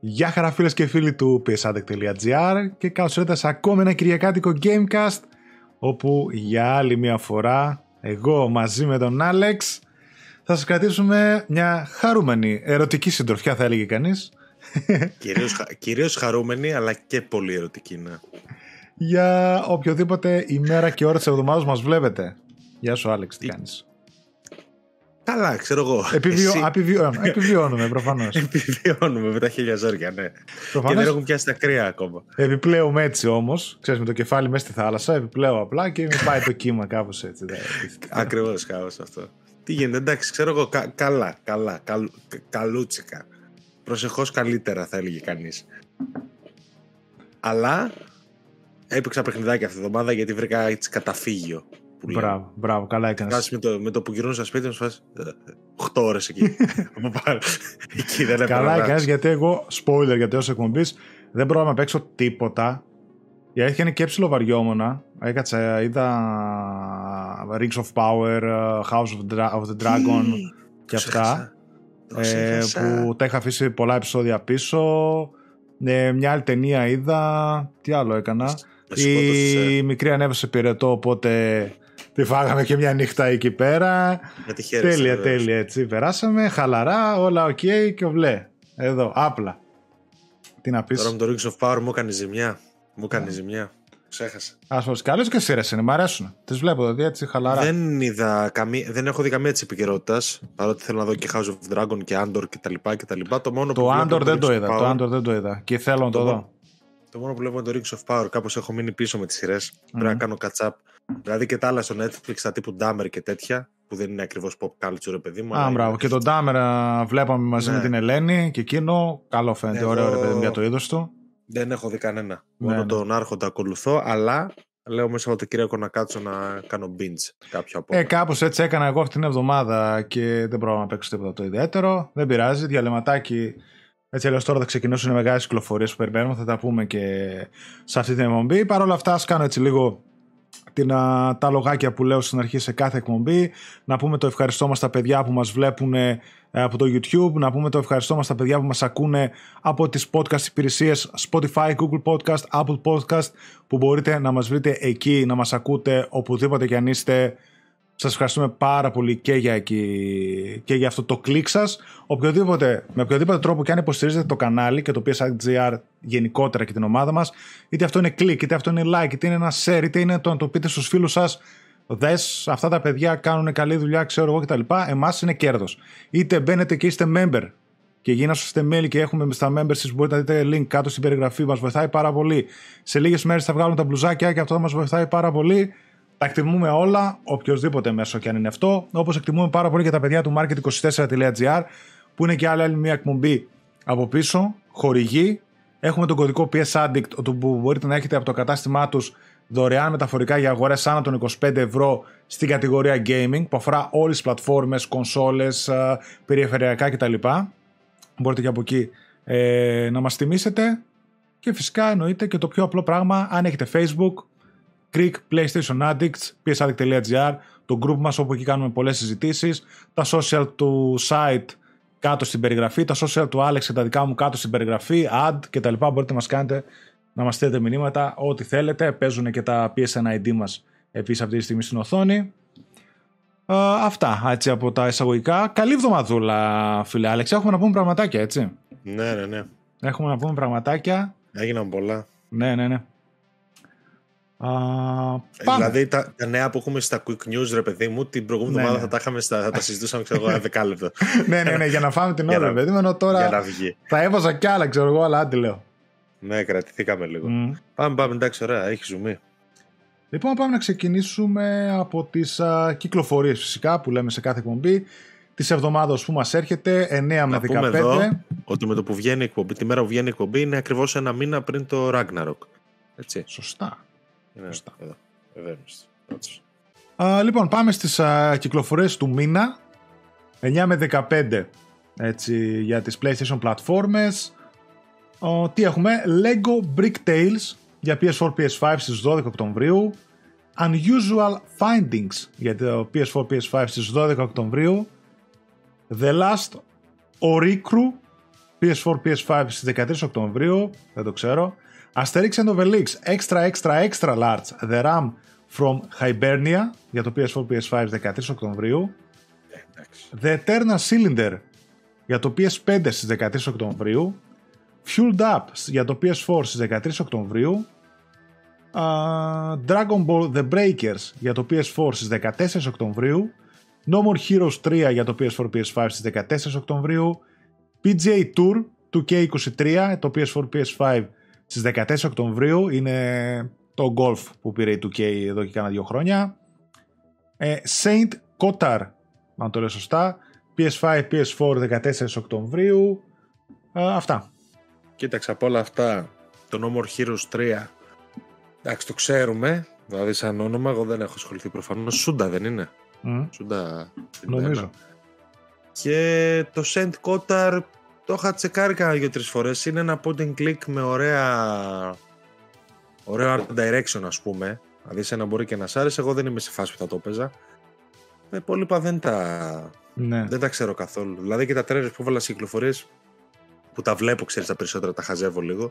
Γεια χαρά φίλες και φίλοι του psadec.gr και καλώς ήρθατε σε ακόμη ένα κυριακάτικο Gamecast όπου για άλλη μια φορά εγώ μαζί με τον Άλεξ θα σας κρατήσουμε μια χαρούμενη ερωτική συντροφιά θα έλεγε κανείς Κυρίως, κυρίως χαρούμενη αλλά και πολύ ερωτική ναι. για οποιοδήποτε ημέρα και ώρα της εβδομάδας μας βλέπετε Γεια σου Άλεξ, τι κάνεις; Καλά, ξέρω εγώ. Επιβιώ... Εσύ... Επιβιώνουμε, επιβιώνουμε προφανώς. επιβιώνουμε με τα χίλια ζόρια, ναι. Προφανώς... Και δεν έχουν πιάσει τα κρύα ακόμα. Επιπλέον έτσι όμως, ξέρεις με το κεφάλι μέσα στη θάλασσα, επιπλέον απλά και με πάει το κύμα κάπως έτσι. Ακριβώς κάπω αυτό. Τι γίνεται, εντάξει, ξέρω εγώ. Κα, καλά, καλά. Καλ, καλούτσικα. Προσεχώς καλύτερα θα έλεγε κανείς. Αλλά έπαιξα παιχνιδάκι αυτή τη εβδομάδα γιατί βρήκα έτσι καταφύγιο. Μπράβο, μπράβο, καλά έκανες. με το, με το που γυρνούν στα σπίτια μου, 8 ώρες εκεί. εκεί δεν καλά έκανες γιατί εγώ, spoiler γιατί ω εκπομπή, δεν πρόλαβα να παίξω τίποτα. Η αλήθεια είναι και ψιλοβαριόμουνα. Έκατσα, είδα Rings of Power, House of the Dragon και αυτά. Ε, που τα είχα αφήσει πολλά επεισόδια πίσω. Ε, μια άλλη ταινία είδα. Τι άλλο έκανα; Η μικρή ανέβασε πυρετό, οπότε Τη φάγαμε και μια νύχτα εκεί πέρα. τέλεια, τέλεια έτσι. Περάσαμε, χαλαρά, όλα OK okay, και βλέ. Εδώ, απλά. Τι να πεις. Τώρα με το Rings of Power μου έκανε ζημιά. Μου έκανε yeah. ζημιά. Ξέχασα. Ας πω καλές και σειρές είναι, μου αρέσουν. Τις βλέπω δηλαδή έτσι χαλαρά. Δεν, είδα καμία, δεν έχω δει καμία τη επικαιρότητα. Παρότι θέλω να δω και House of Dragon και Andor κτλ. Το, μόνο το που Andor δεν το είδα. Το Andor δεν το είδα. Και θέλω να το, το δω. Το μόνο που βλέπω είναι το Rings of Power. Κάπως έχω μείνει πίσω με τις σειρές. Mm. Πρέπει να κάνω catch up. Δηλαδή και τα άλλα στο Netflix, τα τύπου Dahmer και τέτοια, που δεν είναι ακριβώς pop culture, παιδί μου. Α, μπράβο. Και τον Dahmer βλέπαμε μαζί ναι. με την Ελένη και εκείνο. Καλό φαίνεται. Εγώ... Ωραίο, ρε παιδί για το είδος του. Δεν έχω δει κανένα. Ναι, Μόνο ναι. τον Άρχοντα ακολουθώ, αλλά λέω μέσα από το Κυριακό να κάτσω να κάνω binge κάποιο από. Ε, κάπως έτσι έκανα εγώ αυτήν την εβδομάδα και δεν πρόλαβα να παίξω τίποτα το ιδιαίτερο. Δεν πειράζει. Διαλυματάκι έτσι αλλιώς τώρα θα ξεκινήσουν οι μεγάλες κυκλοφορίες που περιμένουμε, θα τα πούμε και σε αυτή την εκπομπή. Παρ' όλα αυτά, ας κάνω έτσι λίγο την, α, τα λογάκια που λέω στην αρχή σε κάθε εκπομπή. Να πούμε το ευχαριστώ μας στα παιδιά που μας βλέπουν ε, από το YouTube. Να πούμε το ευχαριστώ μας στα παιδιά που μας ακούνε από τις podcast υπηρεσίες Spotify, Google Podcast, Apple Podcast που μπορείτε να μας βρείτε εκεί, να μας ακούτε οπουδήποτε και αν είστε σας ευχαριστούμε πάρα πολύ και για, και για αυτό το κλικ σας. Οποιοδήποτε, με οποιοδήποτε τρόπο και αν υποστηρίζετε το κανάλι και το PSGR γενικότερα και την ομάδα μας, είτε αυτό είναι κλικ, είτε αυτό είναι like, είτε είναι ένα share, είτε είναι το να το πείτε στους φίλους σας, δες, αυτά τα παιδιά κάνουν καλή δουλειά, ξέρω εγώ κτλ. Εμάς είναι κέρδος. Είτε μπαίνετε και είστε member και γίναστε μέλη και έχουμε στα memberships μπορείτε να δείτε link κάτω στην περιγραφή, μας βοηθάει πάρα πολύ. Σε λίγες μέρες θα βγάλουμε τα μπλουζάκια και αυτό θα μας βοηθάει πάρα πολύ. Τα εκτιμούμε όλα, οποιοδήποτε μέσο και αν είναι αυτό. Όπως εκτιμούμε πάρα πολύ και τα παιδιά του market24.gr, που είναι και άλλη μια εκπομπή από πίσω, χορηγή. Έχουμε τον κωδικό PS Addict, που μπορείτε να έχετε από το κατάστημά τους δωρεάν μεταφορικά για αγορές άνω των 25 ευρώ στην κατηγορία gaming, που αφορά όλες τις πλατφόρμες, κονσόλες, περιφερειακά κτλ. Μπορείτε και από εκεί ε, να μας τιμήσετε. Και φυσικά εννοείται και το πιο απλό πράγμα, αν έχετε Facebook, Greek PlayStation Addicts, psaddict.gr, το group μας όπου εκεί κάνουμε πολλές συζητήσεις, τα social του site κάτω στην περιγραφή, τα social του Alex και τα δικά μου κάτω στην περιγραφή, ad και τα λοιπά, μπορείτε να μας κάνετε να μας στείλετε μηνύματα, ό,τι θέλετε, παίζουν και τα PSN ID μας επίσης αυτή τη στιγμή στην οθόνη. αυτά, έτσι από τα εισαγωγικά. Καλή εβδομαδούλα, φίλε Άλεξ. Έχουμε να πούμε πραγματάκια, έτσι. Ναι, ναι, ναι. Έχουμε να πούμε πραγματάκια. Έγιναν πολλά. Ναι, ναι, ναι. Uh, δηλαδή τα, τα, νέα που έχουμε στα quick news, ρε παιδί μου, την προηγούμενη ναι, εβδομάδα ναι. θα, τα είχαμε στα, θα τα συζητούσαμε, ξέρω εγώ, ένα δεκάλεπτο. ναι, ναι, ναι, για να φάμε την ώρα, ρε παιδί μου, ενώ τώρα για να βγει. θα έβαζα κι άλλα, ξέρω εγώ, αλλά άντι λέω. Ναι, κρατηθήκαμε λίγο. Mm. Πάμε, πάμε, εντάξει, ωραία, έχει ζουμί. Λοιπόν, πάμε να ξεκινήσουμε από τις κυκλοφορίες φυσικά που λέμε σε κάθε εκπομπή. Της εβδομάδας που μας έρχεται, 9 με 15. Πούμε εδώ ότι με το που βγαίνει η εκπομπή, τη μέρα που βγαίνει η εκπομπή είναι ακριβώς ένα μήνα πριν το Ragnarok. Έτσι. Σωστά. Είναι εδώ. Εδώ λοιπόν, πάμε στις α, κυκλοφορίες του μήνα. 9 με 15 έτσι, για τις PlayStation πλατφόρμες. τι έχουμε, Lego Brick Tales για PS4, PS5 στις 12 Οκτωβρίου. Unusual Findings για το PS4, PS5 στις 12 Οκτωβρίου. The Last Oricru PS4, PS5 στις 13 Οκτωβρίου, δεν το ξέρω. Asterix and Obelix, Extra Extra Extra Large, The Ram from Hibernia για το PS4, PS5 13 Οκτωβρίου. The Eternal Cylinder για το PS5 στις 13 Οκτωβρίου. Fueled Up για το PS4 στις 13 Οκτωβρίου. Uh, Dragon Ball The Breakers για το PS4 στις 14 Οκτωβρίου. No More Heroes 3 για το PS4 PS5 στις 14 Οκτωβρίου. PGA Tour 2K23 το PS4 PS5 στις 14 Οκτωβρίου. Είναι το golf που πήρε η 2K εδώ και κάνα δύο χρόνια. Ε, Saint Kotar, αν το λέω σωστά. PS5, PS4 14 Οκτωβρίου. Ε, αυτά. Κοίταξε από όλα αυτά το No More Heroes 3 εντάξει το ξέρουμε δηλαδή σαν όνομα εγώ δεν έχω ασχοληθεί προφανώς Σούντα δεν είναι Mm. Σούντα Νομίζω. και το Saint Kotar το είχα τσεκάρει κάνα δύο τρεις φορές είναι ένα point and click με ωραία ωραίο art direction ας πούμε δηλαδή σε ένα μπορεί και να σ' άρεσε εγώ δεν είμαι σε φάση που θα το παίζα με πολύ δεν τα, Ναι. δεν τα ξέρω καθόλου. Δηλαδή και τα τρέλερ που έβαλα στι κυκλοφορίες που τα βλέπω, ξέρεις τα περισσότερα, τα χαζεύω λίγο.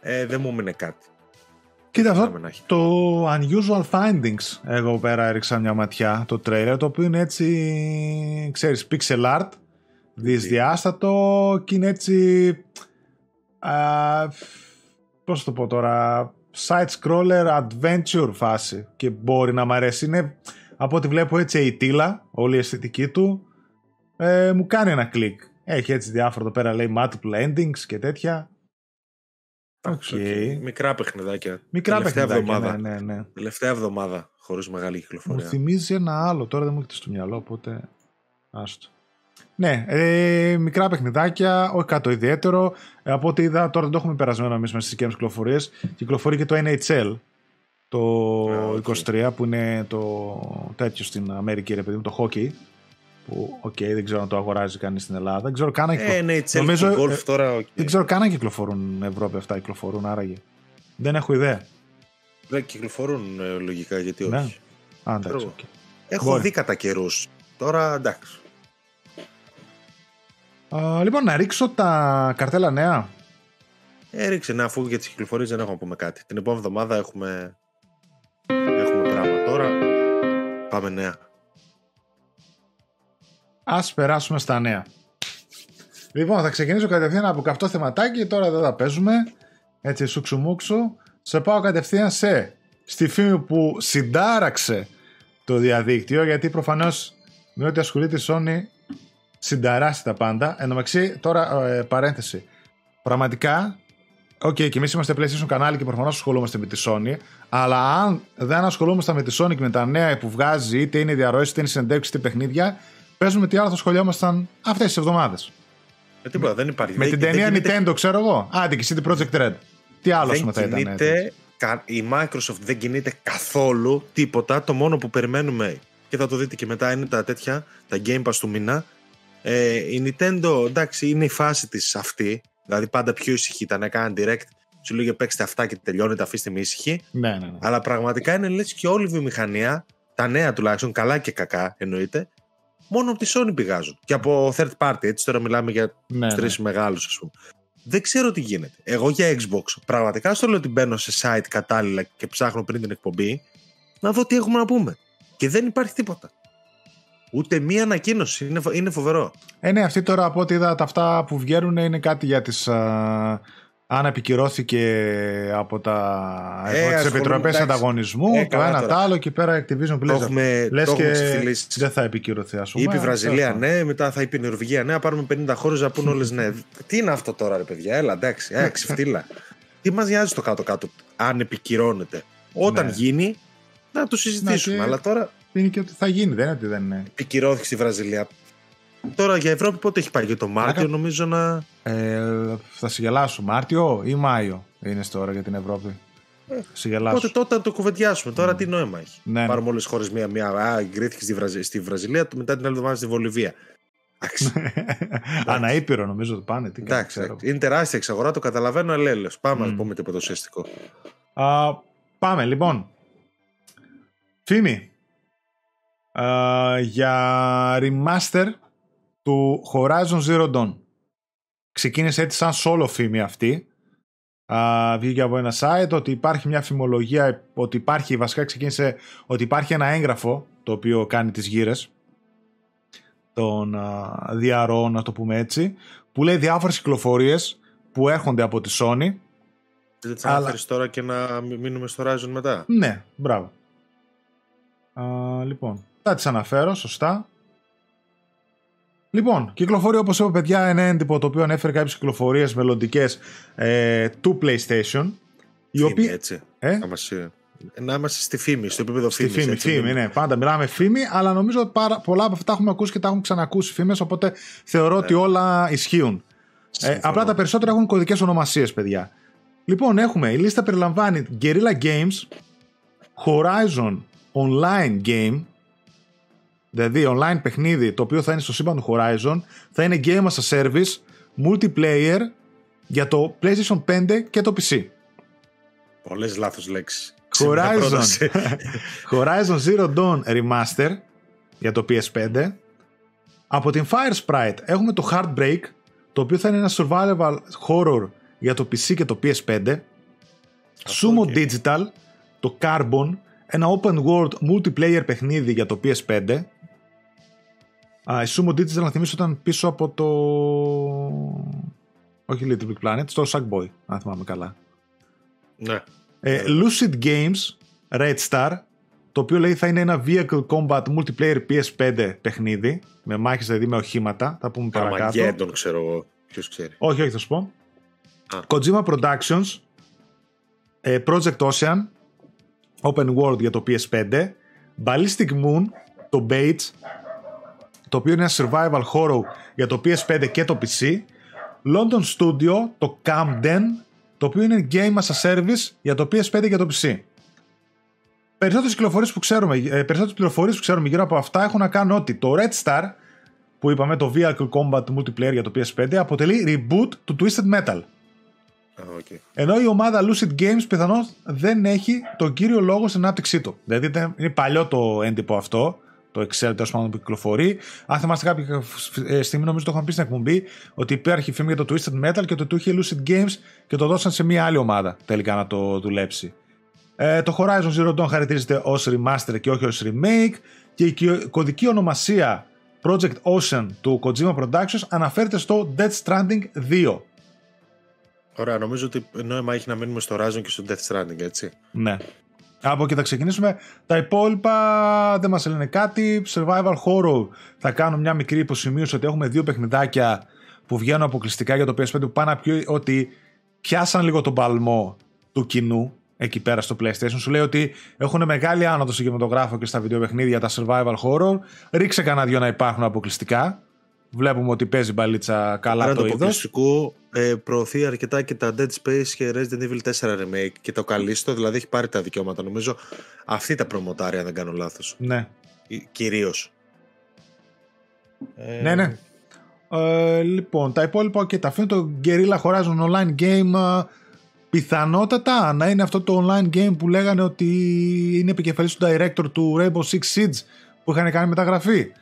Ε, δεν μου έμεινε κάτι. Κοίτα αυτό Πάμε να έχει. το Unusual Findings εγώ πέρα έριξα μια ματιά το τρέιλερ το οποίο είναι έτσι ξέρεις pixel art δυσδιάστατο και είναι έτσι α, πώς το πω τώρα side scroller adventure φάση και μπορεί να μ' αρέσει είναι από ό,τι βλέπω έτσι η τίλα όλη η αισθητική του ε, μου κάνει ένα κλικ έχει έτσι διάφορα εδώ πέρα λέει multiple endings και τέτοια Εντάξει, OK. OK. Μικρά παιχνιδάκια. μικρά Τελευταία παιχνιδάκια εβδομάδα. ναι, ναι, ναι. Τελευταία εβδομάδα χωρίς μεγάλη Μου κυκλοφορία. θυμίζει ένα άλλο, τώρα δεν μου έρχεται στο μυαλό, οπότε άστο. Ναι, ε, μικρά παιχνιδάκια, όχι κάτι το ιδιαίτερο. Ε, από ό,τι είδα, τώρα δεν το έχουμε περασμένο εμείς με στις δικές μας κυκλοφορίες. Κυκλοφορεί και το NHL το Α, οκ. 23, που είναι το τέτοιο στην Αμερική, ρε παιδί μου, το hockey. Που, οκ, δεν ξέρω αν το αγοράζει κανείς στην Ελλάδα. Δεν ξέρω καν αν Ε, κυκλο- NHL Νομίζω, και golf ε, τώρα. οκ. δεν ξέρω καν αν κυκλοφορούν Ευρώπη αυτά, κυκλοφορούν άραγε. Δεν έχω ιδέα. Δεν κυκλοφορούν ε, λογικά γιατί όχι. Ναι. Α, εντάξει, Ξέρω. οκ. Έχω Μπορεί. δει κατά καιρούς. Τώρα εντάξει. Α, λοιπόν, να ρίξω τα καρτέλα νέα. Έριξε να αφού για τις κυκλοφορίες δεν έχουμε να πούμε κάτι. Την επόμενη εβδομάδα έχουμε, έχουμε πράγμα. Τώρα πάμε νέα. Ας περάσουμε στα νέα. Λοιπόν, θα ξεκινήσω κατευθείαν από καυτό θεματάκι. Τώρα δεν θα παίζουμε. Έτσι, σουξουμούξου. Σε πάω κατευθείαν σε στη φήμη που συντάραξε το διαδίκτυο. Γιατί προφανώς με ό,τι ασχολείται η Sony συνταράσσει τα πάντα. Εν τω μεταξύ, τώρα ε, παρένθεση. Πραγματικά, οκ, και εμείς είμαστε PlayStation κανάλι και προφανώς ασχολούμαστε με τη Sony. Αλλά αν δεν ασχολούμαστε με τη Sony και με τα νέα που βγάζει, είτε είναι διαρροές, είτε είναι συνεντεύξεις, είτε παιχνίδια, παίζουμε τι άλλο θα σχολιόμασταν αυτές τις εβδομάδες. Ε, τίποτα, δεν υπάρχει. Με Δεν- την δεν ταινία γίνεται- Nintendo, ξέρω εγώ. Άντε και CD Projekt Red. Τι άλλο δεν πούμε θα ήταν. κινείται, κα- η Microsoft δεν κινείται καθόλου τίποτα. Το μόνο που περιμένουμε και θα το δείτε και μετά είναι τα τέτοια, τα Game Pass του μήνα. Ε, η Nintendo, εντάξει, είναι η φάση της αυτή. Δηλαδή πάντα πιο ησυχή ήταν. Έκανε direct, σου λέγε παίξτε αυτά και τελειώνεται, αφήστε με ήσυχη. Ναι, ναι, ναι. Αλλά πραγματικά είναι λες και όλη η βιομηχανία, τα νέα τουλάχιστον, καλά και κακά εννοείται, μόνο από τη Sony πηγάζουν. Και από third party, έτσι τώρα μιλάμε για ναι, ναι. τρεις μεγάλους, ας πούμε. Δεν ξέρω τι γίνεται. Εγώ για Xbox, πραγματικά στο λέω ότι μπαίνω σε site κατάλληλα και ψάχνω πριν την εκπομπή να δω τι έχουμε να πούμε. Και δεν υπάρχει τίποτα. Ούτε μία ανακοίνωση. Είναι, φο- είναι φοβερό. Ε, ναι, αυτή τώρα από ό,τι είδα τα αυτά που βγαίνουν είναι κάτι για τις... α, αν επικυρώθηκε από τα Ε, ε, τις ασχολούμαι, επιτροπές εντάξει. ανταγωνισμού, Ε, το καλά ένα τώρα. το άλλο και πέρα Activision Το Blizzard. έχουμε, Λες το έχουμε και ψηφιλήσει. δεν θα επικυρωθεί, ας πούμε. Είπε η Βραζιλία Αυτό. ναι, μετά θα είπε η Νορβηγία ναι, να πάρουμε 50 χώρες να πούνε όλες ναι. Τι είναι αυτό τώρα, ρε παιδιά, έλα εντάξει, ε, ξεφτύλα. Τι μας νοιάζει το κάτω-κάτω, αν επικυρώνεται. Όταν Ναι. γίνει, να το συζητήσουμε. και- Αλλά τώρα Είναι και ότι θα γίνει, δεν είναι ότι δεν είναι. επικυρώθηκε στη Βραζιλία. Τώρα για Ευρώπη πότε έχει πάει για το Μάρτιο, Άκα- νομίζω να. Ε, θα σε γελάσω. Μάρτιο ή Μάιο είναι τώρα για την Ευρώπη; Ε, σε γελάσω. Πότε τότε να το κουβεντιάσουμε. Τώρα τι νόημα έχει. Ναι, ναι. Πάρουμε όλες τις χώρες μία-μία. Α, εγκρίθηκε στη, Βραζι... στη Βραζιλία, μετά την άλλη εβδομάδα στη Βολιβία. Εντάξει. Αναήπειρο νομίζω ότι πάνε. Τι κάνω, Εντάξει, ξέρω. είναι τεράστια εξαγορά, το καταλαβαίνω, αλλά έλεος. Πάμε να Μμ. πούμε τίποτα ουσιαστικό. Α, πάμε λοιπόν. Φήμη. Α, για remaster του Horizon Zero Dawn. ξεκίνησε έτσι σαν solo φήμη αυτή. Α, βγήκε από ένα site ότι υπάρχει μια φημολογία ότι υπάρχει, βασικά ξεκίνησε ότι υπάρχει ένα έγγραφο το οποίο κάνει τις γύρες των α, διαρροών, να το πούμε έτσι, που λέει διάφορες κυκλοφορίες που έρχονται από τη Sony. Δεν θα Αλλά... τώρα και να μείνουμε στο Horizon μετά; Ναι, μπράβο. Α, λοιπόν, θα τις αναφέρω, σωστά. Λοιπόν, κυκλοφορεί όπως είπα, παιδιά, ένα έντυπο το οποίο ανέφερε κάποιες κυκλοφορίες μελλοντικές ε, του PlayStation. Οι οποίοι... έτσι. Ε; Να, μας, να είμαστε στη φήμη, στο επίπεδο φήμη. Στη φήμης, έτσι, φήμη, ναι. Πάντα μιλάμε φήμη, αλλά νομίζω ότι πάρα, πολλά από αυτά τα έχουμε ακούσει και τα έχουν ξανακούσει φήμες, οπότε θεωρώ ναι. ότι όλα ισχύουν. Ε, απλά τα περισσότερα έχουν κωδικές ονομασίες, παιδιά. Λοιπόν, έχουμε η λίστα περιλαμβάνει Guerrilla Games, Horizon Online Game, δηλαδή online παιχνίδι το οποίο θα είναι στο σύμπαν του Horizon, θα είναι Game as a Service, multiplayer για το PlayStation 5 και το PC. Πολλές λάθος λέξεις. Horizon, Horizon Zero Dawn Remaster για το PS5. Από την Fire Sprite έχουμε το Heartbreak, το οποίο θα είναι ένα survival horror για το PC και το PS5. Sumo Digital, το Carbon, ένα open world multiplayer παιχνίδι για το PS5. Α, η Sumo Digital να θυμίσω ήταν πίσω από το... Όχι Little Big Planet, στο Sackboy, αν θυμάμαι καλά. Ναι. Ε, Lucid Games Red Star, το οποίο λέει θα είναι ένα Vehicle Combat Multiplayer PS5 παιχνίδι, με μάχες δηλαδή με οχήματα, θα πούμε παρακάτω. Armageddon ξέρω εγώ, ποιος ξέρει. Όχι, όχι θα σου πω. Α. Kojima Productions, ε, Project Ocean, Open World για το PS5, Ballistic Moon, το Bates, το οποίο είναι ένα survival horror για το PS5 και το PC, London Studio, το Camden, το οποίο είναι game as a service για το PS5 και το PC. Περισσότερες, πληροφορίες που ξέρουμε, ε, περισσότερες πληροφορίες που ξέρουμε γύρω από αυτά έχουν να κάνουν ότι το Red Star, που είπαμε το Vehicle Combat Multiplayer για το PS5, αποτελεί reboot του Twisted Metal. Okay. Ενώ η ομάδα Lucid Games πιθανώς δεν έχει τον κύριο λόγο στην ανάπτυξή του. Δηλαδή είναι παλιό το έντυπο αυτό, το Excel τέλος πάντων που κυκλοφορεί. Αν θυμάστε κάποια ε, στιγμή, νομίζω το είχαμε πει στην εκπομπή, ότι υπάρχει φήμη για το Twisted Metal και ότι το είχε Lucid Games και το δώσαν σε μια άλλη ομάδα τελικά να το δουλέψει. Ε, το Horizon Zero Dawn χαρακτηρίζεται ως remaster και όχι ως remake και η κωδική ονομασία Project Ocean του Kojima Productions αναφέρεται στο Dead Stranding 2. Ωραία, νομίζω ότι νόημα έχει να μείνουμε στο Horizon και στο Death Stranding, έτσι. Ναι. Από εκεί θα ξεκινήσουμε. Τα υπόλοιπα δεν μας λένε κάτι. Survival Horror θα κάνω μια μικρή υποσημείωση ότι έχουμε δύο παιχνιδάκια που βγαίνουν αποκλειστικά για το PS5 που πάνε να πει ότι πιάσαν λίγο τον παλμό του κοινού εκεί πέρα στο PlayStation. Σου λέει ότι έχουν μεγάλη άνοδο στο κινηματογράφο και στα βιντεοπαιχνίδια τα survival horror. Ρίξε κανένα δυο να υπάρχουν αποκλειστικά. Βλέπουμε ότι παίζει μπαλίτσα καλά Άρα το, το αποκλειστικό ε, προωθεί αρκετά και τα Dead Space και Resident Evil 4 Remake και το καλύστο, δηλαδή έχει πάρει τα δικαιώματα νομίζω. Αυτή τα προμοτάρια, αν δεν κάνω λάθος. Ναι. Κυρίως. Ε... Ναι, ναι. Ε, λοιπόν, τα υπόλοιπα και τα αφήνω το Guerrilla Horizon Online Game ε, πιθανότατα να είναι αυτό το online game που λέγανε ότι είναι επικεφαλής του director του Rainbow Six Siege που είχαν κάνει μεταγραφή.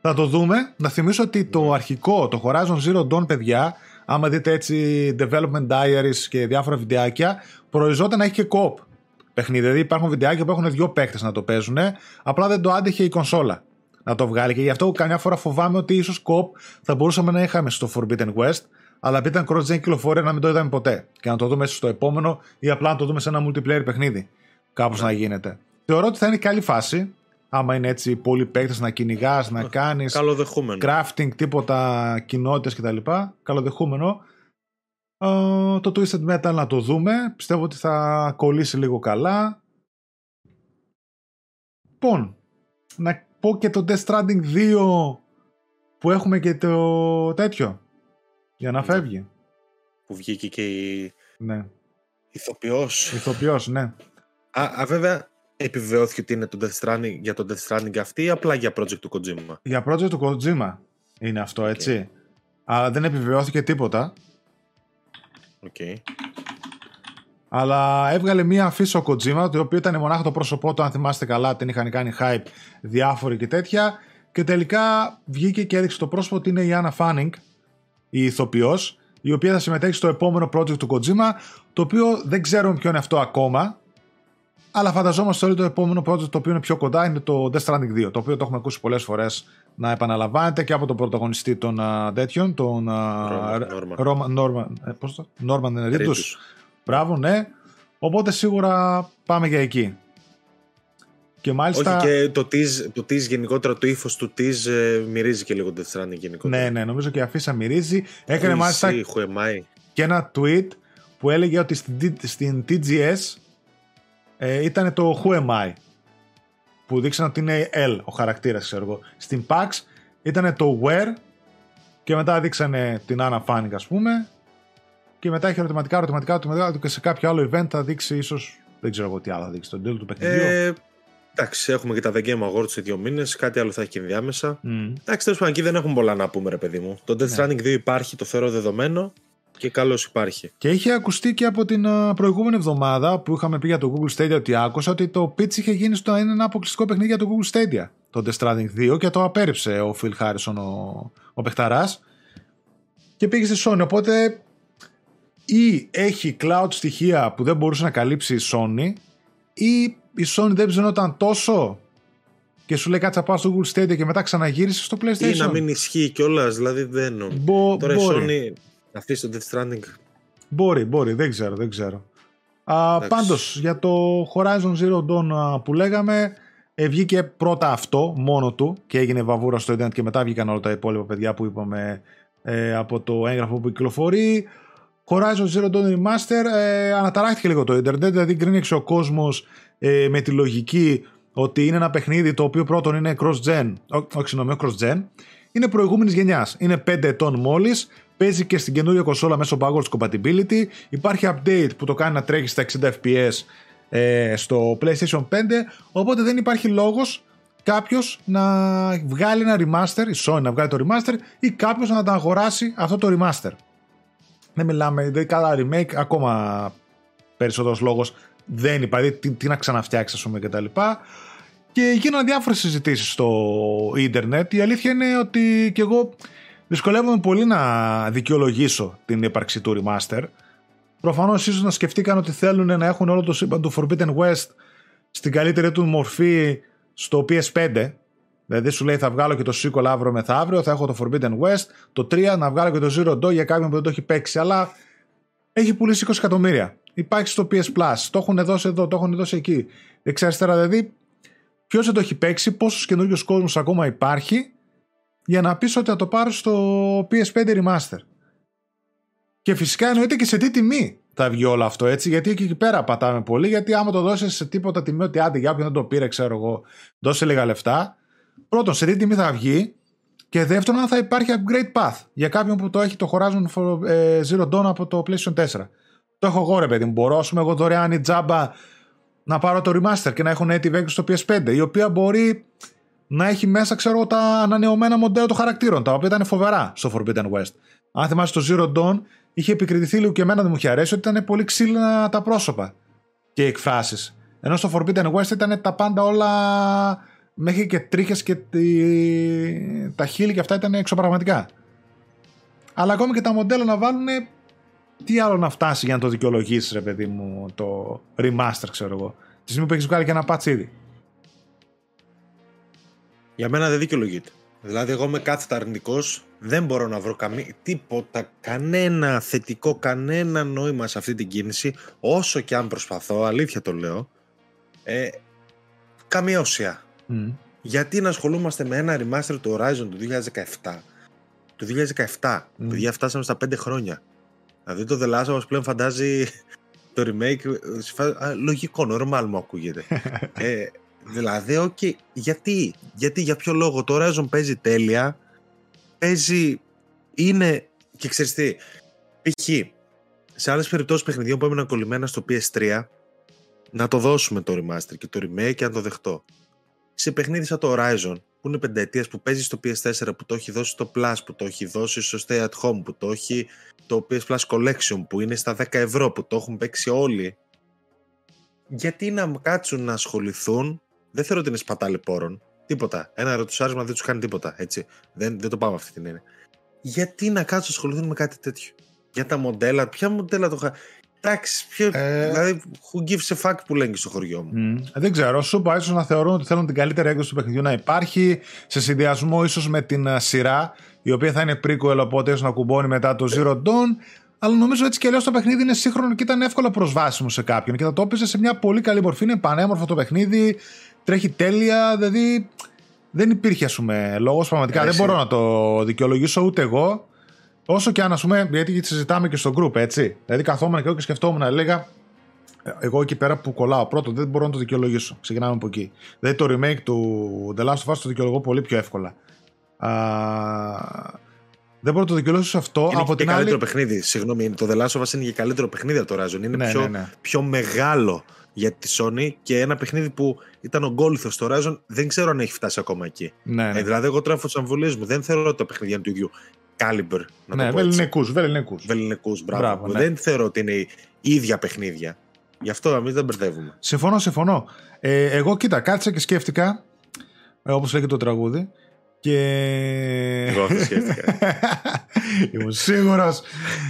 Θα το δούμε. Να θυμίσω ότι το αρχικό, το Horizon Zero Dawn, παιδιά, άμα δείτε έτσι development diaries και διάφορα βιντεάκια, προϊζόταν να έχει και co παιχνίδι. Δηλαδή υπάρχουν βιντεάκια που έχουν δύο παίκτες να το παίζουν, απλά δεν το άντεχε η κονσόλα να το βγάλει. Και γι' αυτό καμιά φορά φοβάμαι ότι ίσως κοπ θα μπορούσαμε να είχαμε στο Forbidden West, αλλά επειδή ήταν cross-gen κυκλοφορία να μην το είδαμε ποτέ. Και να το δούμε στο επόμενο ή απλά να το δούμε σε ένα multiplayer παιχνίδι. Κάπως να γίνεται. Θεωρώ ότι θα είναι καλή φάση άμα είναι έτσι πολλοί παίκτε να κυνηγάς, να κάνεις. Crafting, τίποτα κοινότητες κτλ. Καλοδεχούμενο. Uh, το Twisted Metal να το δούμε. Πιστεύω ότι θα κολλήσει λίγο καλά. Λοιπόν, να πω και το Death Stranding 2 που έχουμε και το τέτοιο. Για να ναι. φεύγει. Που βγήκε και η. Ναι. Ηθοποιός. Ηθοποιός, ναι. Α, α, βέβαια, επιβεβαιώθηκε ότι είναι το Death Stranding, για το Death Stranding αυτή ή απλά για project του Kojima; Για project του Kojima είναι αυτό, έτσι. Αλλά δεν επιβεβαιώθηκε τίποτα. Okay. Αλλά έβγαλε μία αφήση ο Kojima, το οποίο ήταν μονάχα το πρόσωπό του, αν θυμάστε καλά, την είχαν κάνει hype διάφοροι και τέτοια. Και τελικά βγήκε και έδειξε το πρόσωπο ότι είναι η Anna Fanning, η ηθοποιός, η οποία θα συμμετέχει στο επόμενο project του Kojima, το οποίο δεν ξέρουμε ποιο είναι αυτό ακόμα, αλλά φανταζόμαστε όλοι το επόμενο project το οποίο είναι πιο κοντά είναι το Death Stranding 2, το οποίο το έχουμε ακούσει πολλές φορές να επαναλαμβάνεται και από τον πρωταγωνιστή των uh, τέτοιων, τον Norman Reedus. Μπράβο, ναι. Οπότε σίγουρα πάμε για εκεί. Και μάλιστα... Όχι και το tease, το tease γενικότερα, το ύφος του tease ε, μυρίζει και λίγο Death Stranding γενικότερα. Ναι, ναι, νομίζω και η αφίσα μυρίζει. Έκανε μάλιστα και ένα tweet που έλεγε ότι στην, στην TGS ε, ήταν το Who am I που δείξαν ότι είναι L ο χαρακτήρας ξέρω εγώ. Στην PAX ήταν το Where και μετά δείξανε την Anna Fanning ας πούμε και μετά έχει ερωτηματικά, ερωτηματικά, ερωτηματικά και σε κάποιο άλλο event θα δείξει ίσως δεν ξέρω εγώ τι άλλο θα δείξει, τον τέλος του παιχνιδιού. Ε, εντάξει, έχουμε και τα The Game Awards σε δύο μήνες, κάτι άλλο θα έχει και ενδιάμεσα. Mm. Εντάξει, τέλος πάντων εκεί δεν έχουμε πολλά να πούμε, ρε παιδί μου. Το Death ναι. Stranding 2 υπάρχει, το θεωρώ δεδομένο. Και καλώς υπάρχει. Και είχε ακουστεί και από την προηγούμενη εβδομάδα που είχαμε πει για το Google Stadia ότι άκουσα ότι το pitch είχε γίνει στο ένα αποκλειστικό παιχνίδι για το Google Stadia. Το Death Stranding 2 και το απέρριψε ο Phil Harrison, ο, ο παιχταράς και πήγε στη Sony. Οπότε ή έχει cloud στοιχεία που δεν μπορούσε να καλύψει η Sony ή η Sony δεν ψαινόταν τόσο και σου λέει κάτσα πάω στο Google Stadia και μετά ξαναγύρισε στο PlayStation. Ή να μην ισχύει κιόλας, δηλαδή δεν. Μπο, Τώρα μπορεί. η Sony αφήσει το Death Stranding. Μπορεί, μπορεί, δεν ξέρω, δεν ξέρω. Α, πάντως, για το Horizon Zero Dawn που λέγαμε, ε, βγήκε πρώτα αυτό μόνο του και έγινε βαβούρα στο Internet και μετά βγήκαν όλα τα υπόλοιπα παιδιά που είπαμε ε, από το έγγραφο που κυκλοφορεί. Horizon Zero Dawn Remaster ε, αναταράχθηκε λίγο το Ιντερνετ, δηλαδή γκρίνιαξε ο κόσμος ε, με τη λογική ότι είναι ένα παιχνίδι το οποίο πρώτον είναι cross-gen, όχι συγγνώμη, cross-gen, είναι προηγούμενης γενιάς. Είναι 5 ετών μόλις, παίζει και στην καινούργια κονσόλα μέσω backwards compatibility. Υπάρχει update που το κάνει να τρέχει στα 60 FPS ε, στο PlayStation 5. Οπότε δεν υπάρχει λόγος κάποιος να βγάλει ένα remaster, η Sony να βγάλει το remaster ή κάποιος να τα αγοράσει αυτό το remaster. Δεν μιλάμε, δηλαδή καλά remake, ακόμα περισσότερος λόγος δεν υπάρχει. Τι, τι να ξαναφτιάξεις, ας πούμε, κτλ. Και γίνανε διάφορες συζητήσεις στο ίντερνετ. Η αλήθεια είναι ότι και εγώ δυσκολεύομαι πολύ να δικαιολογήσω την ύπαρξη του remaster. Προφανώς ίσως να σκεφτήκαν ότι θέλουν να έχουν όλο το σύμπαν του Forbidden West στην καλύτερη του μορφή στο PS5. Δηλαδή σου λέει θα βγάλω και το sequel αύριο μεθαύριο, θα έχω το Forbidden West, το 3 να βγάλω και το Zero Dawn για κάποιον που δεν το έχει παίξει, αλλά έχει πουλήσει 20 εκατομμύρια. Υπάρχει στο PS Plus, το έχουν δώσει εδώ, το έχουν δώσει εκεί. Δεξιά-αριστερά δηλαδή, ποιος δεν το έχει παίξει, πόσος καινούριο κόσμος ακόμα υπάρχει, για να πεις ότι θα το πάρω στο PS5 Remaster. Και φυσικά εννοείται και σε τι τιμή θα βγει όλο αυτό έτσι, γιατί εκεί πέρα πατάμε πολύ. Γιατί άμα το δώσεις σε τίποτα τιμή, ότι άντε για όποιον δεν το πήρε, ξέρω εγώ, δώσε λίγα λεφτά. Πρώτον, σε τι τιμή θα βγει. Και δεύτερον, αν θα υπάρχει upgrade path για κάποιον που το έχει το Horizon ε, Zero Dawn από το PlayStation 4. Το έχω εγώ, ρε παιδί μου. Μπορώ, ας πούμε, εγώ δωρεάν η τζάμπα να πάρω το remaster και να έχω native έκδοση στο PS5, η οποία μπορεί να έχει μέσα, ξέρω, τα ανανεωμένα μοντέλα των χαρακτήρων, τα οποία ήταν φοβερά στο Forbidden West. Αν θυμάσαι το Zero Dawn, είχε επικριτηθεί λίγο και εμένα δεν μου είχε αρέσει ότι ήταν πολύ ξύλινα τα πρόσωπα και οι εκφράσεις. Ενώ στο Forbidden West ήταν τα πάντα όλα μέχρι και τρίχες και τα χείλη και αυτά ήταν εξωπραγματικά. Αλλά ακόμη και τα μοντέλα να βάλουν τι άλλο να φτάσει για να το δικαιολογήσεις, ρε παιδί μου, το remaster, ξέρω εγώ. Τη στιγμή που έχεις βγάλει και ένα patch ήδη. Για μένα δεν δικαιολογείται. Δηλαδή, εγώ είμαι κάθετα αρνητικός, δεν μπορώ να βρω καμία, τίποτα, κανένα θετικό, κανένα νόημα σε αυτή την κίνηση, όσο και αν προσπαθώ, αλήθεια το λέω. Ε, καμία ουσία. Γιατί να ασχολούμαστε με ένα remaster του Horizon του 2017. Του 2017. Mm. Παιδιά, φτάσαμε στα 5 χρόνια. Δηλαδή το The Last of Us πλέον φαντάζει το remake. λογικό, normal μου ακούγεται. ε, δηλαδή, okay, γιατί, γιατί, για ποιο λόγο το Horizon παίζει τέλεια, παίζει, είναι, και ξέρεις τι, π.χ. σε άλλες περιπτώσεις παιχνιδιών που έμειναν κολλημένα στο PS3, να το δώσουμε το remaster και το remake και να το δεχτώ. Σε παιχνίδι σαν το Horizon, που είναι πενταετίας που παίζει στο PS4, που το έχει δώσει στο Plus, που το έχει δώσει στο Stay at Home, που το έχει το PS Plus Collection, που είναι στα 10 ευρώ, που το έχουν παίξει όλοι. Γιατί να κάτσουν να ασχοληθούν, δεν θέλω ότι είναι σπατάλη πόρων, τίποτα. Ένα ρωτουσάρισμα δεν τους κάνει τίποτα, έτσι. Δεν, δεν το πάμε αυτή την έννοια. Γιατί να κάτσουν να ασχοληθούν με κάτι τέτοιο; Για τα μοντέλα, ποια μοντέλα το είχα. Εντάξει, ποιο, ε... δηλαδή, who gives a fuck που λένε στο χωριό μου; Mm. Δεν ξέρω. Σου είπα ίσως να θεωρούν ότι θέλουν την καλύτερη έκδοση του παιχνιδιού να υπάρχει σε συνδυασμό ίσως με την σειρά, η οποία θα είναι prequel, οπότε ίσως να κουμπώνει μετά το Zero Dawn. Αλλά νομίζω έτσι και αλλιώς το παιχνίδι είναι σύγχρονο και ήταν εύκολα προσβάσιμο σε κάποιον. Και θα το έπαιζε σε μια πολύ καλή μορφή. Είναι πανέμορφο το παιχνίδι, τρέχει τέλεια. Δηλαδή δεν υπήρχε, ας πούμε, λόγος. Πραγματικά δεν μπορώ να το δικαιολογήσω ούτε εγώ. Όσο και αν, ας πούμε, γιατί συζητάμε και στο group, έτσι. Δηλαδή καθόμουν και εγώ και σκεφτόμουν, έλεγα, εγώ εκεί πέρα που κολλάω πρώτο, δεν μπορώ να το δικαιολογήσω. Ξεκινάμε από εκεί. Δηλαδή το remake του The Last of Us το δικαιολογώ πολύ πιο εύκολα. Α, δεν μπορώ να το δικαιολογήσω αυτό. Είναι από και την καλύτερο άλλη... παιχνίδι. Συγγνώμη, το The Last of Us είναι και καλύτερο παιχνίδι από το Horizon. Είναι Ναι, πιο, ναι, ναι. πιο μεγάλο για τη Sony και ένα παιχνίδι που ήταν ογκόλυθο στο Horizon δεν ξέρω αν έχει φτάσει ακόμα εκεί. Ναι, ναι. Ε, δηλαδή, εγώ τρέφω τις αμφιβολίες μου. Δεν θεωρώ ότι τα παιχνίδια είναι του ίδιου caliber. Να ναι, το πω έτσι. βεληνεκούς, βεληνεκούς. Βεληνεκούς, μπράβο. Μπράβο, ναι. Δεν θεωρώ ότι είναι ίδια παιχνίδια. Γι' αυτό εμείς δεν μπερδεύουμε. Συμφωνώ, συμφωνώ. Ε, εγώ κοίτα, έκατσα και σκέφτηκα, ε, όπως λέγεται το τραγούδι, και... Εγώ αυτό σκέφτηκα. Ήμουν σίγουρος.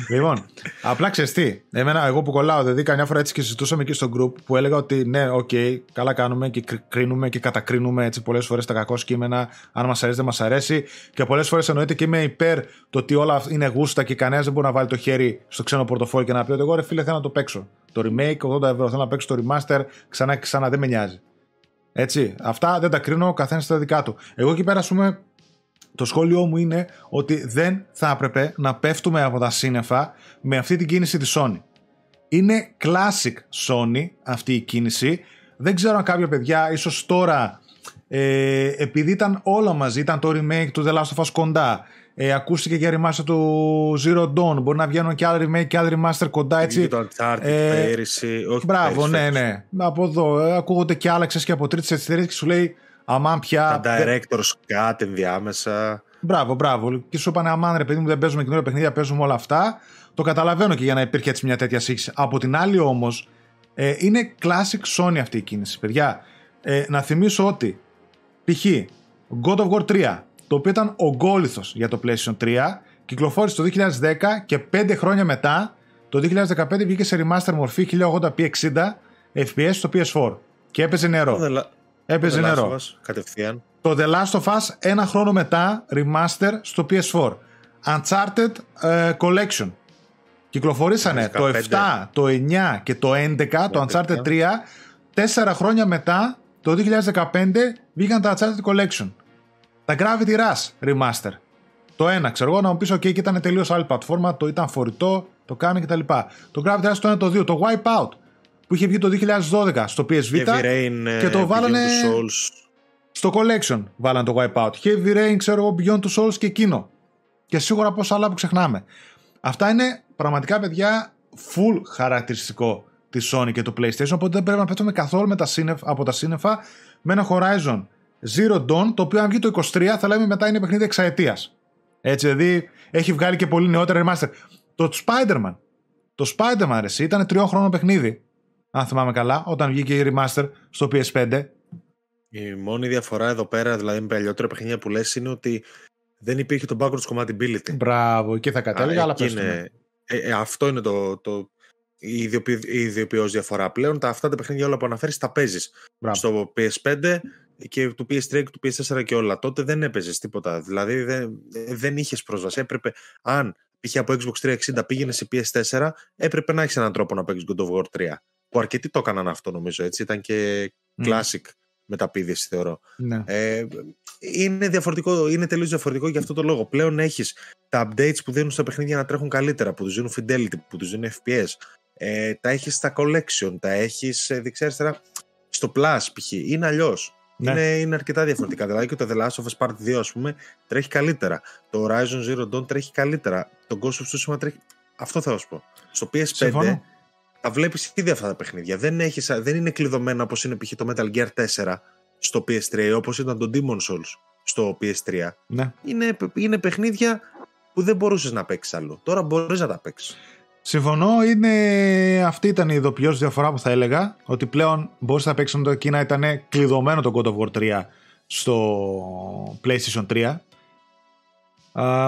λοιπόν, απλά ξέρεις τι. Εμένα, εγώ που κολλάω, δηλαδή, καμιά φορά έτσι και συζητούσαμε εκεί στο group που έλεγα ότι ναι, οκ, καλά κάνουμε και κρι- κρίνουμε και κατακρίνουμε έτσι πολλές φορές τα κακώς κείμενα. Αν μας αρέσει, δεν μας αρέσει. Και πολλές φορές εννοείται και είμαι υπέρ το ότι όλα είναι γούστα και κανένας δεν μπορεί να βάλει το χέρι στο ξένο πορτοφόλι και να πει ότι εγώ ρε φίλε θέλω να το παίξω. Το remake, 80 ευρώ, θέλω να παίξω το remaster, ξανά και ξανά δεν με νοιάζει. Έτσι. Αυτά δεν τα κρίνω, ο καθένας στα δικά του. Εγώ εκεί πέρα, ας πούμε, το σχόλιο μου είναι ότι δεν θα έπρεπε να πέφτουμε από τα σύννεφα με αυτή την κίνηση της Sony. Είναι classic Sony αυτή η κίνηση. Δεν ξέρω αν κάποια παιδιά ίσως τώρα ε, επειδή ήταν όλα μαζί, ήταν το remake του The Last of Us κοντά, ε, ακούστηκε για remaster του Zero Dawn, μπορεί να βγαίνουν και άλλα remake και άλλα remaster κοντά έτσι. Και το Uncharted Ε, πέρυσι. Όχι Μπράβο, πέρυσι, ναι, φέτος. ναι. Από εδώ ε, ακούγονται και άλλα ξέρεις και από τρίτες εταιρείε και σου λέει αμάν πια. Τα δεν- director's cut ενδιάμεσα. Μπράβο, μπράβο. Και σου είπαν, αμάν ρε παιδί μου, δεν παίζουμε καινούργια παιχνίδια, παίζουμε όλα αυτά. Το καταλαβαίνω και για να υπήρχε έτσι μια τέτοια σύγχυση. Από την άλλη όμως, ε, είναι classic Sony αυτή η κίνηση, παιδιά. Ε, να θυμίσω ότι π.χ. God of War 3, το οποίο ήταν ογκόλυθο για το PlayStation 3, κυκλοφόρησε το 2010 και 5 χρόνια μετά, το 2015 βγήκε σε remaster μορφή 1080p 60 FPS στο PS4. Και έπαιζε νερό. Το The La- Έπαιζε The Last νερό. of Us, Κατευθείαν. Το The Last of Us ένα χρόνο μετά remaster στο PS4. Uncharted ε, Collection. Κυκλοφορήσανε το 15. 7, το 9 και το 11, το Uncharted 3. Τέσσερα χρόνια μετά, το 2015, βγήκαν τα Uncharted Collection. Τα Gravity Rush remaster. Το ένα, ξέρω εγώ, να μου πεις: OK, και ήταν τελείως άλλη πλατφόρμα, το ήταν φορητό, το κάνει κτλ. Το Gravity Rush το 1, το 2, το Wipeout που είχε βγει το 2012 στο PSV Heavy Rain ε, και το Beyond βάλανε the Souls. στο collection βάλαν το Wipeout. Heavy Rain, ξέρω εγώ, Beyond two Souls και εκείνο. Και σίγουρα πόσα άλλα που ξεχνάμε. Αυτά είναι πραγματικά, παιδιά, full χαρακτηριστικό της Sony και του PlayStation. Οπότε δεν πρέπει να πέφτουμε καθόλου με τα σύννεφ, από τα σύννεφα με ένα Horizon Zero Dawn, το οποίο αν βγει το 23 θα λέμε μετά είναι παιχνίδι εξαετίας. Έτσι, δηλαδή έχει βγάλει και πολύ νεότερα remaster. Το Spider-Man. Το Spider-Man, ρε, εσύ, ήταν τριών χρόνων παιχνίδι. Αν θυμάμαι καλά, όταν βγήκε η remaster στο PS5. Η μόνη διαφορά εδώ πέρα, δηλαδή με παλιότερα παιχνίδια που λες, είναι ότι δεν υπήρχε το backwards compatibility. Μπράβο, εκεί θα κατέληγα, Α, αλλά εκεί πες το, ναι. είναι- ε, ε, αυτό είναι το, το, η ιδιοποιη- η ιδιοποιώς διαφορά. Πλέον τα, αυτά τα παιχνίδια όλα που αναφέρεις τα παίζεις Μπράβο. στο PS5 και του PS3 και του PS4 και όλα. Τότε δεν έπαιζες τίποτα. Δηλαδή δεν, δεν είχες πρόσβαση. Έπρεπε, αν π.χ. από Xbox 360 πήγαινε σε PS4, έπρεπε να έχεις έναν τρόπο να παίξεις God of War 3. Που αρκετοί το έκαναν αυτό νομίζω. Έτσι. Ήταν και Μμ. classic μεταπίδηση θεωρώ. Ναι. Ε, είναι, διαφορετικό, είναι τελείως διαφορετικό για αυτό το λόγο. Πλέον έχεις τα updates που δίνουν στα παιχνίδια να τρέχουν καλύτερα, που τους δίνουν fidelity, που τους δίνουν FPS. Ε, τα έχεις στα collection, τα έχεις ε, δεξιά αριστερά στο Plus π.χ. Είναι αλλιώς. Ναι. Είναι, είναι αρκετά διαφορετικά. Δηλαδή και το The Last of Us Part 2 ας πούμε τρέχει καλύτερα. Το Horizon Zero Dawn τρέχει καλύτερα. Το Ghost of Tsushima τρέχει... Αυτό θα σου πω. Στο PS5 Συμφωνώ. Τα βλέπεις ήδη αυτά τα παιχνίδια. Δεν, έχεις, δεν είναι κλειδωμένα όπως είναι π.χ. το Metal Gear 4 στο PS3 όπως ήταν το Demon Souls στο PS3. ναι. Είναι, είναι παιχνίδια που δεν μπορούσες να παίξεις άλλο. Τώρα μπορείς να τα παίξεις. Συμφωνώ, είναι... αυτή ήταν η ειδοποιώς διαφορά που θα έλεγα. Ότι πλέον μπορείς να παίξεις το εκεί να ήταν κλειδωμένο το God of War 3 στο PlayStation 3.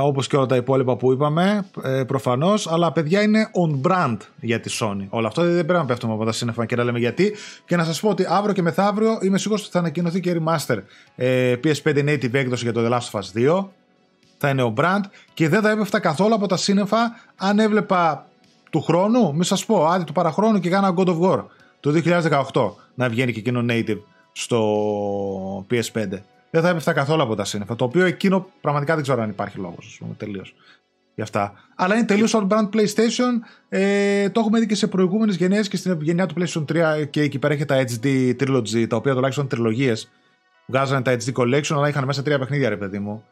Όπως και όλα τα υπόλοιπα που είπαμε ε, προφανώς. Αλλά παιδιά είναι on brand για τη Sony. Όλο αυτό δεν πρέπει να πέφτουμε από τα σύννεφα και να λέμε γιατί. Και να σας πω ότι αύριο και μεθαύριο είμαι σίγουρος ότι θα ανακοινωθεί και remaster. Ε, PS5 native έκδοση για το The Last of Us 2 θα είναι ο brand. Και δεν θα έπεφτα καθόλου από τα σύννεφα αν έβλεπα του χρόνου, μη σας πω, άντι του παραχρόνου και κάνα God of War. Το 2018 να βγαίνει και εκείνο native στο PS5 δεν θα έπεφτα καθόλου από τα σύννεφα. Το οποίο εκείνο πραγματικά δεν ξέρω αν υπάρχει λόγος, ας πούμε, τελείως. Γι' αυτά. Αλλά είναι τελείως on brand PlayStation. Ε, το έχουμε δει και σε προηγούμενες γενιές και στην γενιά του PlayStation 3 και εκεί πέρα έχει τα HD Trilogy, τα οποία τουλάχιστον τριλογίες βγάζανε τα HD Collection, αλλά είχαν μέσα τρία παιχνίδια, ρε παιδί μου.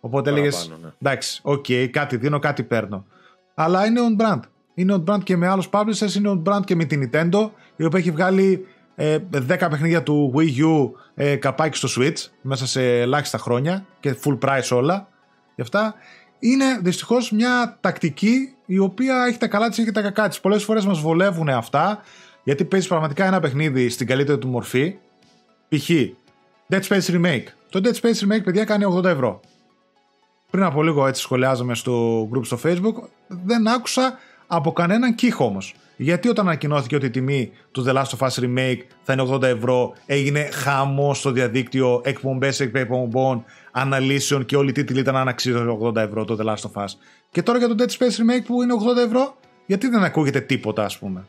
Οπότε έλεγες. Ναι. Εντάξει, OK, okay, κάτι δίνω, κάτι παίρνω. Αλλά είναι on brand. Είναι on brand και με άλλους publishers, είναι on brand και με την Nintendo, η οποία έχει βγάλει ε, 10 παιχνίδια του Wii U ε, καπάκι στο Switch μέσα σε ελάχιστα χρόνια και full price όλα. Γι' αυτά είναι δυστυχώς μια τακτική η οποία έχει τα καλά της και τα κακά της. Πολλές φορές μας βολεύουν αυτά γιατί παίζεις πραγματικά ένα παιχνίδι στην καλύτερη του μορφή. Π.χ. Dead Space Remake. Το Dead Space Remake, παιδιά, κάνει 80 ευρώ. Πριν από λίγο έτσι σχολιάζαμε στο group στο facebook, δεν άκουσα από κανέναν κύχο όμως. Γιατί όταν ανακοινώθηκε ότι η τιμή του The Last of Us Remake θα είναι 80 ευρώ, έγινε χαμός στο διαδίκτυο, εκπομπές εκπομπών, αναλύσεων και όλοι οι τίτλοι ήταν αν αξίζει 80 ευρώ το The Last of Us. Και τώρα για το Dead Space Remake που είναι 80 ευρώ, γιατί δεν ακούγεται τίποτα, ας πούμε;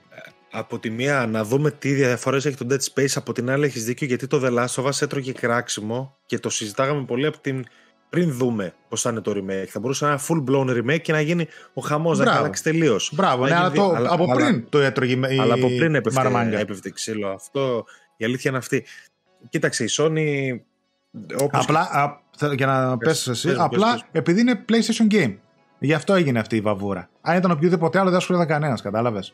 Από τη μία να δούμε τι διαφορές έχει το Dead Space, από την άλλη έχεις δίκιο γιατί το The Last of Us έτρωγε κράξιμο και το συζητάγαμε πολύ από την πριν δούμε πώς θα είναι το remake. Θα μπορούσε να είναι full blown remake και να γίνει ο χαμός να αλλάξει τελείως. Μπράβο, ναι, αλλά, το, αλλά, από πριν το έτρωγε η Αλλά από πριν έπεφτε, έπεφτε ξύλο. Αυτό η αλήθεια είναι αυτή. Κοίταξε, η Sony. Όπως απλά, α, για να πέσει εσύ, απλά επειδή είναι PlayStation Game. Γι' αυτό έγινε αυτή η βαβούρα. Αν ήταν οποιοδήποτε άλλο δεν ασχολιόταν κανένας, κατάλαβες.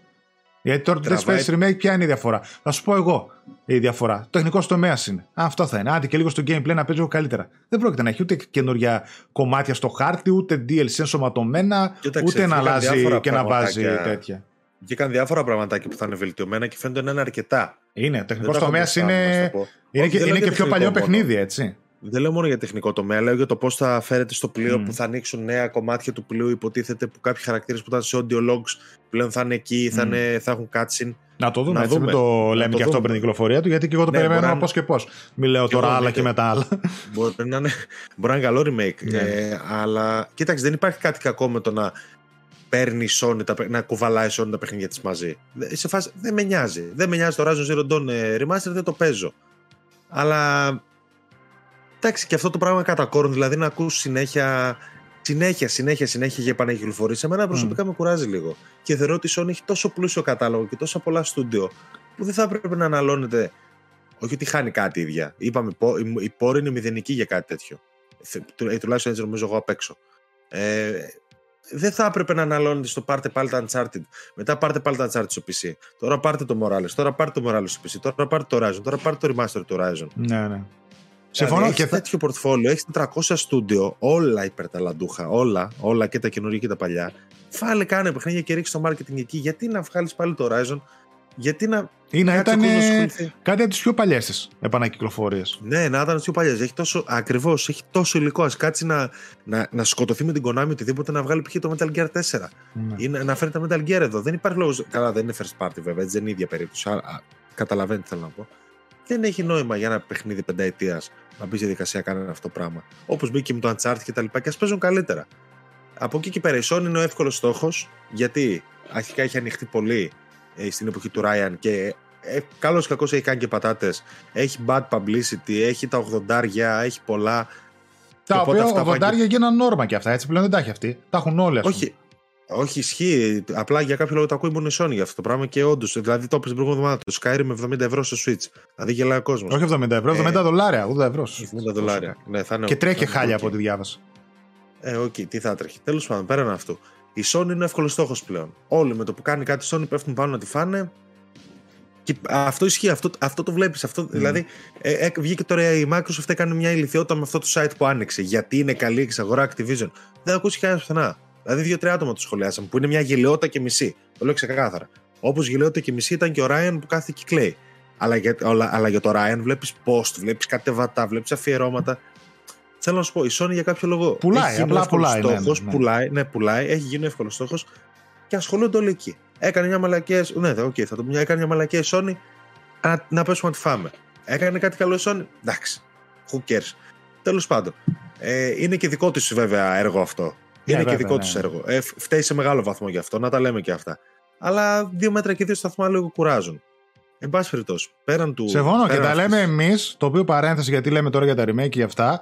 Γιατί τώρα το Dead Space Remake ποια είναι η διαφορά; Θα σου πω εγώ η διαφορά. Τεχνικό τομέας είναι. Αυτό θα είναι. Άντε και λίγο στο gameplay να παίζει καλύτερα. Δεν πρόκειται να έχει ούτε καινούργια κομμάτια στο χάρτη, ούτε DLC ενσωματωμένα, ούτε να αλλάζει και να βάζει τέτοια. Βγήκαν διάφορα πραγματάκια που θα είναι βελτιωμένα και φαίνεται να είναι αρκετά. Είναι. Τεχνικός τομέας είναι, είναι, και, είναι και πιο παλιό παιχνίδι, έτσι. Δεν λέω μόνο για τεχνικό τομέα, λέω για το πώς θα φέρεται στο πλοίο mm. που θα ανοίξουν νέα κομμάτια του πλοίου. Υποτίθεται που κάποιοι χαρακτήρες που ήταν σε audio logs πλέον θα είναι εκεί, θα, είναι, θα έχουν cutscene. Να το δούμε, να έτσι, δούμε. το λέμε το και αυτό πριν την κυκλοφορία του, γιατί και εγώ το ναι, περιμένω πώς και πώς. Μην λέω τώρα άλλα και μετά άλλα. Μπορεί να είναι, μπορεί να είναι καλό remake. Ναι. Ε, αλλά κοίταξε, δεν υπάρχει κάτι κακό με το να παίρνει η Sony, να κουβαλάει η Sony τα παιχνίδια της μαζί. Σε φάση, δεν με νοιάζει. Δεν με νοιάζει το Horizon Zero Dawn ε, Remaster, δεν το παίζω. Αλλά Εντάξει, και αυτό το πράγμα κατά κόρον, δηλαδή να ακούς συνέχεια, συνέχεια, συνέχεια, συνέχεια για επανεκκυκλοφορήσει, εμένα προσωπικά mm. με κουράζει λίγο. Και θεωρώ ότι η Sony έχει τόσο πλούσιο κατάλογο και τόσα πολλά στούντιο που δεν θα έπρεπε να αναλώνεται. Όχι ότι χάνει κάτι ίδια. Είπαμε, η πόρη είναι μηδενική για κάτι τέτοιο. Ε, τουλάχιστον έτσι νομίζω εγώ απ' έξω. Ε, δεν θα έπρεπε να αναλώνεται στο πάρτε πάλι τα Uncharted. Μετά πάρτε πάλι τα Uncharted στο PC. Τώρα πάρτε το Morales. Τώρα πάρτε το Morales στο PC. Τώρα πάρτε το Horizon. Τώρα πάρτε το Remaster του Horizon. Ναι, ναι. Συμφωνώ δηλαδή, και τέτοιο πορτφόλιο, έχεις 400 στούντιο, όλα υπερταλαντούχα, όλα, όλα και τα καινούργια και τα παλιά. Φάλε κάνε παιχνίδια και ρίξει το marketing εκεί. Γιατί να βγάλεις πάλι το Horizon, γιατί να. ή να ήταν κάτι από τις πιο παλιές της επανακυκλοφορίες. Ναι, να ήταν τις πιο παλιές. Έχει τόσο. Ακριβώς, έχει τόσο υλικό. Α κάτσει να, να, να σκοτωθεί με την Konami οτιδήποτε να βγάλει π.χ. το Metal Gear 4. Ναι. Ή να, να φέρει τα Metal Gear εδώ. Δεν υπάρχει λόγος. Καλά, δεν είναι first party βέβαια, έτσι δεν είναι η ίδια περίπτωση. Καταλαβαίνετε τι θέλω να πω δεν έχει νόημα για ένα παιχνίδι πενταετίας να μπει στη διαδικασία να κάνει αυτό το πράγμα. Όπως μπήκε με το Uncharted και τα λοιπά και ας παίζουν καλύτερα. Από εκεί και πέρα η Sony είναι ο εύκολος στόχος γιατί αρχικά έχει ανοιχτεί πολύ ε, στην εποχή του Ryan και ε, καλώς ή κακό έχει κάνει και πατάτες. Έχει bad publicity, έχει τα 80 έχει πολλά. Τα οποία 80 γίνανε νόρμα και αυτά, έτσι πλέον δεν τα έχει αυτή. Τα έχουν όλοι, ας Όχι, όχι, ισχύει. Απλά για κάποιο λόγο το ακούει μόνο η Sony για αυτό το πράγμα και όντως. Δηλαδή το έπαιζε την προηγούμενη εβδομάδα. Το Skyrim με 70 ευρώ στο Switch. Δηλαδή γελάει ο κόσμος. Όχι 70 ευρώ, 70 ε, δολάρια. 80 ευρώ. 70 δολάρια. Ναι, θα είναι και τρέχει χάλια από ό,τι διάβασα. Ε, OK, okay, τι θα τρέχει. Τέλος πάντων, πέραν αυτού. Η Sony είναι εύκολος στόχος πλέον. Όλοι με το που κάνει κάτι Sony πέφτουν πάνω να τη φάνε. Και αυτό ισχύει, αυτό, αυτό το βλέπεις. Mm. Δηλαδή, ε, ε, βγήκε τώρα η Microsoft, έκανε μια ηλικιότητα με αυτό το site που άνοιξε. Γιατί είναι καλή εξαγορά Activision. Δεν ακούσει κανένας πουθενά. Δηλαδή, δύο-τρία άτομα το σχολιάσαμε, που είναι μια γελιότητα και μισή. Το λέω ξεκάθαρα. Όπως γελιότητα και μισή ήταν και ο Ράιαν που κάθεται και κλαίει. Αλλά για, αλλά, αλλά για το Ράιαν βλέπεις post, βλέπεις κατεβατά, βλέπεις αφιερώματα. Θέλω να σου πω, η Sony για κάποιο λόγο. Πουλάει, έχει γίνει απλά ο εύκολος πουλάει, ναι, στόχος, ναι, ναι. Πουλάει, ναι, πουλάει, έχει γίνει εύκολος στόχος και ασχολούνται όλοι εκεί. Έκανε μια μαλακία. Ναι, οκ, θα το πω. Έκανε μια μαλακία η Sony. Να, να πέσουμε να τη φάμε. Έκανε κάτι καλό η Sony. Εντάξει. Who cares. Τέλος πάντων. Ε, είναι και δικό της βέβαια έργο αυτό. Ναι, είναι βέβαια, και δικό ναι. της έργο. Ε, φ- φταίει σε μεγάλο βαθμό γι' αυτό, να τα λέμε και αυτά. Αλλά δύο μέτρα και δύο σταθμά λίγο κουράζουν. Εν πάση περιπτώσει, πέραν του. Συμφωνώ και πέραν τα αυτής- λέμε εμείς, το οποίο παρένθεση γιατί λέμε τώρα για τα remake και αυτά,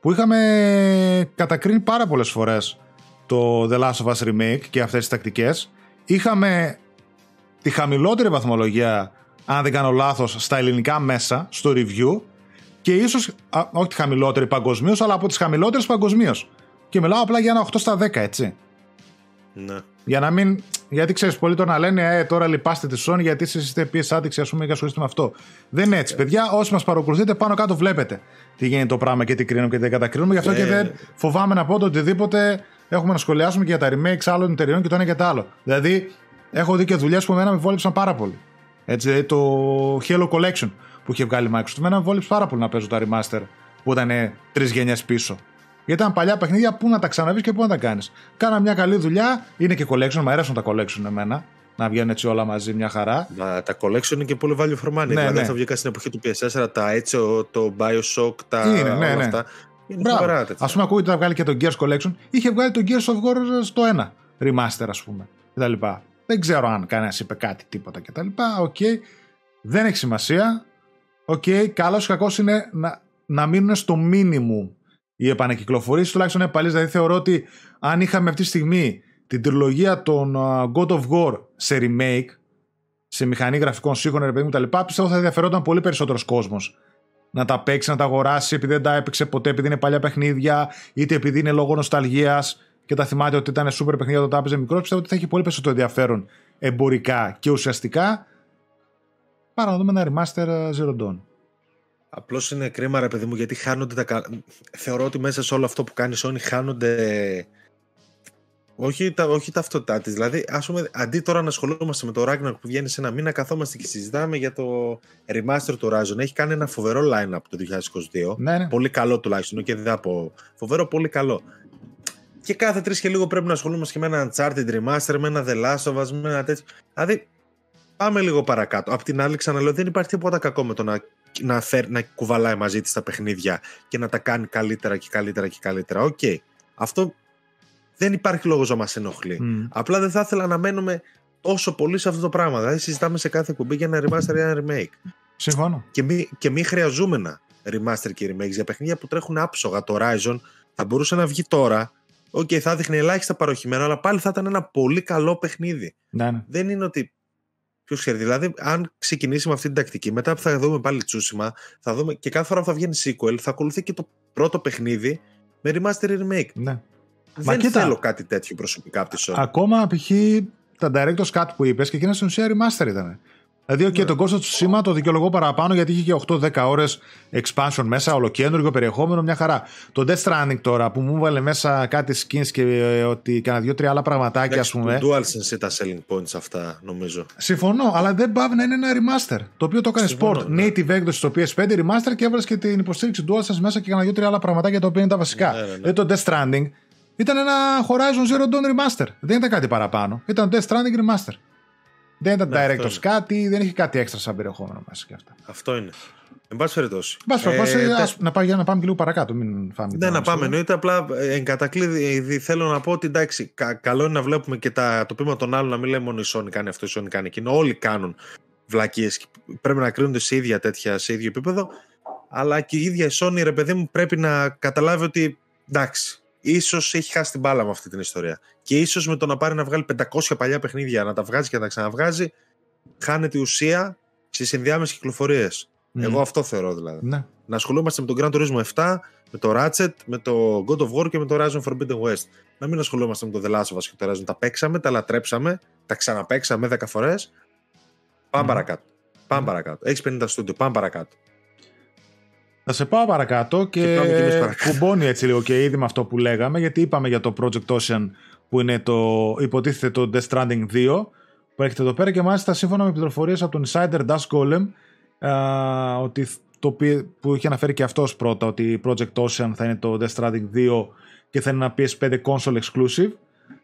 που είχαμε κατακρίνει πάρα πολλές φορές το The Last of Us Remake και αυτές τις τακτικές. Είχαμε τη χαμηλότερη βαθμολογία, αν δεν κάνω λάθος, στα ελληνικά μέσα, στο review, και ίσως, όχι τη χαμηλότερη παγκοσμίως, αλλά από τις χαμηλότερες παγκοσμίως. Και μιλάω απλά για ένα 8 στα 10, έτσι. Ναι. Για να μην. Γιατί ξέρεις, πολλοί τώρα να λένε, Ε, τώρα λυπάστε τη Sony γιατί εσείς είστε PS Addicts, ας πούμε, και ασχολείστε με αυτό. Δεν είναι έτσι. Παιδιά, όσοι μας παρακολουθείτε, πάνω κάτω βλέπετε τι γίνεται το πράγμα και τι κρίνουμε και τι δεν κατακρίνουμε. Γι' αυτό Ναι. και δεν φοβάμαι να πω το οτιδήποτε έχουμε να σχολιάσουμε και για τα remakes άλλων εταιριών και το ένα και το άλλο. Δηλαδή, έχω δει και δουλειές που εμένα με βόλεψαν πάρα πολύ. Έτσι, δηλαδή το Halo Collection που είχε βγάλει η Microsoft, εμένα με βόλεψε πάρα πολύ να παίζω τα remaster που ήταν τρεις γενιές πίσω. Γιατί ήταν παλιά παιχνίδια, πού να τα ξαναβείς και πού να τα κάνεις. Κάνα μια καλή δουλειά, είναι και collection, μου αρέσουν τα collection εμένα. Να βγαίνουν έτσι όλα μαζί, μια χαρά. Μα, τα collection είναι και πολύ value for money. Ναι, δηλαδή, ναι. θα βγήκαν στην εποχή του PS4, τα έτσι, το Bioshock, τα Είναι, ναι, όλα ναι. αυτά. Είναι Μπράβο. φοβερά τέτοια. Ας πούμε, ακούγεται να βγάλει και το Gears Collection. Είχε βγάλει το Gears of War στο 1 remaster, ας πούμε. κτλ. Δεν ξέρω αν κανένας είπε κάτι, τίποτα κτλ. Οκ. Δεν έχει σημασία. Οκ. Καλός ή κακός είναι να, να μείνουν στο minimum οι επανακυκλοφορίες. Τουλάχιστον είναι παλιές. Δηλαδή, θεωρώ ότι αν είχαμε αυτή τη στιγμή την τριλογία των α, God of War σε remake, σε μηχανή γραφικών σύγχρονων, ρε παιδί μου, τα λοιπά, πιστεύω θα ενδιαφερόταν πολύ περισσότερος κόσμος να τα παίξει, να τα αγοράσει επειδή δεν τα έπαιξε ποτέ, επειδή είναι παλιά παιχνίδια, είτε επειδή είναι λόγω νοσταλγίας και τα θυμάται ότι ήταν super παιχνίδια όταν τα έπαιζε μικρός. Πιστεύω ότι θα έχει πολύ περισσότερο ενδιαφέρον εμπορικά και ουσιαστικά παρά να δούμε ένα remaster ε, Zero Dawn. Απλώς είναι κρίμα, ρε παιδί μου, γιατί χάνονται τα. κα- Θεωρώ ότι μέσα σε όλο αυτό που κάνει η Sony χάνονται. Όχι τα, όχι τα αυτοτά της. Δηλαδή, ας πούμε, αντί τώρα να ασχολούμαστε με το Ragnarok που βγαίνει σε ένα μήνα, καθόμαστε και συζητάμε για το remaster του Horizon. Έχει κάνει ένα φοβερό line-up το 2022. Ναι, ναι. Πολύ καλό τουλάχιστον και δεν θα πω. Φοβερό, πολύ καλό. Και κάθε τρεις και λίγο πρέπει να ασχολούμαστε και με ένα Uncharted Remaster, με ένα The Last of Us, με ένα τέτοιο. Δηλαδή, πάμε λίγο παρακάτω. Απ' την άλλη, ξαναλέω, δεν υπάρχει τίποτα κακό με το να, να, φέρ, να κουβαλάει μαζί της τα παιχνίδια και να τα κάνει καλύτερα και καλύτερα και καλύτερα. Οκ. Αυτό δεν υπάρχει λόγος να μας ενοχλεί. Μμ. Απλά δεν θα ήθελα να μένουμε τόσο πολύ σε αυτό το πράγμα. Δηλαδή, συζητάμε σε κάθε εκπομπή για ένα remaster ή ένα remake. Συμφωνώ. Και μη, και μη χρειαζόμενα remaster και remakes για παιχνίδια που τρέχουν άψογα. Το Horizon θα μπορούσε να βγει τώρα. Οκ, θα δείχνει ελάχιστα παρωχημένο, αλλά πάλι θα ήταν ένα πολύ καλό παιχνίδι. Ναι, ναι. Δεν είναι ότι. Ποιος ξέρει, δηλαδή, αν ξεκινήσει με αυτή την τακτική, μετά που θα δούμε πάλι τσούσιμα, θα δούμε και κάθε φορά που θα βγαίνει sequel, θα ακολουθεί και το πρώτο παιχνίδι με remaster ή remake. ναι. Δεν κοίτα, θέλω κάτι τέτοιο προσωπικά από τη Sony. Ακόμα π.χ. τα Director's Cut που είπες και εκείνα στην ουσία remaster ήταν. Δηλαδή, okay, Ναι. τον κόστος του σήμα το δικαιολογώ παραπάνω γιατί είχε και 8-10 ώρες expansion μέσα, ολοκέντρο περιεχόμενο, μια χαρά. Το Death Stranding τώρα που μου έβαλε μέσα κάτι skins και ε, ότι κάνα δύο-τρία άλλα πραγματάκια, ας Εντάξει, πούμε. του DualSense τα selling points αυτά, νομίζω. Συμφωνώ, αλλά δεν πάβει να είναι ένα remaster. Το οποίο το έκανε Συμφωνώ, sport. ναι. Native έκδοση στο PS5 remaster και έβαλες και την υποστήριξη DualSense μέσα και κάνα δύο-τρία άλλα πραγματάκια τα οποία είναι τα βασικά. Ναι, ναι, ναι. Δηλαδή το Death Stranding ήταν ένα Horizon Zero Dawn remaster. Δεν ήταν κάτι παραπάνω. Ήταν Death Stranding remaster. Δεν ήταν Ναι, αυτό director's κάτι, δεν είχε κάτι έξτρα σαν περιεχόμενο μέσα και αυτά. Αυτό είναι. Εν πάση περιπτώσει. Μπας, Ε, ε, τε- ας, να, πάμε, για να πάμε και λίγο παρακάτω. Μην φάμε Ναι, την να ώρα πάμε. στο- Εννοείται απλά ε, εν κατακλείδη θέλω να πω ότι εντάξει, κα- καλό είναι να βλέπουμε και τα, το πείμα των άλλων να μην λέμε μόνο η Sony κάνει αυτό, η Sony κάνει εκείνο. Όλοι κάνουν βλακίες. Πρέπει να κρίνονται σε ίδια τέτοια, σε ίδιο επίπεδο. Αλλά και η ίδια η Sony, ρε παιδί μου, πρέπει να καταλάβει ότι εντάξει, ίσως έχει χάσει την μπάλα με αυτή την ιστορία. Και ίσως με το να πάρει να βγάλει 500 παλιά παιχνίδια, να τα βγάζει και να τα ξαναβγάζει, χάνεται η ουσία στις ενδιάμεσες κυκλοφορίες. Μμ. Εγώ αυτό θεωρώ δηλαδή Ναι. να ασχολούμαστε με τον Gran Turismo 7, με το Ratchet, με το God of War και με το Horizon Forbidden West. Να μην ασχολούμαστε με το The Last of Us και το Horizon. Τα παίξαμε, τα λατρέψαμε, τα ξαναπαίξαμε 10 φορές. Πάμε Μμμ. παρακάτω. Πάμε παρακάτω. Έχεις 50 στούντιο, πάμε παρακάτω. Θα σε πάω παρακάτω και, Και πάμε κι εμείς παρακάτω. κουμπώνει έτσι λίγο και ήδη με αυτό που λέγαμε, γιατί είπαμε για το Project Ocean που είναι το υποτίθεται το Death Stranding 2 που έρχεται εδώ πέρα και μάλιστα σύμφωνα με πληροφορίες από τον Insider Dash Golem α, ότι το οποίο, που είχε αναφέρει και αυτός πρώτα ότι η Project Ocean θα είναι το Death Stranding 2 και θα είναι ένα PS5 console exclusive.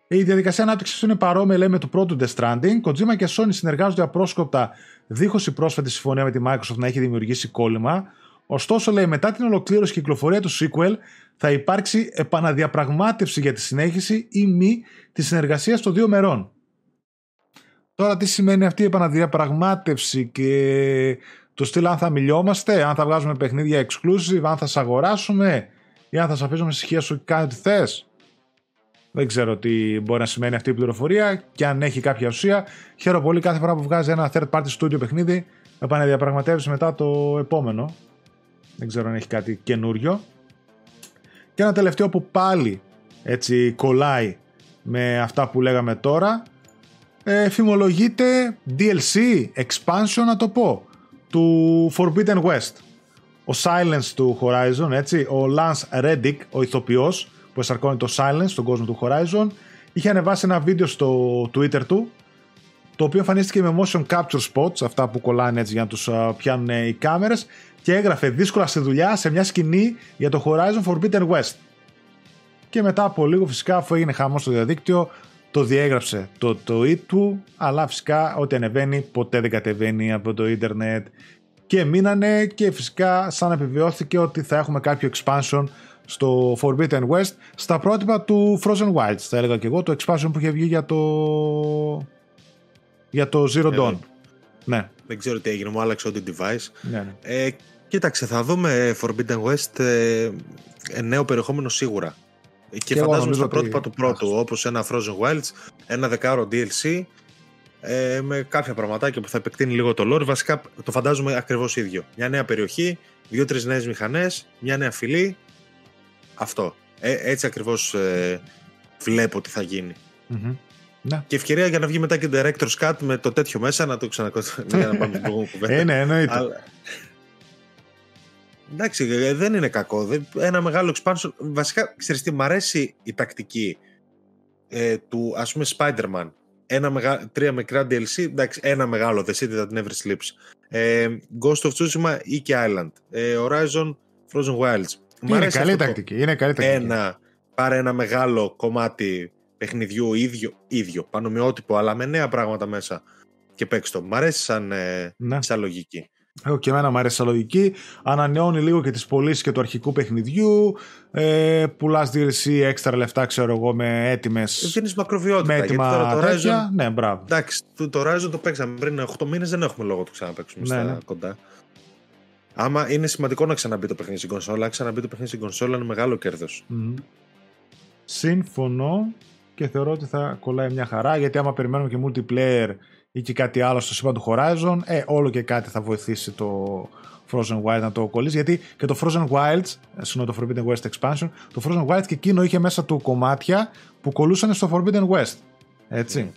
Η διαδικασία ανάπτυξης είναι παρόμοια λέει, με το πρώτο Death Stranding. Kojima και Sony συνεργάζονται απρόσκοπτα δίχως η πρόσφατη συμφωνία με τη Microsoft να έχει δημιουργήσει κόλλημα. Ωστόσο, λέει, μετά την ολοκλήρωση και κυκλοφορία του sequel, θα υπάρξει επαναδιαπραγμάτευση για τη συνέχιση ή μη της συνεργασίας των δύο μερών. Τώρα, τι σημαίνει αυτή η επαναδιαπραγμάτευση και το στυλ αν θα μιλιόμαστε, αν θα βγάζουμε παιχνίδια exclusive, αν θα σε αγοράσουμε ή αν θα σε αφήσουμε ησυχία σου κάνει ό,τι θες. Δεν ξέρω τι μπορεί να σημαίνει αυτή η πληροφορία και αν έχει κάποια ουσία. Χαίρομαι πολύ κάθε φορά που βγάζει ένα third party studio παιχνίδι να επαναδιαπραγματεύσει μετά το επόμενο. Δεν ξέρω αν έχει κάτι καινούριο. Και ένα τελευταίο που πάλι έτσι κολλάει με αυτά που λέγαμε τώρα. Ε, φημολογείται DLC, expansion να το πω, του Forbidden West. Ο Silence του Horizon, έτσι, ο Lance Reddick, ο ηθοποιός που εσαρκώνει το Silence στον κόσμο του Horizon, είχε ανεβάσει ένα βίντεο στο Twitter του, το οποίο εμφανίστηκε με motion capture spots, αυτά που κολλάνε έτσι για να τους πιάνουν οι κάμερες και έγραφε δύσκολα στη δουλειά σε μια σκηνή για το Horizon Forbidden West. Και μετά από λίγο φυσικά αφού έγινε χαμό στο διαδίκτυο το διέγραψε το tweet του αλλά φυσικά ό,τι ανεβαίνει ποτέ δεν κατεβαίνει από το ίντερνετ και μείνανε και φυσικά σαν επιβιώθηκε ότι θα έχουμε κάποιο expansion στο Forbidden West στα πρότυπα του Frozen Wilds θα έλεγα και εγώ το expansion που είχε βγει για το για το Zero Dawn. Ναι. Δεν ξέρω τι έγινε, μου άλλαξε ό,τι device. Ναι, ναι. Ε, κοίταξε, θα δούμε Forbidden West ε, νέο περιεχόμενο σίγουρα. Και, και φαντάζομαι στα πρότυπα του πρώτου, όπως ένα Frozen Wilds, ένα δεκάωρο DLC, ε, με κάποια πραγματάκια που θα επεκτείνει λίγο το lore. Βασικά το φαντάζομαι ακριβώς ίδιο. Μια νέα περιοχή, δύο-τρεις νέες μηχανές, μια νέα φυλή. Αυτό. Ε, έτσι ακριβώς ε, βλέπω τι θα γίνει. Mm-hmm. Ναι. Και ευκαιρία για να βγει μετά και Director's Cut με το τέτοιο μέσα να το ξανακόψω. για να πάμε στην κουβέντα. Ε, ναι, εννοείται. Αλλά... Εντάξει, ε, δεν είναι κακό. Ένα μεγάλο expansion. Βασικά, ξέρεις τι, μ' αρέσει η τακτική ε, του, ας πούμε, Spider-Man. Ένα μεγα... Τρία μικρά DLC, εντάξει, ένα μεγάλο, The City That Never Sleeps. Ε, Ghost of Tsushima ή και Island. Ε, Horizon Frozen Wilds. Είναι καλή, τακτική, είναι καλή τακτική. Ένα, πάρε ένα μεγάλο κομμάτι παιχνιδιού ίδιο, ίδιο, πανομοιότυπο, αλλά με νέα πράγματα μέσα και παίξει το. Μ' αρέσει σαν, ε, Ναι. σαν λογική. Εγώ και εμένα μου αρέσει σαν λογική. Ανανεώνει λίγο και τις πωλήσεις και του αρχικού παιχνιδιού. Ε, πουλάς DLC έξτρα λεφτά, ξέρω εγώ, με έτοιμες... Δίνεις μακροβιότητα. με γιατί έτοιμα τώρα το τέτοια. Horizon, Ναι, μπράβο. εντάξει, το, το Horizon το παίξαμε πριν 8 μήνες, δεν έχουμε λόγο να το ξαναπαίξουμε Ναι, στα ναι. κοντά. Άμα είναι σημαντικό να ξαναμπεί το παιχνίδι στην κονσόλα, αν ξαναμπεί το παιχνίδι στην κονσόλα είναι μεγάλο κέρδος. Μμμ. Συμφωνώ και θεωρώ ότι θα κολλάει μια χαρά γιατί άμα περιμένουμε και multiplayer ή και κάτι άλλο στο σύμπαν του Horizon, ε, όλο και κάτι θα βοηθήσει το Frozen Wild να το κολλήσει. Γιατί και το Frozen Wilds, ε, συγγνώμη, το Forbidden West Expansion, το Frozen Wilds και εκείνο είχε μέσα του κομμάτια που κολούσαν στο Forbidden West. Έτσι.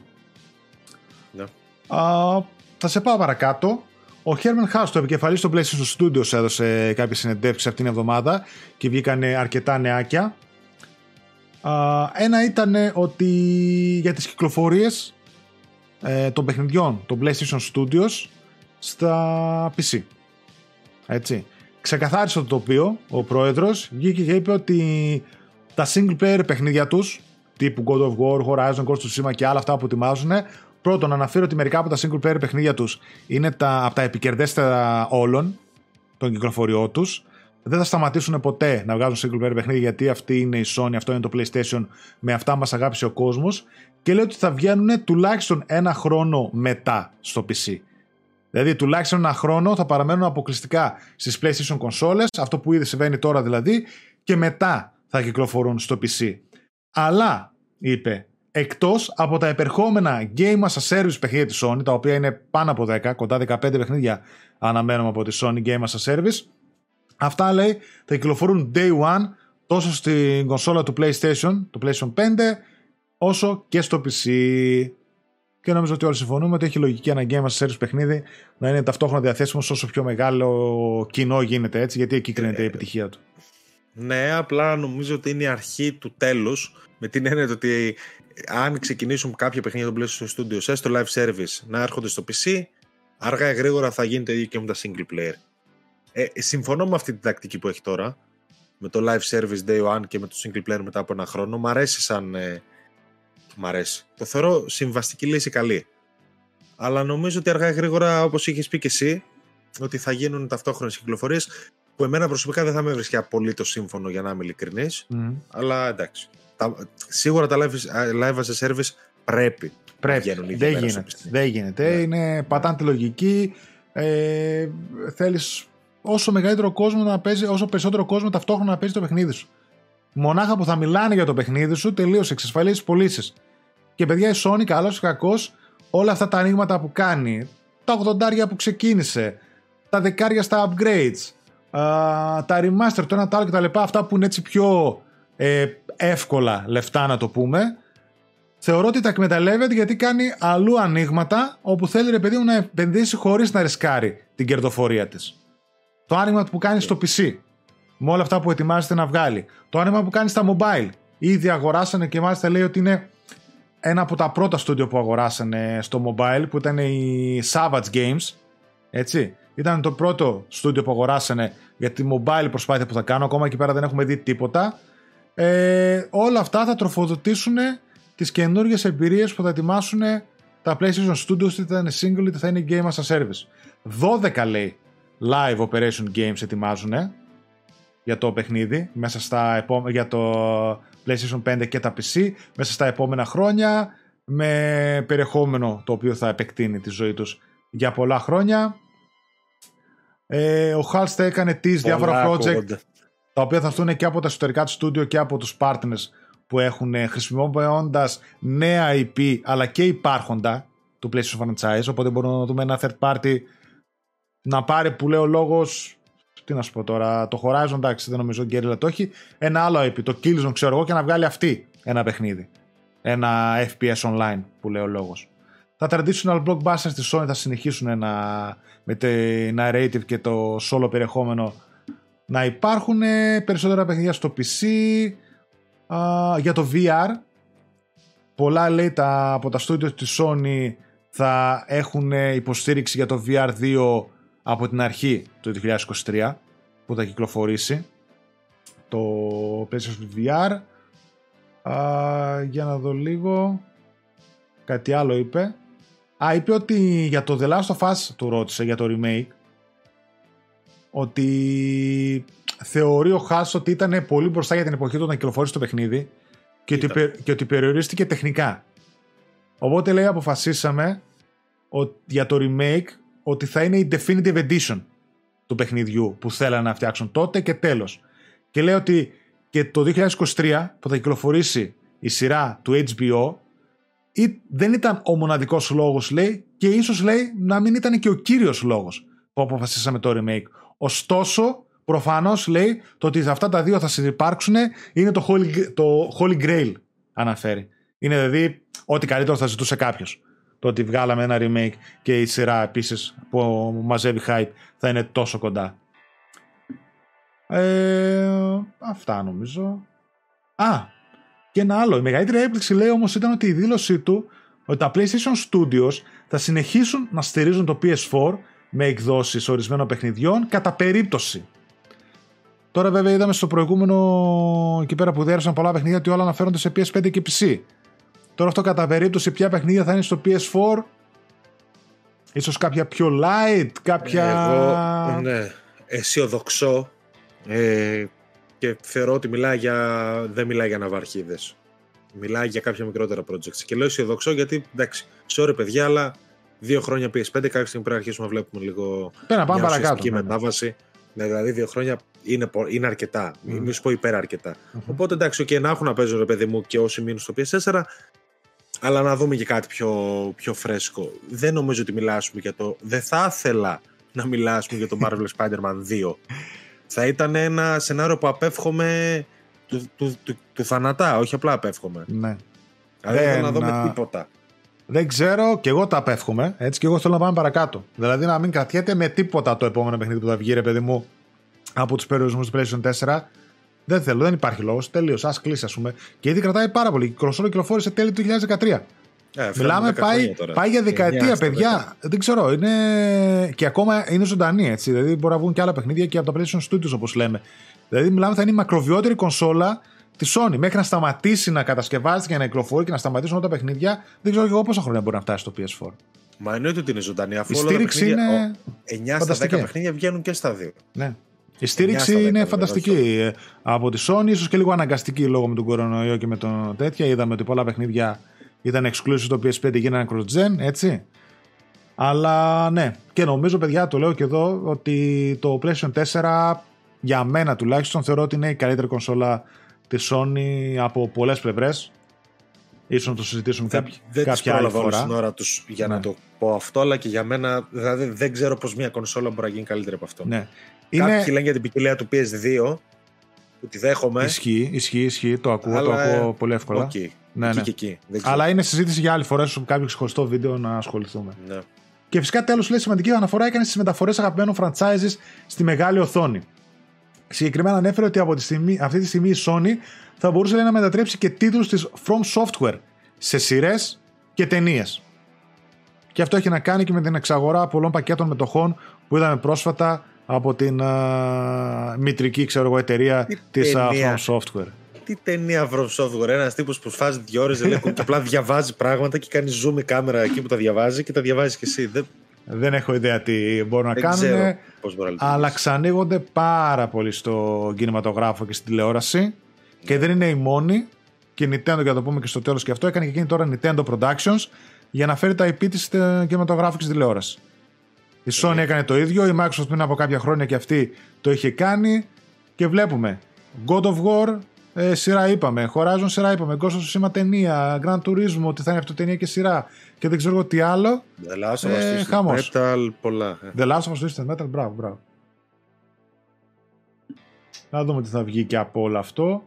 Ναι. Α, θα σε πάω παρακάτω. Ο Herman Haas, το επικεφαλής των PlayStation Studios, έδωσε κάποιες συνεντεύξεις αυτήν την εβδομάδα και βγήκαν αρκετά νεάκια. Α, ένα ήταν ότι για τις κυκλοφορίες ε, των παιχνιδιών των PlayStation Studios στα PC. Έτσι. Ξεκαθάρισε το τοπίο ο πρόεδρος, βγήκε και είπε ότι τα single player παιχνίδια τους τύπου God of War, Horizon, Ghost of Tsushima και άλλα αυτά που ετοιμάζουν πρώτον αναφέρω ότι μερικά από τα single player παιχνίδια τους είναι τα, από τα επικερδέστερα όλων των κυκλοφοριών τους δεν θα σταματήσουν ποτέ να βγάζουν single player παιχνίδια γιατί αυτή είναι η Sony, αυτό είναι το PlayStation, με αυτά μας αγάπησε ο κόσμος και λέει ότι θα βγαίνουν τουλάχιστον ένα χρόνο μετά στο PC. Δηλαδή τουλάχιστον ένα χρόνο θα παραμένουν αποκλειστικά στις PlayStation consoles, αυτό που ήδη συμβαίνει τώρα δηλαδή, και μετά θα κυκλοφορούν στο PC. Αλλά, είπε, εκτός από τα επερχόμενα Game as a Service παιχνίδια της Sony, τα οποία είναι πάνω από 10, κοντά 15 παιχνίδια αναμένουμε από τη Sony Game as a Service, Αυτά λέει θα κυκλοφορούν day one τόσο στην κονσόλα του PlayStation, το PlayStation 5, όσο και στο PC. Και νομίζω ότι όλοι συμφωνούμε ότι έχει λογική ένα Game as a Service παιχνίδι να είναι ταυτόχρονα διαθέσιμο σε όσο πιο μεγάλο κοινό γίνεται έτσι, γιατί εκεί κρίνεται η επιτυχία του. Ναι, απλά νομίζω ότι είναι η αρχή του τέλους με την έννοια ότι αν ξεκινήσουν κάποια παιχνίδια των PlayStation Studios έστω live service να έρχονται στο PC, αργά ή γρήγορα θα γίνει το ίδιο και με τα single player. Ε, συμφωνώ με αυτή την τακτική που έχει τώρα. Με το live service day one και με το single player μετά από ένα χρόνο. Μ' αρέσει σαν. Ε, μ' αρέσει. Το θεωρώ συμβαστική λύση καλή. Αλλά νομίζω ότι αργά ή γρήγορα, όπως είχες πει και εσύ, ότι θα γίνουν ταυτόχρονες κυκλοφορίες που εμένα προσωπικά δεν θα με βρίσκει απολύτως σύμφωνο για να είμαι ειλικρινής. Αλλά εντάξει. Τα, σίγουρα τα live, live as a service πρέπει. Πρέπει. Να δεν γίνεται. Δεν γίνεται. Ναι. Είναι πατάντη λογική. Ε, Θέλεις όσο μεγαλύτερο κόσμο να παίζει, όσο περισσότερο κόσμο ταυτόχρονα να παίζει το παιχνίδι σου. Μονάχα που θα μιλάνε για το παιχνίδι σου, τελείω εξασφαλίσει πωλήσεις. Και παιδιά, η Sony, καλός ή κακός, όλα αυτά τα ανοίγματα που κάνει, τα 80 που ξεκίνησε, τα δεκάρια στα upgrades, τα remaster, το ένα το άλλο κτλ. Αυτά που είναι έτσι πιο ε, εύκολα λεφτά να το πούμε. Θεωρώ ότι τα εκμεταλλεύεται γιατί κάνει αλλού ανοίγματα όπου θέλει ρε παιδί μου να επενδύσει χωρίς να ρισκάρει την κερδοφορία της. Το άνοιγμα που κάνει στο PC, με όλα αυτά που ετοιμάζεται να βγάλει. Το άνοιγμα που κάνει στα mobile. Ήδη αγοράσανε και μάλιστα λέει ότι είναι ένα από τα πρώτα στούντιο που αγοράσανε στο mobile που ήταν η Savage Games. Έτσι. Ήταν το πρώτο στούντιο που αγοράσανε για τη mobile προσπάθεια που θα κάνω. Ακόμα εκεί πέρα δεν έχουμε δει τίποτα. Ε, όλα αυτά θα τροφοδοτήσουν τις καινούργιες εμπειρίες που θα ετοιμάσουν τα PlayStation Studios είτε θα είναι single είτε θα είναι game as a service. 12 λέει live operation games ετοιμάζουν για το παιχνίδι μέσα στα επόμε... για το PlayStation 5 και τα PC μέσα στα επόμενα χρόνια με περιεχόμενο το οποίο θα επεκτείνει τη ζωή τους για πολλά χρόνια. Ε, ο Halst έκανε τις διάφορα project τα οποία θα έρθουν και από τα εσωτερικά του studio και από τους partners που έχουν ε, χρησιμοποιώντας νέα IP αλλά και υπάρχοντα του PlayStation Franchise οπότε μπορούμε να δούμε ένα third party να πάρει που λέει ο λόγος τι να σου πω τώρα, το Horizon εντάξει δεν νομίζω ότι Guerrilla το έχει. Ένα άλλο IP, το Killzone ξέρω εγώ και να βγάλει αυτή ένα παιχνίδι. Ένα FPS online που λέει ο λόγος. Τα traditional blockbusters της Sony θα συνεχίσουν να, με το narrative και το solo περιεχόμενο να υπάρχουν περισσότερα παιχνίδια στο PC για το VR πολλά λέει τα, από τα studio της Sony θα έχουν υποστήριξη για το VR2 από την αρχή του 2023 που θα κυκλοφορήσει το PlayStation VR για να δω λίγο. Κάτι άλλο είπε. Α, είπε ότι για το The Last of Us του ρώτησε για το remake ότι θεωρεί ο Χάς ότι ήταν πολύ μπροστά για την εποχή του να κυκλοφορήσει το παιχνίδι και ότι, και ότι περιορίστηκε τεχνικά. Οπότε λέει αποφασίσαμε για το remake ότι θα είναι η definitive edition του παιχνιδιού που θέλανε να φτιάξουν τότε και τέλος. Και λέει ότι και το 2023 που θα κυκλοφορήσει η σειρά του HBO ή δεν ήταν ο μοναδικός λόγος λέει και ίσως λέει να μην ήταν και ο κύριος λόγος που αποφασίσαμε το remake. Ωστόσο, προφανώς λέει το ότι αυτά τα δύο θα συνεπάρξουν είναι το Holy, το Holy Grail, αναφέρει. Είναι δηλαδή ό,τι καλύτερο θα ζητούσε κάποιος. Το ότι βγάλαμε ένα remake και η σειρά επίσης που μαζεύει hype θα είναι τόσο κοντά. Ε, αυτά νομίζω. Α, και ένα άλλο. Η μεγαλύτερη έκπληξη λέει όμως ήταν ότι η δήλωσή του ότι τα PlayStation Studios θα συνεχίσουν να στηρίζουν το PS4 με εκδόσεις ορισμένων παιχνιδιών κατά περίπτωση. Τώρα βέβαια είδαμε στο προηγούμενο εκεί πέρα που διέρευσαν πολλά παιχνίδια ότι όλα αναφέρονται σε PS5 και PC. Τώρα αυτό κατά περίπτωση ποια παιχνίδια θα είναι στο PS4 Ίσως κάποια πιο light, κάποια... Εγώ, ναι, αισιοδοξώ ε, και θεωρώ ότι μιλάει για, δεν μιλάει για ναυαρχίδες. Μιλάει για κάποια μικρότερα projects. Και λέω αισιοδοξώ γιατί, εντάξει, sorry παιδιά, αλλά δύο χρόνια PS5, κάποια στιγμή πρέπει να αρχίσουμε να βλέπουμε λίγο Πέρα, πάμε μια παρακάτω, ναι, ναι. μετάβαση. Ναι, δηλαδή δύο χρόνια είναι, είναι αρκετά. Mm. Μην σου πω υπέρα αρκετά. Mm-hmm. Οπότε εντάξει, και να έχουν να παίζουν ρε παιδί μου και όσοι μείνουν στο PS4, αλλά να δούμε και κάτι πιο, πιο φρέσκο. Δεν νομίζω ότι μιλάσουμε για το. Δεν θα ήθελα να μιλάσουμε για το Marvel Spider-Man 2. θα ήταν ένα σενάριο που απέφχομαι του, του, του, του θανατά, όχι απλά απέφχομαι. Ναι. Δηλαδή δεν θέλω να δούμε τίποτα. Δεν ξέρω και εγώ τα απέφχομαι. Έτσι και εγώ θέλω να πάμε παρακάτω. Δηλαδή να μην κρατιέται με τίποτα το επόμενο παιχνίδι που θα βγει, ρε παιδί μου, από τους περιορισμούς του PlayStation 4. Δεν θέλω, δεν υπάρχει λόγος. Τελείως. Α κλείσει, ας πούμε. Και ήδη κρατάει πάρα πολύ. Η κροσόλο κυκλοφόρησε τέλη του 2013. Ε, Μιλάμε, πάει, πάει για δεκαετία, παιδιά. Δεν ξέρω, είναι. και ακόμα είναι ζωντανή έτσι. Δηλαδή, μπορεί να βγουν και άλλα παιχνίδια και από τα PlayStation Studios, όπως λέμε. Δηλαδή, μιλάμε, θα είναι η μακροβιότερη κονσόλα της Sony. Μέχρι να σταματήσει να κατασκευάζεται και να κυκλοφορεί και να σταματήσουν όλα τα παιχνίδια, δεν ξέρω και εγώ πόσα χρόνια μπορεί να φτάσει στο PS4. Μα εννοείται ότι είναι ζωντανή. Αφού η στήριξη είναι. 9 στα 10 παιχνίδια βγαίνουν και στα 2. Ναι. Η στήριξη είναι φανταστική. Από τη Sony, ίσως και λίγο αναγκαστική λόγω με τον κορονοϊό και με τον τέτοια. Είδαμε ότι πολλά παιχνίδια ήταν exclusive στο PS5 γίνανε cross-gen, έτσι. Αλλά ναι, και νομίζω παιδιά το λέω και εδώ ότι το PlayStation 4 για μένα τουλάχιστον θεωρώ ότι είναι η καλύτερη κονσόλα της Sony από πολλές πλευρές. Ίσως να το συζητήσουμε δεν, κάποια, δεν κάποια άλλη φορά. την ώρα τους για να ναι. το πω αυτό, αλλά και για μένα δηλαδή δεν ξέρω πώς μια κονσόλα μπορεί να γίνει καλύτερη από αυτό. Ναι. Κάποιοι είναι... λένε για την ποικιλία του PS2 που τη δέχομαι. Ισχύει, ισχύει, ισχύει. Το ακούω, το ακούω πολύ εύκολα. Okay. Ναι, ναι. Και εκεί. Αλλά είναι συζήτηση για άλλη φορά σε κάποιο ξεχωριστό βίντεο να ασχοληθούμε. Ναι. Και φυσικά τέλος λέει σημαντική αναφορά έκανε στι μεταφορές αγαπημένων franchises στη μεγάλη οθόνη. Συγκεκριμένα ανέφερε ότι από τη στιγμή, αυτή τη στιγμή η Sony θα μπορούσε να μετατρέψει και τίτλους της From Software σε σειρές και ταινίες. Και αυτό έχει να κάνει και με την εξαγορά πολλών πακέτων μετοχών που είδαμε πρόσφατα από την uh, μητρική ξέρω εγώ, εταιρεία της From Software. Τι ταινία From Software, ένας τύπος που σφάζει δύο ώρες και απλά διαβάζει πράγματα και κάνει zoom η κάμερα εκεί που τα διαβάζει και τα διαβάζεις κι εσύ. Δεν, δεν έχω ιδέα τι μπορούν να κάνουν. Αλλά ξανοίγονται πάρα πολύ στο κινηματογράφο και στην τηλεόραση. Και δεν είναι η μόνη. Και η Nintendo, για να το πούμε και στο τέλος και αυτό, έκανε και εκείνη τώρα Nintendo Productions για να φέρει τα IP της στην κινηματογράφο και στην τηλεόραση. Η Sony έκανε το ίδιο, η Microsoft πριν από κάποια χρόνια και αυτή το είχε κάνει και βλέπουμε God of War ε, σειρά είπαμε, Horizon σειρά είπαμε, Ghost of Tsushima ταινία, Grand Turismo ότι θα είναι αυτό ταινία και σειρά και δεν ξέρω τι άλλο. The Last of Us ε, Metal, πολλά. Ε. The Last of Us Twisted Metal, μπράβο, μπράβο. Να δούμε τι θα βγει και από όλο αυτό.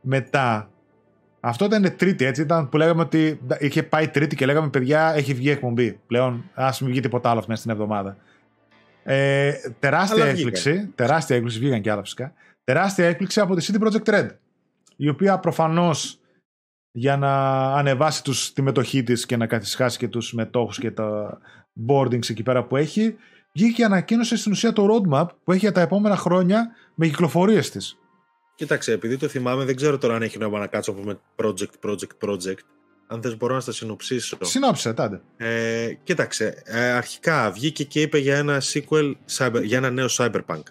Μετά, αυτό ήταν τρίτη, έτσι. Ήταν που λέγαμε ότι είχε πάει τρίτη και λέγαμε παιδιά, έχει βγει εκπομπή. Πλέον, ας μην βγει τίποτα άλλο μέσα στην εβδομάδα. Ε, τεράστια έκπληξη. Τεράστια έκπληξη, βγήκαν και άλλα φυσικά. Τεράστια έκπληξη από τη CD Projekt Red. Η οποία προφανώς για να ανεβάσει τους, τη μετοχή της και να καθισχάσει και τους μετόχους και τα boardings εκεί πέρα που έχει, βγήκε και ανακοίνωσε στην ουσία το roadmap που έχει για τα επόμενα χρόνια με κυκλοφορίες της. Κοίταξε, επειδή το θυμάμαι, δεν ξέρω τώρα αν έχει νόημα να κάτσω πούμε project, project, project. Αν θες μπορώ να στα συνοψίσω. Συνόψε, τάντε. Ε, κοίταξε, ε, αρχικά βγήκε και είπε για ένα sequel, cyber, για ένα νέο Cyberpunk.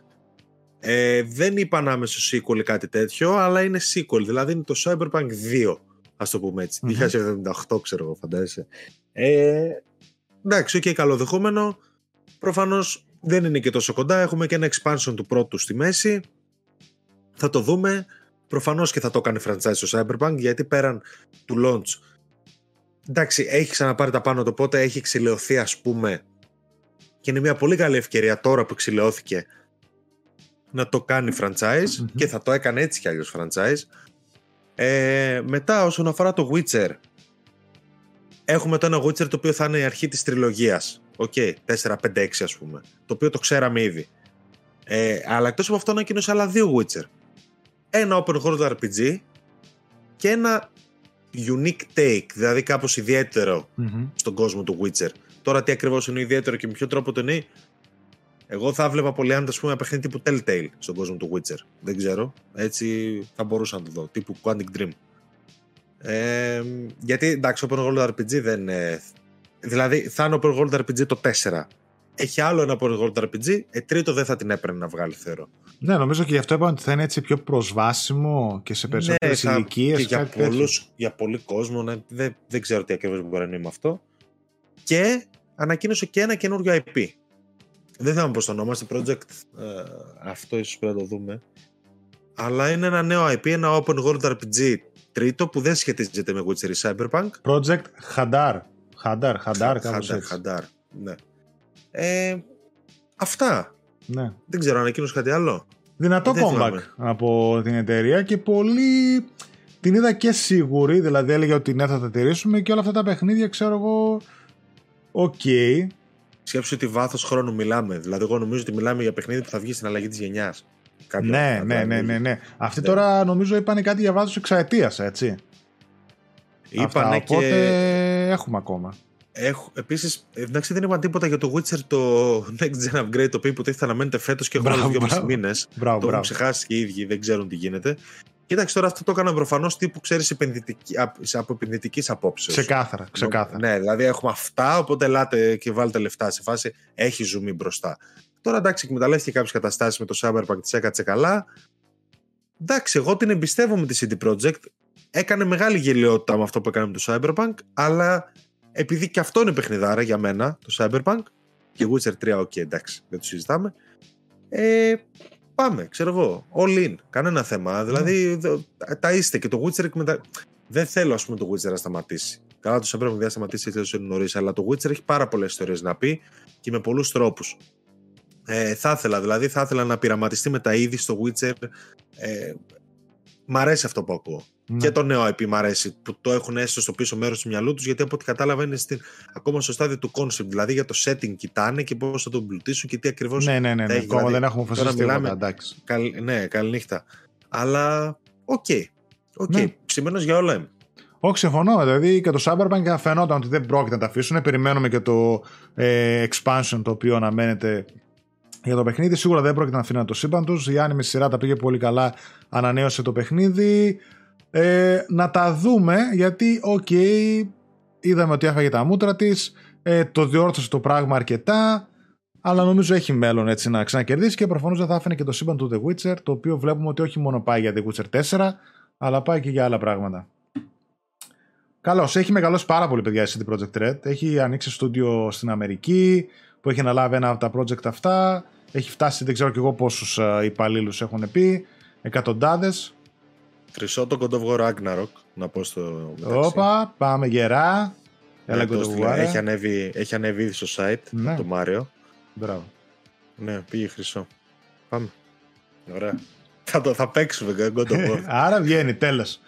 Ε, δεν είπα άμεσο sequel ή κάτι τέτοιο, αλλά είναι sequel, δηλαδή είναι το Cyberpunk 2, ας το πούμε έτσι. Mm-hmm. 2078 ξέρω εγώ, φαντάζεσαι. Ε, εντάξει, οκ, okay, καλοδεχόμενο. Προφανώς δεν είναι και τόσο κοντά, έχουμε και ένα expansion του πρώτου στη μέση. Θα το δούμε. Προφανώς και θα το κάνει franchise στο Cyberpunk γιατί πέραν του launch. Εντάξει, έχει ξαναπάρει τα πάνω του, οπότε έχει εξιλεωθεί, ας πούμε. Και είναι μια πολύ καλή ευκαιρία τώρα που εξιλεώθηκε να το κάνει franchise και θα το έκανε έτσι κι αλλιώς franchise. Ε, μετά, όσον αφορά το Witcher, έχουμε το ένα Witcher το οποίο θα είναι η αρχή της τριλογίας. OK, okay, 4, 5, 6 ας πούμε. Το οποίο το ξέραμε ήδη. Ε, αλλά εκτός από αυτό ανακοίνωσε άλλα δύο Witcher ένα open world RPG και ένα unique take, δηλαδή κάπως στον κόσμο του Witcher. Τώρα τι ακριβώς είναι ιδιαίτερο και με ποιο τρόπο το είναι, εγώ θα 'βλεπα πολύ ας πούμε ένα παιχνίδι τύπου Telltale στον κόσμο του Witcher. Δεν ξέρω. Έτσι θα μπορούσα να το δω. Τύπου Quantic Dream. Ε, γιατί εντάξει, Open World RPG δεν είναι. Δηλαδή θα είναι Open World RPG το 4 έχει άλλο ένα Open RPG, ε, τρίτο δεν θα την έπαιρνε να βγάλει, θεωρώ. Ναι, νομίζω και γι' αυτό είπαμε ότι θα είναι έτσι πιο προσβάσιμο και σε περισσότερες ναι, ηλικίες. Και για, πολλούς, για πολύ κόσμο, ναι, δεν, δεν ξέρω τι ακριβώς μπορεί να είναι με αυτό. Και ανακοίνωσε και ένα καινούριο IP. Δεν θυμάμαι πώς το ονόμαστε, project. Ε, αυτό ίσως πρέπει να το δούμε. Αλλά είναι ένα νέο IP, ένα open world RPG τρίτο που δεν σχετίζεται με Witcher Cyberpunk. Project Hadar. Hadar, Hadar, κάπως έτσι. Hadar, ναι. Ε, αυτά. Ναι. Δεν ξέρω, ανακοίνωσε κάτι άλλο; Δυνατό Δεν comeback από την εταιρεία και πολύ. Την είδα και σίγουρη, δηλαδή έλεγε ότι ναι, θα τα τηρήσουμε και όλα αυτά τα παιχνίδια ξέρω εγώ. OK. Okay. Σκέψου ότι βάθος χρόνου μιλάμε. Δηλαδή, εγώ νομίζω ότι μιλάμε για παιχνίδι που θα βγει στην αλλαγή της γενιάς. Ναι, ναι, ναι, ναι, ναι. Αυτοί ναι. τώρα νομίζω είπαν κάτι για βάθος εξαετίας, έτσι. Είπανε και έχουμε ακόμα. Έχω, επίσης, εντάξει δεν είπα τίποτα για το Witcher το Next Gen Upgrade το οποίο υποτίθεται θα αναμένεται φέτος και έχουμε άλλους δύο μήνες. Μπράβο, το έχουν ξεχάσει και οι ίδιοι, δεν ξέρουν τι γίνεται. Κοίταξε τώρα αυτό το έκανα προφανώς τύπου ξέρεις από επενδυτικής απόψεως. Ξεκάθαρα, ξεκάθαρα. Ναι, δηλαδή έχουμε αυτά, οπότε ελάτε και βάλτε λεφτά σε φάση. Έχει ζουμί μπροστά. Τώρα εντάξει, εκμεταλλεύτηκε κάποιες καταστάσεις με το Cyberpunk, τη έκατσε καλά. Εντάξει, εγώ την εμπιστεύομαι τη CD Projekt. Έκανε μεγάλη γελιότητα με αυτό που έκανε με το Cyberpunk, αλλά επειδή και αυτό είναι παιχνιδάρα για μένα, το Cyberpunk, και Witcher 3, ok, εντάξει, δεν το συζητάμε. Ε, πάμε, ξέρω εγώ. All in. Κανένα θέμα. Δηλαδή, τα είστε και το Witcher εκμετα... Δεν θέλω, ας πούμε, το Witcher να σταματήσει. Καλά, το Cyberpunk δεν θα σταματήσει έτσι νωρίς, αλλά το Witcher έχει πάρα πολλές ιστορίες να πει και με πολλούς τρόπους. Ε, θα ήθελα, δηλαδή, θα ήθελα να πειραματιστεί με τα είδη στο Witcher. Ε, μ' αρέσει αυτό που ακούω. Ναι. Και το νέο IP μ' αρέσει που το έχουν έστω στο πίσω μέρος του μυαλού τους, γιατί από ό,τι κατάλαβα είναι στην, ακόμα στο στάδιο του concept. Δηλαδή για το setting κοιτάνε και πώς θα τον πλουτίσουν και τι ακριβώς. Ναι, ναι, ναι. ναι. Ακόμα δηλαδή, δεν έχουμε αποφασίσει τίποτα. Εντάξει. Καλ, ναι, καληνύχτα. Αλλά OK. Okay. Okay. Ναι. για όλα είμαι. Όχι, συμφωνώ. Δηλαδή και το Cyberpunk φαινόταν ότι δεν πρόκειται να τα αφήσουν. Περιμένουμε και το ε, expansion το οποίο αναμένεται για το παιχνίδι. Σίγουρα δεν πρόκειται να αφήνουν το σύμπαν του. Η anime σειρά τα πήγε πολύ καλά. Ανανέωσε το παιχνίδι. Ε, να τα δούμε γιατί, OK, okay, είδαμε ότι έφαγε τα μούτρα της. Ε, το διόρθωσε το πράγμα αρκετά. Αλλά νομίζω έχει μέλλον έτσι να ξανακερδίσει και προφανώς δεν θα άφηνε και το σύμπαν του The Witcher. Το οποίο βλέπουμε ότι όχι μόνο πάει για The Witcher 4, αλλά πάει και για άλλα πράγματα. Καλώς. Έχει μεγαλώσει πάρα πολύ, παιδιά, η CD Projekt Red. Έχει ανοίξει στούντιο στην Αμερική που έχει αναλάβει ένα από τα project αυτά. Έχει φτάσει, δεν ξέρω και εγώ πόσους ε, υπαλλήλους έχουν πει. Εκατοντάδες. Χρυσό το God of War Ragnarok, να πω στο Όπα, πάμε γερά. Έλα ναι, έχει, ανέβει, έχει ανέβει ήδη στο site ναι. το Μάριο. Μπράβο. Ναι, πήγε χρυσό. Πάμε. Ωραία. θα, το, θα παίξουμε God of War. Άρα βγαίνει, τέλος.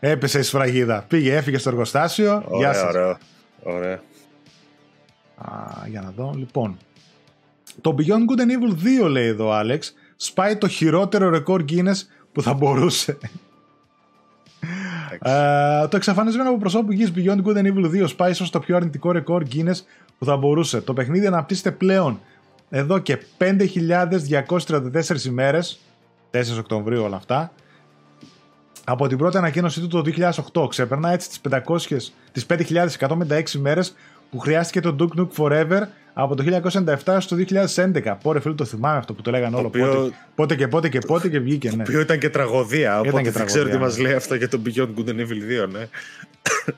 Έπεσε η σφραγίδα. Πήγε, έφυγε στο εργοστάσιο. Ωραία, Γεια σας. Ωραία. ωραία. Α, για να δω. Λοιπόν. Το Beyond Good and Evil 2 λέει εδώ ο Alex. Σπάει το χειρότερο ρεκόρ Guinness που θα μπορούσε. Uh, το εξαφανισμένο από προσώπου γης Beyond Good and Evil 2 σπάει ίσως το πιο αρνητικό ρεκόρ Guinness που θα μπορούσε. Το παιχνίδι αναπτύσσεται πλέον εδώ και 5.234 ημέρες 4 Οκτωβρίου όλα αυτά από την πρώτη ανακοίνωσή του το 2008 ξέπερνα έτσι τις, 500, τις 5.156 ημέρες που χρειάστηκε το Duke Nuke Forever από το 1997 στο 2011. Πόρε φίλο το θυμάμαι αυτό που το λέγανε όλο. Οποίο... Πότε, πότε και πότε και πότε και βγήκε. Ναι. Το οποίο ήταν και τραγωδία. Οπότε ήταν και δεν ξέρω τι μας λέει αυτό για το Beyond Good and Evil 2, ναι.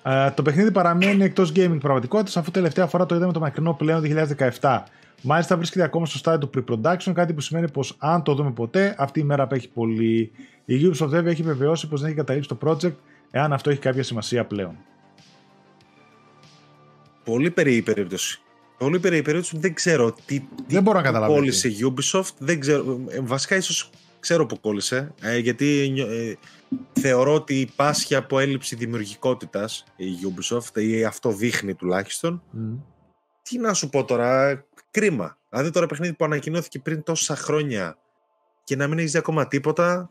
uh, το παιχνίδι παραμένει εκτός gaming πραγματικότητας αφού τελευταία φορά το είδαμε το μακρινό πλέον 2017. Μάλιστα βρίσκεται ακόμα στο στάδιο του pre-production, κάτι που σημαίνει πως αν το δούμε ποτέ, αυτή η μέρα απέχει πολύ. Η Ubisoft βέβαια έχει βεβαιώσει πως δεν έχει καταλήξει το project, εάν αυτό έχει κάποια σημασία πλέον. Πολύ περίεργη περίπτωση. Πολύ περίεργη περίπτωση. Δεν ξέρω τι, δεν μπορώ να κόλλησε η Ubisoft. Δεν ξέρω. Ε, βασικά, ίσως ξέρω που κόλλησε. Ε, γιατί ε, θεωρώ ότι υπάρχει από έλλειψη δημιουργικότητας η Ubisoft ή αυτό δείχνει τουλάχιστον. Τι να σου πω τώρα. Κρίμα. Δηλαδή τώρα παιχνίδι που ανακοινώθηκε πριν τόσα χρόνια και να μην έχει ακόμα τίποτα.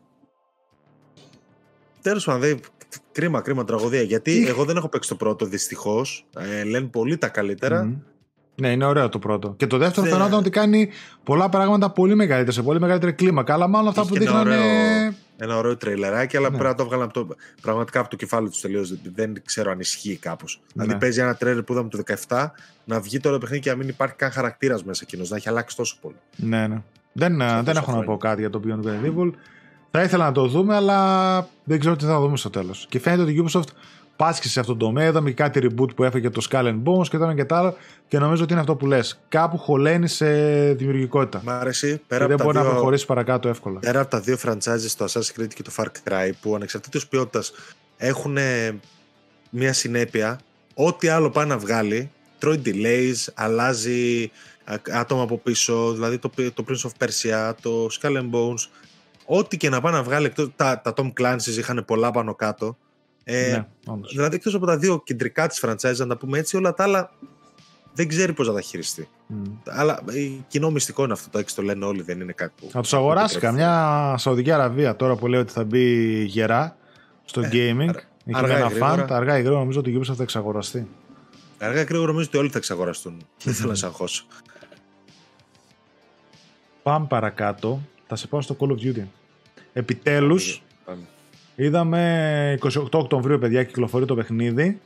Τέλος πάντων, Κρίμα, κρίμα, τραγωδία. Γιατί εγώ δεν έχω παίξει το πρώτο δυστυχώς. Ε, λένε πολύ τα καλύτερα. Ναι, είναι ωραίο το πρώτο. Και το δεύτερο φαινόταν ότι κάνει πολλά πράγματα πολύ μεγαλύτερα, σε πολύ μεγαλύτερη κλίμακα. Αλλά μάλλον αυτά που δείχνανε. Ωραίο, ένα ωραίο τρέιλεράκι, αλλά ναι. πρέπει να το βγάλω το, πραγματικά από το κεφάλι τους τελείως. Δεν ξέρω αν ισχύει κάπως. Δηλαδή, ναι. Δηλαδή παίζει ένα τρέιλερ που είδαμε το 17 να βγει τώρα το παιχνίδι και να μην υπάρχει καν χαρακτήρας μέσα εκείνος, να έχει αλλάξει τόσο πολύ. Ναι, ναι. Δεν, δεν έχω να πω κάτι για το Beyond Good Evil. Θα ήθελα να το δούμε, αλλά δεν ξέρω τι θα δούμε στο τέλος. Και φαίνεται ότι η Ubisoft πάσχει σε αυτόν τον τομέα. Είδαμε και κάτι reboot που έφεγε το Skull and Bones και τώρα και τα άλλα. Και νομίζω ότι είναι αυτό που λες. Κάπου χωλαίνει σε δημιουργικότητα. Μ' αρέσει. Πέρα και δεν μπορεί δύο... να προχωρήσει παρακάτω εύκολα. Πέρα από τα δύο franchises, το Assassin's Creed και το Far Cry, που ανεξαρτήτως ποιότητας έχουν μια συνέπεια. Ό,τι άλλο πάει να βγάλει, τρώει delays, αλλάζει άτομα από πίσω. Δηλαδή το, το Prince of Persia, το Skull and Bones ό,τι και να πάει να βγάλει εκτός, τα, τα Tom Clancy's είχαν πολλά πάνω κάτω. Ε, ναι, δηλαδή εκτός από τα δύο κεντρικά της franchise, να τα πούμε έτσι, όλα τα άλλα δεν ξέρει πώς να τα χειριστεί. Mm. Αλλά ε, κοινό μυστικό είναι αυτό, το έξι το λένε όλοι, δεν είναι κάτι που... Θα τους αγοράσει καμιά Σαουδική Αραβία τώρα που λέει ότι θα μπει γερά στο ε, gaming. Έχει Αργά ή ένα γρήγορα. φαν, τα αργά ή γρήγορα νομίζω ότι η Ubisoft θα εξαγοραστεί. Αργά και γρήγορα νομίζω ότι όλοι θα εξαγοραστούν. Δεν θέλω να σε αγχώσω. Πάμε παρακάτω. Θα σε πάω στο Call of Duty. Επιτέλους, Πάμε. είδαμε 28 Οκτωβρίου, παιδιά, κυκλοφορεί το παιχνίδι.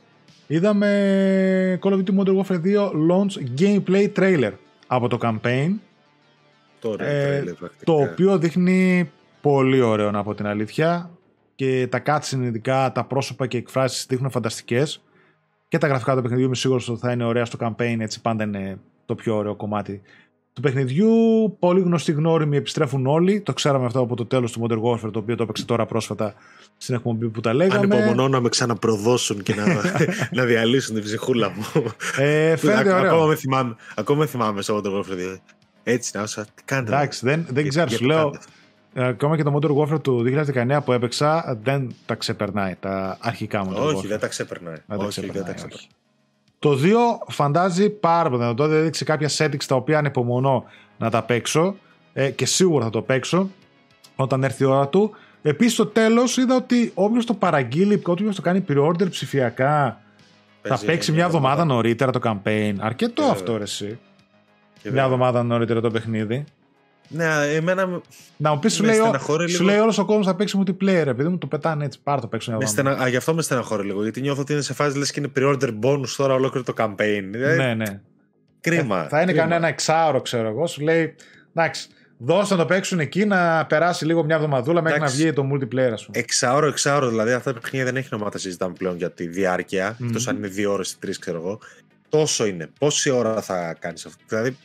Είδαμε Call of Duty Modern Warfare 2 launch gameplay trailer από το campaign, Τώρα ε, τρέλε, πρακτικά. το οποίο δείχνει πολύ ωραίο να πω την αλήθεια και τα cutscene ειδικά, τα πρόσωπα και οι εκφράσεις δείχνουν φανταστικές και τα γραφικά του παιχνιδιού είμαι σίγουρος ότι θα είναι ωραία στο campaign έτσι πάντα είναι το πιο ωραίο κομμάτι του παιχνιδιού. Πολύ γνωστοί γνώριμοι επιστρέφουν όλοι. Το ξέραμε αυτό από το τέλος του Modern Warfare, το οποίο το έπαιξε τώρα πρόσφατα στην εκπομπή που τα λέγαμε. Ανυπομονώ να με ξαναπροδώσουν και να, να διαλύσουν την ψυχούλα μου. Ε, φαίνεται Ακόμα ωραίο. με θυμάμαι, ακόμα με θυμάμαι σε αυτό το Warfare 2. Έτσι να όσα. Τι κάνετε. Εντάξει, δεν, δεν Για- ξέρω. για Σου το λέω, κάντε. ε, ακόμα και το Modern Warfare του 2019 που έπαιξα δεν τα ξεπερνάει τα αρχικά Modern Όχι, Warfare. δεν τα ξεπερνάει. Δεν τα Όχι, ξεπερνάει, δεν τα όχι. ξεπερνάει. Το 2 φαντάζει πάρα πολύ δυνατό. Δεν έδειξε κάποια settings τα οποία ανυπομονώ να τα παίξω ε, και σίγουρα θα το παίξω όταν έρθει η ώρα του. Επίσης, στο τέλος είδα ότι όποιος το παραγγείλει, όποιος το κάνει pre-order ψηφιακά, θα Παίζει παίξει μια εβδομάδα νωρίτερα το campaign. Αρκετό Ε, αυτό, ρε, εσύ. Και Μια βέβαια. εβδομάδα νωρίτερα το παιχνίδι. Ναι, εμένα με Να μου πεις, σου Με λέει, ο- στεναχώρη σου λίγο. λέει όλος ο κόσμος θα παίξει multiplayer. Επειδή μου το πετάνε έτσι, πάρ το παίξω μια με εβδομάδα. στενα... Α, γι' αυτό με στεναχωρεί λίγο. Γιατί νιώθω ότι είναι σε φάση λες και είναι pre-order bonus τώρα ολόκληρο το campaign. Ε, Ναι, ναι. Κρίμα. Ε, θα είναι κρίμα. κανένα εξάωρο, ξέρω εγώ. Σου λέει, εντάξει, δώστε να το παίξουν εκεί να περάσει λίγο μια εβδομαδούλα μέχρι να Εντάξει. βγει το multiplayer, ας πούμε. Εξάωρο, εξάωρο. Δηλαδή αυτά τα παιχνίδια δεν έχει νόημα να τα συζητάμε πλέον για τη διάρκεια. Μμμ. Εκτός αν είναι δύο ώρες ή τρεις, ξέρω εγώ. Τόσο είναι. Πόση ώρα θα κάνεις αυτό. Δηλαδή,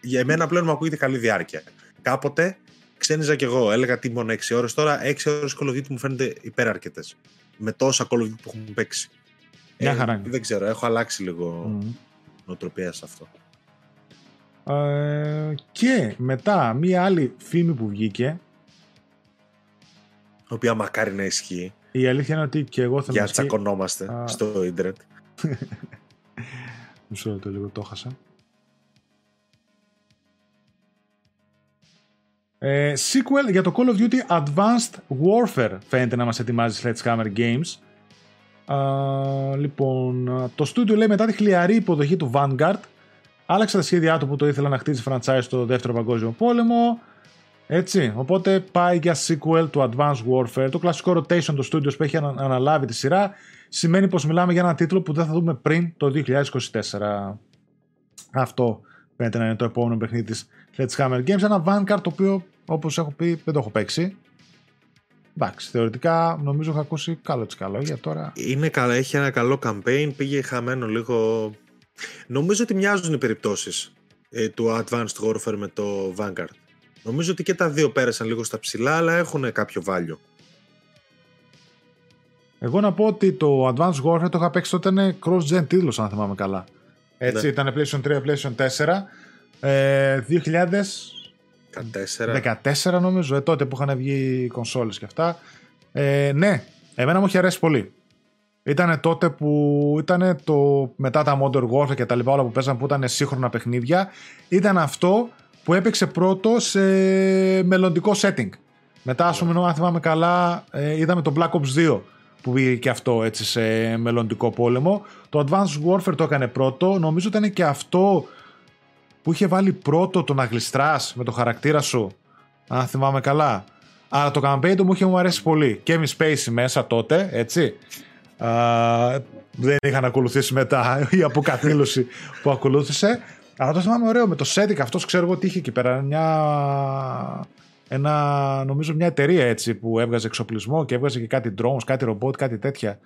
για εμένα πλέον μου ακούγεται καλή διάρκεια. Κάποτε ξένιζα κι εγώ. Έλεγα τι μόνο 6 ώρες. Τώρα 6 ώρες Call of Duty μου φαίνονται υπεραρκετές. Με τόσα Call of Duty που έχουμε παίξει. Μια χαρά είναι. δεν ξέρω, έχω αλλάξει λίγο Μμμ. νοοτροπία σε αυτό. Ε, και μετά μία άλλη φήμη που βγήκε. Η οποία μακάρι να ισχύει Η αλήθεια είναι ότι και εγώ θέλω για να να ισχύει- τσακωνόμαστε Α. στο ίντερνετ. Μισό λεπτό λίγο, το έχασα. Ε, sequel για το Call of Duty Advanced Warfare φαίνεται να μας ετοιμάζει Sledgehammer Games. Α, λοιπόν, α, το στούντιο λέει μετά τη χλιαρή υποδοχή του Vanguard άλλαξε τα σχέδιά του που το ήθελα να χτίσει franchise στο δεύτερο παγκόσμιο πόλεμο. Έτσι, οπότε πάει για sequel του Advanced Warfare. Το κλασικό rotation του studios που έχει ανα- αναλάβει τη σειρά σημαίνει πως μιλάμε για ένα τίτλο που δεν θα δούμε πριν το 2024. Αυτό φαίνεται να είναι το επόμενο παιχνίδι της Let's Hammer Games. Ένα Vanguard το οποίο όπως έχω πει δεν το έχω παίξει. Εντάξει, θεωρητικά νομίζω έχω ακούσει καλό έτσι καλό για τώρα. Είναι καλά, έχει ένα καλό campaign, πήγε χαμένο λίγο. Νομίζω ότι μοιάζουν οι περιπτώσεις ε, του Advanced Warfare με το Vanguard. Νομίζω ότι και τα δύο πέρασαν λίγο στα ψηλά, αλλά έχουν κάποιο βάλιο. Εγώ να πω ότι το Advanced Warfare το είχα παίξει τότε είναι cross-gen τίτλος αν θυμάμαι καλά. Έτσι, Ναι. ήταν PlayStation 3, PlayStation 4. Ε, 14. 2014 νομίζω, ε, τότε που είχαν βγει οι κονσόλες και αυτά. Ε, ναι, εμένα μου είχε αρέσει πολύ. Ήταν τότε που ήταν το μετά τα Modern Warfare και τα λοιπά όλα που παίζαν που ήταν σύγχρονα παιχνίδια. Ήταν αυτό που έπαιξε πρώτο σε μελλοντικό setting. Μετά, ας πούμε, αν θυμάμαι καλά, ε, είδαμε το Black Ops 2 που πήγε και αυτό έτσι σε μελλοντικό πόλεμο. Το Advanced Warfare το έκανε πρώτο. Νομίζω ήταν και αυτό που είχε βάλει πρώτο το να γλιστράς με το χαρακτήρα σου. Αν θυμάμαι καλά. Αλλά το campaign του μου είχε μου αρέσει πολύ. Και με Spacey μέσα τότε, έτσι. Α, δεν είχαν ακολουθήσει μετά η αποκαθήλωση που ακολούθησε. Αλλά το θυμάμαι ωραίο με το setting αυτός ξέρω εγώ τι είχε εκεί πέρα. Μια, ένα, νομίζω μια εταιρεία έτσι που έβγαζε εξοπλισμό και έβγαζε και κάτι drones, κάτι ρομπότ, κάτι τέτοια.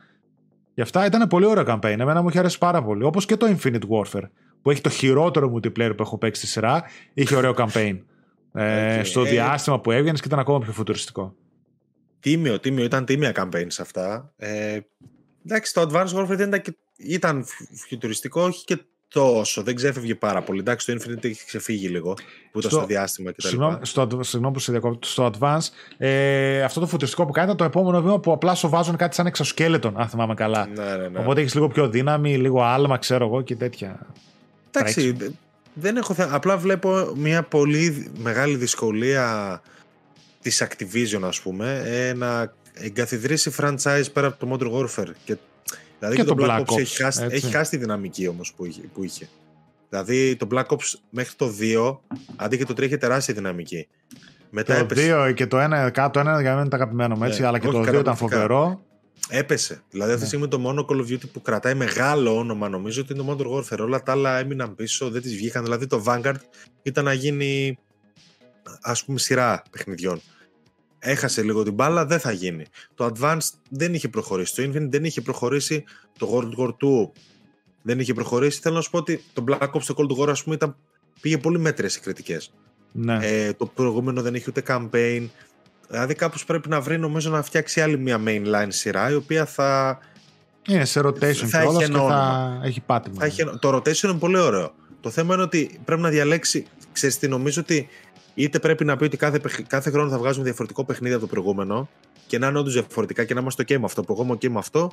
Γι' αυτά ήταν πολύ ωραίο campaign. Εμένα μου είχε αρέσει πάρα πολύ. Όπως και το Infinite Warfare που έχει το χειρότερο multiplayer που έχω παίξει στη σειρά. Είχε ωραίο campaign. Ε, Οκ. στο Ε, διάστημα που έβγαινες και ήταν ακόμα πιο φουτουριστικό. Τίμιο, τίμιο, ήταν τίμια campaign σε αυτά. Ε, εντάξει, το Advanced Warfare δεν ήταν, και, ήταν φιουτουριστικό, όχι και τόσο. Δεν ξέφευγε πάρα πολύ. Εντάξει, το Infinite έχει ξεφύγει λίγο, που ήταν Στο- στο διάστημα κτλ. Συγγνώμη, στο, συγγνώμη που σε διακόπτω. Στο Advance, ε, αυτό το φουτουριστικό που κάνει ήταν το επόμενο βήμα που απλά σου βάζουν κάτι σαν εξωσκελετό, αν θυμάμαι καλά. Ναι, ναι, ναι. Οπότε έχεις λίγο πιο δύναμη, λίγο άλμα, ξέρω εγώ και τέτοια. Εντάξει, δε- δεν έχω θέμα. Απλά βλέπω μια πολύ μεγάλη δυσκολία της Activision, ας πούμε, ε, να εγκαθιδρύσει franchise πέρα από το Modern Warfare. Και, δηλαδή Και και, το το Black Black Ops, Ops, έχει, χάσει, έτσι. έχει χάσει τη δυναμική όμως που είχε, που είχε. Δηλαδή το Black Ops μέχρι το 2, αντί και το 3 είχε τεράστια δυναμική. Μετά Το έπεσε. 2 και το 1, κάτω 1 για μένα είναι το αγαπημένο μου, έτσι, Ναι, αλλά και όχι, το 2 ήταν καταπληκτικά. φοβερό. Έπεσε. Δηλαδή αυτή τη στιγμή το μόνο Call of Duty που κρατάει μεγάλο όνομα νομίζω ότι είναι το Modern Warfare. Όλα τα άλλα έμειναν πίσω, δεν τις βγήκαν. Δηλαδή το Vanguard ήταν να γίνει ας πούμε σειρά παιχνιδιών. Έχασε λίγο την μπάλα, δεν θα γίνει. Το Advanced δεν είχε προχωρήσει. Το Infinite δεν είχε προχωρήσει. Το World War 2 δεν είχε προχωρήσει. Θέλω να σου πω ότι το Black Ops, το Cold War ας πούμε ήταν, πήγε πολύ μέτριες οι κριτικές. Ναι. Ε, το προηγούμενο δεν έχει ούτε campaign. Δηλαδή κάπως πρέπει να βρει νομίζω να φτιάξει άλλη μια mainline σειρά η οποία θα, είναι σε rotation θα κιόλας έχει και ένα θα έχει πάτημα. θα έχει, ένα- το rotation είναι πολύ ωραίο. Το θέμα είναι ότι πρέπει να διαλέξει. Ξέρεις τι, νομίζω ότι είτε πρέπει να πει ότι κάθε, παιχ- κάθε χρόνο θα βγάζουμε διαφορετικό παιχνίδι από το προηγούμενο και να είναι όντως διαφορετικά και να είμαστε ok με αυτό, που εγώ είμαι ok με αυτό,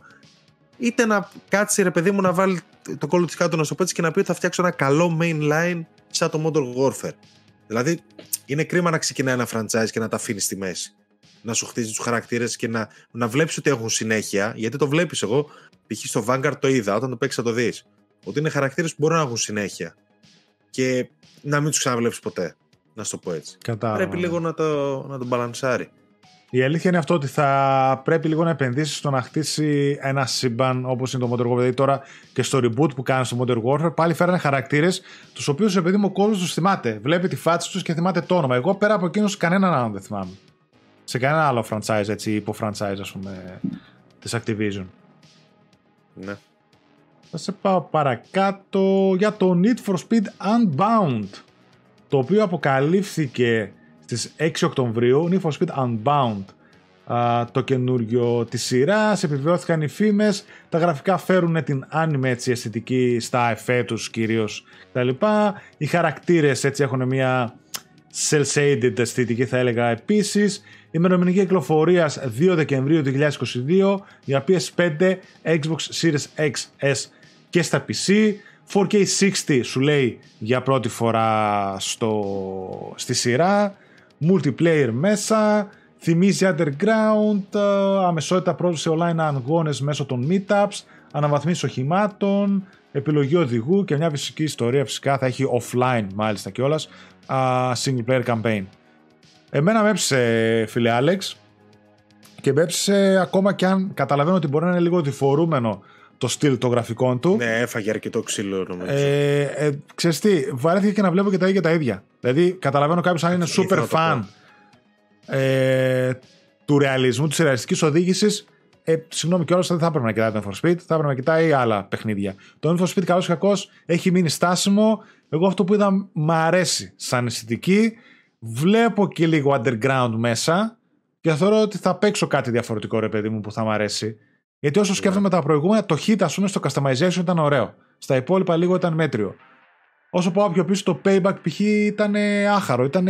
είτε να κάτσει ρε παιδί μου να βάλει το κόλλο τη κάτω να σου πω έτσι και να πει ότι θα φτιάξω ένα καλό mainline σαν το Modern Warfare. Δηλαδή, είναι κρίμα να ξεκινάει ένα franchise και να τα αφήνεις στη μέση. Να σου χτίζει τους χαρακτήρες και να, να βλέπεις ότι έχουν συνέχεια. Γιατί το βλέπεις εγώ, π.χ. στο Vanguard το είδα, όταν το παίξει θα το δεις. Ότι είναι χαρακτήρες που μπορούν να έχουν συνέχεια. Και να μην τους ξαναβλέπει ποτέ. Να σου το πω έτσι. Κατάλαβα. Πρέπει λίγο να το, να τον μπαλανσάρει. Η αλήθεια είναι αυτό ότι θα πρέπει λίγο να επενδύσεις στο να χτίσει ένα σύμπαν όπως είναι το Modern Warfare. Δηλαδή τώρα και στο reboot που κάνεις στο Modern Warfare, πάλι φέρανε χαρακτήρες τους οποίους επειδή μου ο κόσμο τους θυμάται. Βλέπει τη φάτση τους και θυμάται το όνομα. Εγώ πέρα από εκείνους κανέναν άλλον δεν θυμάμαι. Σε κανένα άλλο franchise, έτσι, υπο-franchise, ας πούμε, της Activision. Ναι. Θα σε πάω παρακάτω για το Need for Speed Unbound το οποίο αποκαλύφθηκε στις 6 Οκτωβρίου Need for Speed Unbound α, το καινούριο της σειράς. Επιβεβαιώθηκαν οι φήμες. Τα γραφικά φέρουν την anime έτσι, αισθητική στα εφέ τους κυρίως κτλ. οι χαρακτήρες έτσι έχουν μια cel-shaded αισθητική θα έλεγα επίσης. Ημερομηνική κυκλοφορίας 2 Δεκεμβρίου 2022 για PS5, Xbox Series X, S και στα PC 4K 60 σου λέει για πρώτη φορά στο, στη σειρά multiplayer μέσα θυμίζει underground ε, αμεσότητα πρόσβαση σε online αγώνες μέσω των meetups αναβαθμίσεις οχημάτων επιλογή οδηγού και μια φυσική ιστορία φυσικά θα έχει offline μάλιστα κιόλας α, single player campaign. Εμένα με έψησε φίλε Άλεξ και με έψησε ακόμα και αν καταλαβαίνω ότι μπορεί να είναι λίγο διφορούμενο το στυλ των γραφικών του. Ναι, έφαγε αρκετό ξύλο νομίζω. Ε, ε, ξέρεις τι, βαρέθηκε και να βλέπω και τα ίδια τα ίδια. Δηλαδή, καταλαβαίνω κάποιος αν είναι Ήθελα super να το fan ε, του ρεαλισμού, της ρεαλιστικής οδήγησης. Ε, συγγνώμη κιόλας, δεν θα έπρεπε να κοιτάει το Need for Speed, θα έπρεπε να κοιτάει άλλα παιχνίδια. Το Need for Speed, καλός ή κακός, έχει μείνει στάσιμο. Εγώ αυτό που είδα μ' αρέσει σαν αισθητική. Βλέπω και λίγο underground μέσα και θεωρώ ότι θα παίξω κάτι διαφορετικό, ρε παιδί μου, που θα μ' αρέσει. Γιατί όσο σκέφτομαι τα προηγούμενα, το hit, ας πούμε, στο customization ήταν ωραίο. Στα υπόλοιπα λίγο ήταν μέτριο. Όσο πάω πιο πίσω, το payback π.χ. ήταν άχαρο, ήταν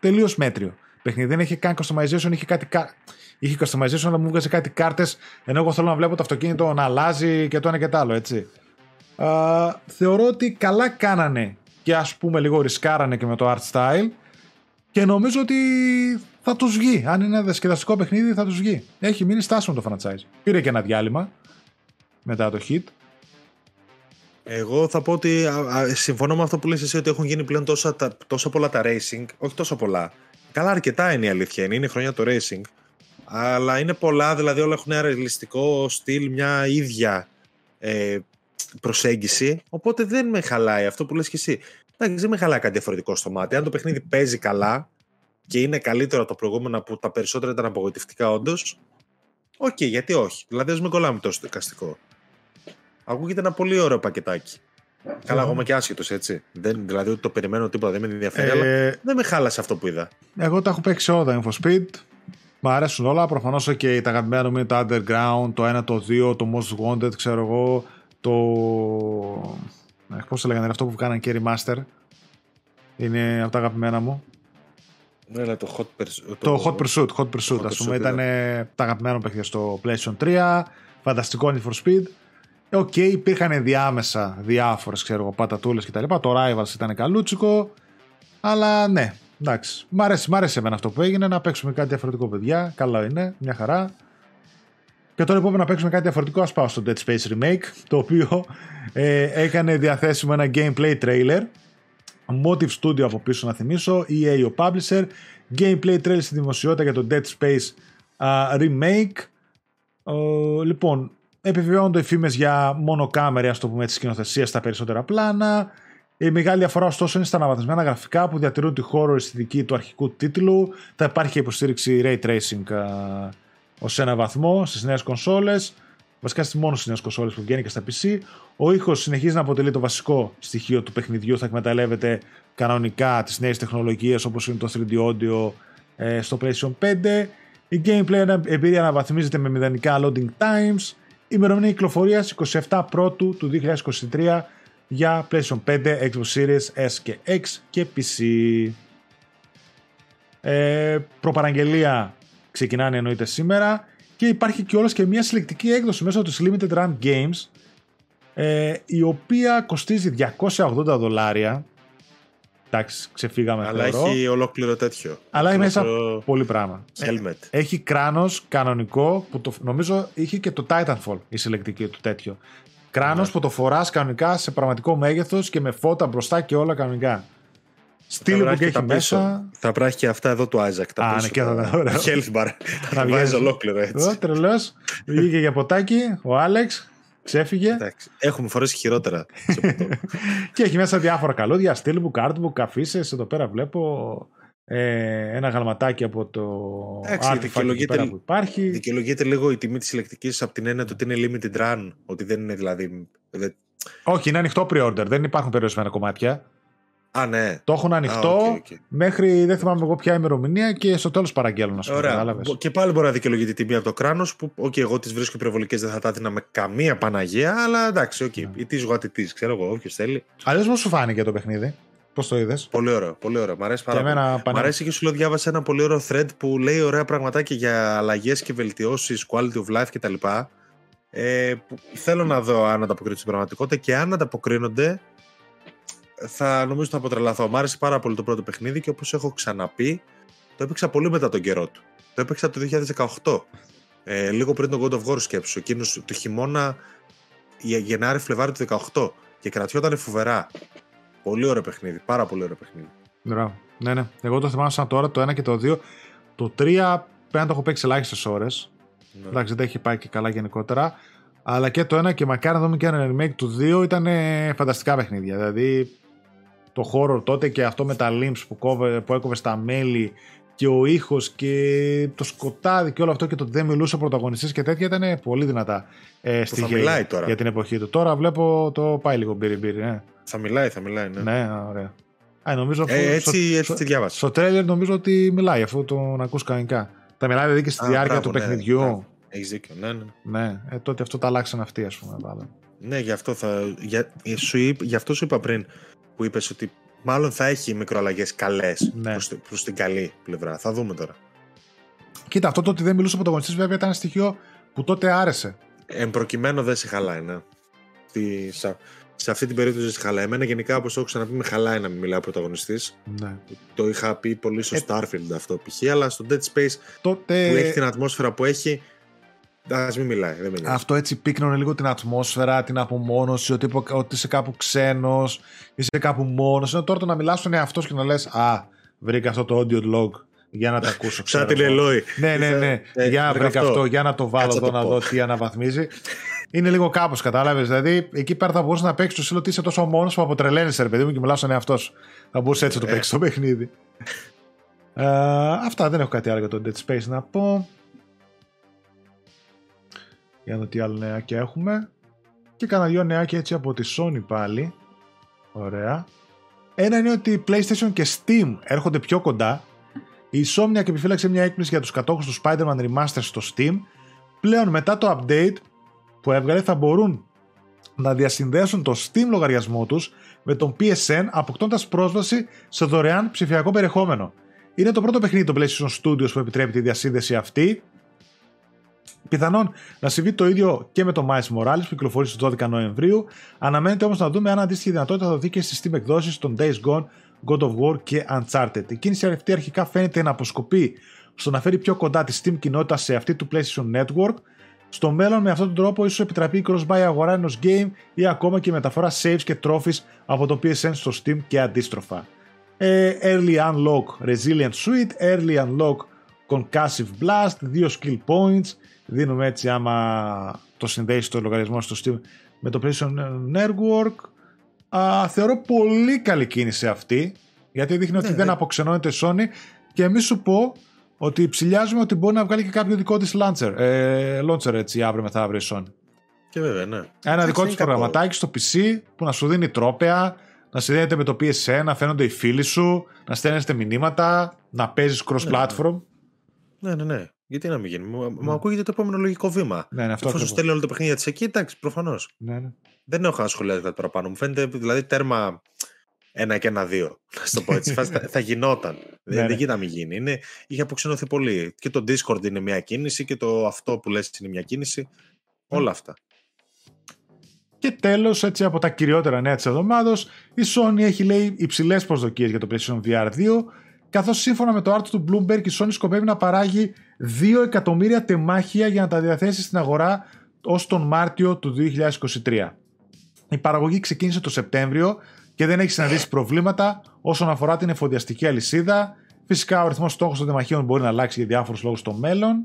τελείως μέτριο. Παιχνίδι δεν είχε καν customization, είχε κάτι. κα- Είχε customization, αλλά μου βγάζει κάτι κάρτες, ενώ εγώ θέλω να βλέπω το αυτοκίνητο να αλλάζει και το ένα και το άλλο, έτσι. Α, θεωρώ ότι καλά κάνανε και ας πούμε λίγο ρισκάρανε και με το art style και νομίζω ότι θα τους βγει. Αν είναι ένα διασκεδαστικό παιχνίδι θα τους βγει. Έχει μείνει στάσιμο το franchise. Πήρε και ένα διάλειμμα μετά το hit. Εγώ θα πω ότι α, α, συμφωνώ με αυτό που λες εσύ ότι έχουν γίνει πλέον τόσα, τα- τόσο πολλά τα racing. Όχι τόσο πολλά. Καλά, αρκετά είναι η αλήθεια. Είναι, είναι χρονιά το racing. Αλλά είναι πολλά, δηλαδή όλα έχουν ένα ρεαλιστικό στυλ, μια ίδια ε, προσέγγιση. Οπότε δεν με χαλάει αυτό που λες και εσύ. Εντάξει, δεν με χαλάει κάτι διαφορετικό στο μάτι. Αν το παιχνίδι παίζει καλά και είναι καλύτερο από το προηγούμενο που τα περισσότερα ήταν απογοητευτικά όντως. Οκ, γιατί όχι. Δηλαδή, ας μην κολλάμε τόσο στο εικαστικό. Ακούγεται ένα πολύ ωραίο πακετάκι. Καλά, εγώ είμαι και άσχετος έτσι. Δεν, δηλαδή, ούτε το περιμένω τίποτα, δεν με ενδιαφέρει. αλλά Ε, δεν με χάλασε αυτό που είδα. εγώ τα έχω παίξει όλα τα Need for Speed. Μ' αρέσουν όλα. Προφανώς και τα αγαπημένα μου είναι το Underground, το 1, το 2, το Most Wanted, ξέρω εγώ. Το. Πώς το λέγανε αυτό που κάνανε και remaster. Είναι από τα αγαπημένα μου. Ναι, το Hot Pursuit. Το Hot Pursuit, Hot Pursuit, Hot ας πούμε, Pursuit, ήταν τα αγαπημένα μου παιχνίδια στο PlayStation 3, φανταστικό Need for Speed. Ε, Οκ, υπήρχαν διάμεσα διάφορες, ξέρω εγώ, πατατούλες κτλ. Το Rivals ήταν καλούτσικο, αλλά ναι, εντάξει. Μ' άρεσε, μ' άρεσε εμένα αυτό που έγινε, να παίξουμε κάτι διαφορετικό, παιδιά. Καλό είναι, μια χαρά. Και τώρα είπαμε να παίξουμε κάτι διαφορετικό, ας πάω στο Dead Space Remake, το οποίο ε, έκανε διαθέσιμο ένα gameplay trailer. Motive Studio από πίσω να θυμίσω, EA ο publisher, gameplay trailer στη δημοσιότητα για το Dead Space uh, Remake. Uh, λοιπόν, επιβεβαιώνονται οι φήμες για μόνο κάμερη, ας το πούμε, τη σκηνοθεσία στα περισσότερα πλάνα. Η μεγάλη διαφορά ωστόσο είναι στα αναβαθμισμένα γραφικά που διατηρούν τη χώρο αισθητική του αρχικού τίτλου. Θα υπάρχει και υποστήριξη ray tracing uh, ως ένα βαθμό στις νέες κονσόλες. Βασικά στις μόνο στις νέες κονσόλες που βγαίνει και στα PC. Ο ήχος συνεχίζει να αποτελεί το βασικό στοιχείο του παιχνιδιού. Θα εκμεταλλεύεται κανονικά τις νέες τεχνολογίες όπως είναι το 3D audio ε, στο PlayStation 5. Η gameplay εμπειρία αναβαθμίζεται με μηδενικά loading times. Η ημερομηνία κυκλοφορίας 27 Πρώτου του 2023 για PlayStation 5, Xbox Series S και X και PC. Ε, προπαραγγελία ξεκινάνε εννοείται σήμερα και υπάρχει και όλες και μια συλλεκτική έκδοση μέσω του Limited Run Games ε, η οποία κοστίζει 280 δολάρια Εντάξει, ξεφύγαμε Αλλά θεωρώ. έχει ολόκληρο τέτοιο. Αλλά έχει μέσα Ολόκληρο πολύ πράγμα. Helmet. Έχει κράνος κανονικό που το, νομίζω είχε και το Titanfall η συλλεκτική του τέτοιο. Κράνος Ναι. που το φοράς κανονικά σε πραγματικό μέγεθος και με φώτα μπροστά και όλα κανονικά. Στήλη που βράχει και τα έχει πίσω. μέσα. Θα πράχει και αυτά εδώ του Isaac. Τα Α, πίσω, ναι, και αυτά τα- τα ωραία. τα Health bar. Να Τα βγαίνει. βάζει ολόκληρο έτσι. Εδώ τρελός. Βγήκε για ποτάκι ο Άλεξ. Ξέφυγε. Εντάξει. Έχουμε φορέσει χειρότερα. σε ποτό. και έχει μέσα διάφορα καλώδια. Steelbook, artbook, αφήσεις. Εδώ πέρα βλέπω ε, ένα γαλματάκι από το Εντάξει, artifact εκεί δικαιολογείται- πέρα που υπάρχει. Δικαιολογείται λίγο η τιμή της συλλεκτικής από την έννοια του ότι είναι limited run. Ότι δεν είναι δηλαδή. δεν- Όχι, είναι ανοιχτό pre-order. Δεν υπάρχουν περιορισμένα κομμάτια. Α, ναι. Το έχουν ανοιχτό Α, OK, OK. μέχρι δεν θυμάμαι εγώ ποια ημερομηνία και στο τέλος παραγγέλνουν. ας πούμε. Ωραία. κατάλαβες. Και πάλι μπορεί να δικαιολογείται η τιμή από το κράνος που, οκ, εγώ τις βρίσκω υπερβολικές, δεν θα τα έδινα με καμία Παναγία, αλλά εντάξει, οκ. Ναι. It is what it is, ξέρω εγώ, όποιος θέλει. Αλλιώς πώς σου φάνηκε το παιχνίδι, πώς το είδες; Πολύ ωραίο, πολύ ωραίο. Μ' αρέσει πάρα Και πολύ. εμένα Μ' πανέ- αρέσει και σου λέω, διάβασα ένα πολύ ωραίο thread που λέει ωραία πραγματάκια για αλλαγές και βελτιώσεις, quality of life κτλ. Ε, που θέλω να δω αν ανταποκρίνονται στην πραγματικότητα και αν ανταποκρίνονται, θα νομίζω θα αποτρελαθώ. Μ' άρεσε πάρα πολύ το πρώτο παιχνίδι και όπως έχω ξαναπεί, το έπαιξα πολύ μετά τον καιρό του. Το έπαιξα το 2018. Ε, λίγο πριν τον God of War σκέψου. Εκείνος το χειμώνα Γε- Γενάρη, Φλεβάρι του 18. Και κρατιόταν φοβερά. Πολύ ωραίο παιχνίδι. Πάρα πολύ ωραίο παιχνίδι. Μπράβο. Ναι, ναι. Εγώ το θυμάμαι σαν τώρα το 1 και το 2. Το 3 πρέπει να το έχω παίξει ελάχιστες ώρες. Ναι. Εντάξει, δεν έχει πάει και καλά γενικότερα. Αλλά και το 1 και μακάρι να δούμε και ένα remake του 2 ήταν ε, φανταστικά παιχνίδια. Δηλαδή το χώρο τότε και αυτό με τα limps που, κόβε, που έκοβε στα μέλη και ο ήχος και το σκοτάδι και όλο αυτό και το ότι δεν μιλούσε ο πρωταγωνιστής και τέτοια ήταν πολύ δυνατά ε, θα στοιχεία μιλάει τώρα. για την εποχή του. Τώρα βλέπω το πάει λίγο μπύρι μπύρι. Ναι, Θα μιλάει, θα μιλάει, ναι. ναι ωραία. Α, νομίζω Ε, αφού- έτσι, στο- έτσι τη διάβασα. στο τρέλερ νομίζω ότι μιλάει αφού τον ακούς κανονικά. Τα μιλάει δηλαδή και στη Α, διάρκεια μπράβο, του ναι, παιχνιδιού. μπράβο. Έχεις δίκιο, ναι, ναι. Ναι, ε, τότε αυτό τα αλλάξαν αυτοί, ας πούμε. Βάλε. Ναι, γι' αυτό, θα, για, σου είπ, γι' αυτό σου είπα πριν που είπες ότι μάλλον θα έχει μικροαλλαγές καλές Ναι. προς, τη- προς την καλή πλευρά. Θα δούμε τώρα. Κοίτα, αυτό το ότι δεν μιλούσε ο πρωταγωνιστής βέβαια ήταν ένα στοιχείο που τότε άρεσε. Εν προκειμένου δεν σε χαλάει, ναι. Στη, σε, σε αυτή την περίπτωση δεν σε χαλάει. Εμένα γενικά, όπως το έχω ξαναπεί, με χαλάει να μην μιλάει ο πρωταγωνιστής. Ναι. Το είχα πει πολύ στο Ε, Starfield αυτό π.χ. Αλλά στο Dead Space Τότε που έχει την ατμόσφαιρα που έχει, ας μην μιλάει. Δεν με νοιάζει. αυτό έτσι πίκνωνε λίγο την ατμόσφαιρα, την απομόνωση, ότι, υπο- ότι είσαι κάπου ξένος, είσαι κάπου μόνος. Ενώ τώρα το να μιλάς στον εαυτό σου και να λες Α, βρήκα αυτό το audio log για να το ακούσω. Σαν ξέρω την εγώ». Ελόη. Ναι, ναι, ναι. Ε, για να βρήκα βρήκα αυτό. αυτό. για να το βάλω Κάτσε εδώ να να το δω πω. τι αναβαθμίζει. Είναι λίγο κάπως, κατάλαβες. Δηλαδή, εκεί πέρα θα μπορούσε να παίξεις το σύλλογο ότι είσαι τόσο μόνος που αποτρελαίνεσαι, ρε παιδί μου, και μιλάς στον εαυτό σου. Θα μπορούσε έτσι να το Ε. παίξεις το παιχνίδι. Ε, αυτά δεν έχω κάτι άλλο για το Dead Space να πω. Για να δω τι άλλο νεάκια έχουμε. Και κάνα δυο νεάκια έτσι από τη Sony πάλι. Ωραία. Ένα είναι ότι η PlayStation και Steam έρχονται πιο κοντά. Η Insomniac επιφύλαξε μια έκπληξη για τους κατόχους του Spider-Man Remaster στο Steam. Πλέον μετά το update που έβγαλε θα μπορούν να διασυνδέσουν το Steam λογαριασμό τους με τον PSN αποκτώντας πρόσβαση σε δωρεάν ψηφιακό περιεχόμενο. Είναι το πρώτο παιχνίδι των PlayStation Studios που επιτρέπει τη διασύνδεση αυτή. Πιθανόν να συμβεί το ίδιο και με το Miles Morales που κυκλοφορεί στις 12 Νοεμβρίου. Αναμένεται όμως να δούμε αν αντίστοιχη δυνατότητα θα δοθεί και στις Steam εκδόσεις των Days Gone, God of War και Uncharted. Η κίνηση αυτή αρχικά φαίνεται να αποσκοπεί στο να φέρει πιο κοντά τη Steam κοινότητα σε αυτή του PlayStation Network. Στο μέλλον, με αυτόν τον τρόπο, ίσως επιτραπεί η cross-buy αγορά ενός game ή ακόμα και μεταφορά saves και trophies από το PSN στο Steam και αντίστροφα. Ε, early Unlock Resilient Suite, Early Unlock Concussive Blast, δύο skill points. Δίνουμε έτσι άμα το συνδέεις στο λογαριασμό στο Steam με το PlayStation Network. Α, θεωρώ πολύ καλή κίνηση αυτή, γιατί δείχνει ότι Ναι, δεν ναι. αποξενώνεται η Sony και μη σου πω ότι ψηλιάζουμε ότι μπορεί να βγάλει και κάποιο δικό της launcher, ε, launcher έτσι αύριο μεθαύριο η Sony. Και βέβαια, ναι. Ένα Εντάξει, δικό είναι της κακό. προγραμματάκι στο PC που να σου δίνει τρόπαια, να συνδέεται με το PSN, να φαίνονται οι φίλοι σου, να στέλνετε μηνύματα, να παίζεις cross-platform. Ναι, ναι, ναι. Γιατί να μην γίνει; Μου, μου ακούγεται το επόμενο λογικό βήμα. Ναι, ναι, αυτό Εφόσον ακριβώς. στέλνει όλα τα παιχνίδια της εκεί, εντάξει, προφανώς. Ναι, ναι. Δεν έχω να σχολιάσει κάτι παραπάνω. Μου φαίνεται δηλαδή τέρμα ένα και ένα δύο. Να σου το πω έτσι. Φάση θα, θα γινόταν. Ναι, δεν, ναι. δεν γίνεται να μην γίνει. Είναι, είχε αποξενωθεί πολύ. Και το Discord είναι μια κίνηση και το αυτό που λες είναι μια κίνηση. Όλα αυτά. Και τέλος, έτσι από τα κυριότερα νέα της εβδομάδος, η Sony έχει λέει υψηλές προσδοκίες για το PlayStation VR 2, καθώς σύμφωνα με το άρθρο του Bloomberg η Sony σκοπεύει να παράγει 2 εκατομμύρια τεμάχια για να τα διαθέσει στην αγορά ως τον Μάρτιο του 2023. Η παραγωγή ξεκίνησε το Σεπτέμβριο και δεν έχει συναντήσει προβλήματα όσον αφορά την εφοδιαστική αλυσίδα. Φυσικά ο αριθμό στόχων των τεμαχίων μπορεί να αλλάξει για διάφορους λόγους στο μέλλον.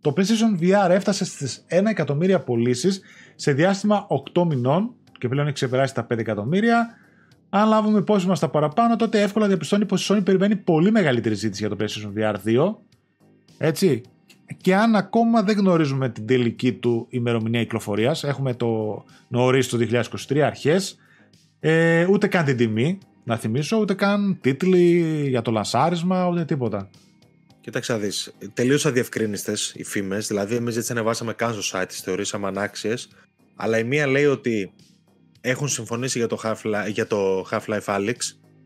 Το PlayStation VR έφτασε στις 1 εκατομμύρια πωλήσεις σε διάστημα 8 μηνών και πλέον έχει ξεπεράσει τα 5 εκατομμύρια. Αν λάβουμε υπόψη μας τα παραπάνω, τότε εύκολα διαπιστώνει πως η Sony περιμένει πολύ μεγαλύτερη ζήτηση για το PlayStation VR 2. Έτσι. Και αν ακόμα δεν γνωρίζουμε την τελική του ημερομηνία κυκλοφορίας, έχουμε το νωρίς του 2023 αρχές, ε, ούτε καν την τιμή, να θυμίσω, ούτε καν τίτλοι για το λανσάρισμα, ούτε τίποτα. Κοίταξε να δεις. Τελείως αδιευκρίνηστε οι φήμες. Δηλαδή, εμείς έτσι ανεβάσαμε καν στο site, τις θεωρήσαμε ανάξιες. Αλλά η μία λέει ότι έχουν συμφωνήσει για το Half-Life, για το Half-Life Alyx.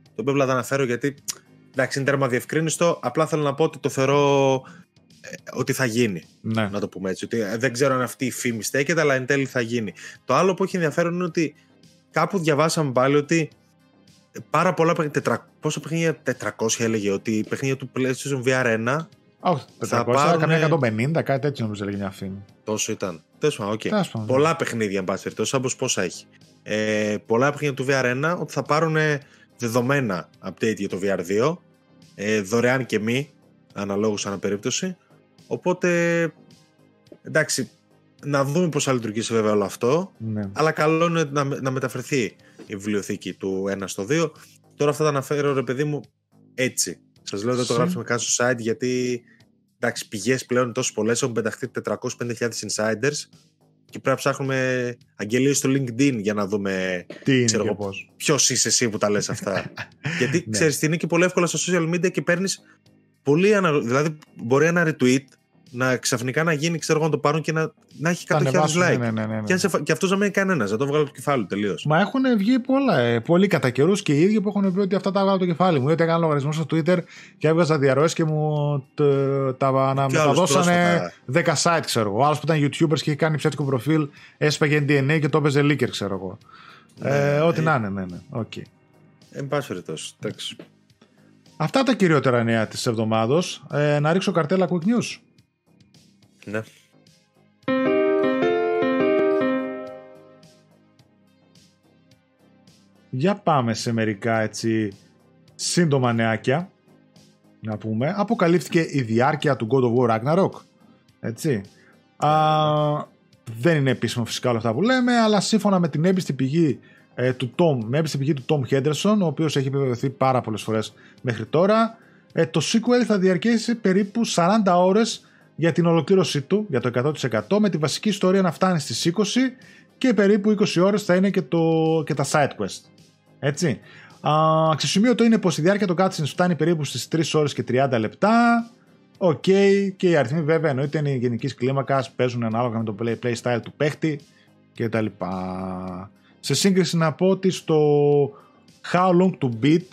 Το οποίο απλά τα αναφέρω γιατί εντάξει, είναι τέρμα αδιευκρίνιστο. Απλά θέλω να πω ότι το θεωρώ ε, ότι θα γίνει. Ναι. Να το πούμε έτσι. Ότι ε, δεν ξέρω αν αυτή η φήμη στέκεται, αλλά εν τέλει θα γίνει. Το άλλο που έχει ενδιαφέρον είναι ότι κάπου διαβάσαμε πάλι ότι πάρα πολλά παιχνίδια. τετρα- Πόσα παιχνίδια, 400 έλεγε ότι η παιχνίδια του PlayStation VR 1 Όχι, 400, Θα πάρουνε- καμιά 150, κάτι τέτοιο νομίζω έλεγε μια φήμη. τόσο ήταν. Τέλος πάντων, οκ. Τέλος πάντων. Πολλά παιχνίδια, εν πάση περιπτώσει, όπως πόσα έχει. Ε, πολλά παιχνίδια του VR1 ότι θα πάρουν δεδομένα update για το VR2, ε, δωρεάν και μη, αναλόγως ανά περίπτωση. Οπότε, εντάξει, να δούμε πώς θα λειτουργήσει βέβαια όλο αυτό, Ναι. αλλά καλό είναι να, να μεταφερθεί η βιβλιοθήκη του 1 στο 2. Τώρα αυτά τα αναφέρω, ρε παιδί μου, έτσι. Σας λέω δεν το Συ- γράψαμε καν στο site γιατί εντάξει, πηγές πλέον τόσο πολλές έχουν πεταχτεί 405.000 insiders και πρέπει να ψάχνουμε αγγελίες στο LinkedIn για να δούμε Τι είναι Ξέρω και εγώ. πώς. ποιος είσαι εσύ που τα λες αυτά. γιατί Ναι. ξέρεις τι είναι και πολύ εύκολα στα social media και παίρνεις πολύ ανα... δηλαδή μπορεί ένα retweet να ξαφνικά να γίνει, ξέρω εγώ, να το πάρουν και να, να έχει Τα 100.000 ανεβάσουν, like. ναι, ναι, ναι, ναι. Και, αν σε φα- και αυτός να μην είναι κανένας, να το βγάλω από το κεφάλι τελείως. Μα έχουν βγει πολλά, ε, πολλοί κατά καιρούς και οι ίδιοι που έχουν πει ότι αυτά τα βγάλω το κεφάλι μου. Ή ότι έκανα λογαριασμό στο Twitter και έβγαζα διαρροές και μου τ- τα να Και άλλους μεταδώσανε 10 site, ξέρω εγώ. Άλλος που ήταν YouTubers και είχε κάνει ψεύτικο προφίλ, έσπαγε NDA και το έπαιζε leaker, ξέρω εγώ. Ε, Ναι, ό,τι ε. να είναι, ναι, ναι. Οκ. Εν πάση περιπτώσει. εντάξει. Αυτά τα κυριότερα νέα της εβδομάδος. Ε, να ρίξω καρτέλα quick news. Ναι. Για πάμε σε μερικά έτσι σύντομα νεάκια. Να πούμε. Αποκαλύφθηκε η διάρκεια του God of War Ragnarok. Έτσι. Α, δεν είναι επίσημο φυσικά όλα αυτά που λέμε, αλλά σύμφωνα με την έμπιστη πηγή ε, του Tom, με έμπιστη πηγή του Tom Henderson, ο οποίος έχει επιβεβαιωθεί πάρα πολλές φορές μέχρι τώρα, ε, το sequel θα διαρκέσει περίπου 40 ώρες για την ολοκλήρωσή του, για το 100% με τη βασική ιστορία να φτάνει στις 20 και περίπου 20 ώρες θα είναι και, το, και τα side quest. Έτσι. Α, Αξιοσημείωτο είναι πως η διάρκεια των cutscenes φτάνει περίπου στις 3 ώρες και 30 λεπτά. Οκ, και οι αριθμοί βέβαια εννοείται είναι γενικής κλίμακας, παίζουν ανάλογα με το play, play style του παίχτη κτλ. Σε σύγκριση να πω ότι στο How Long to Beat,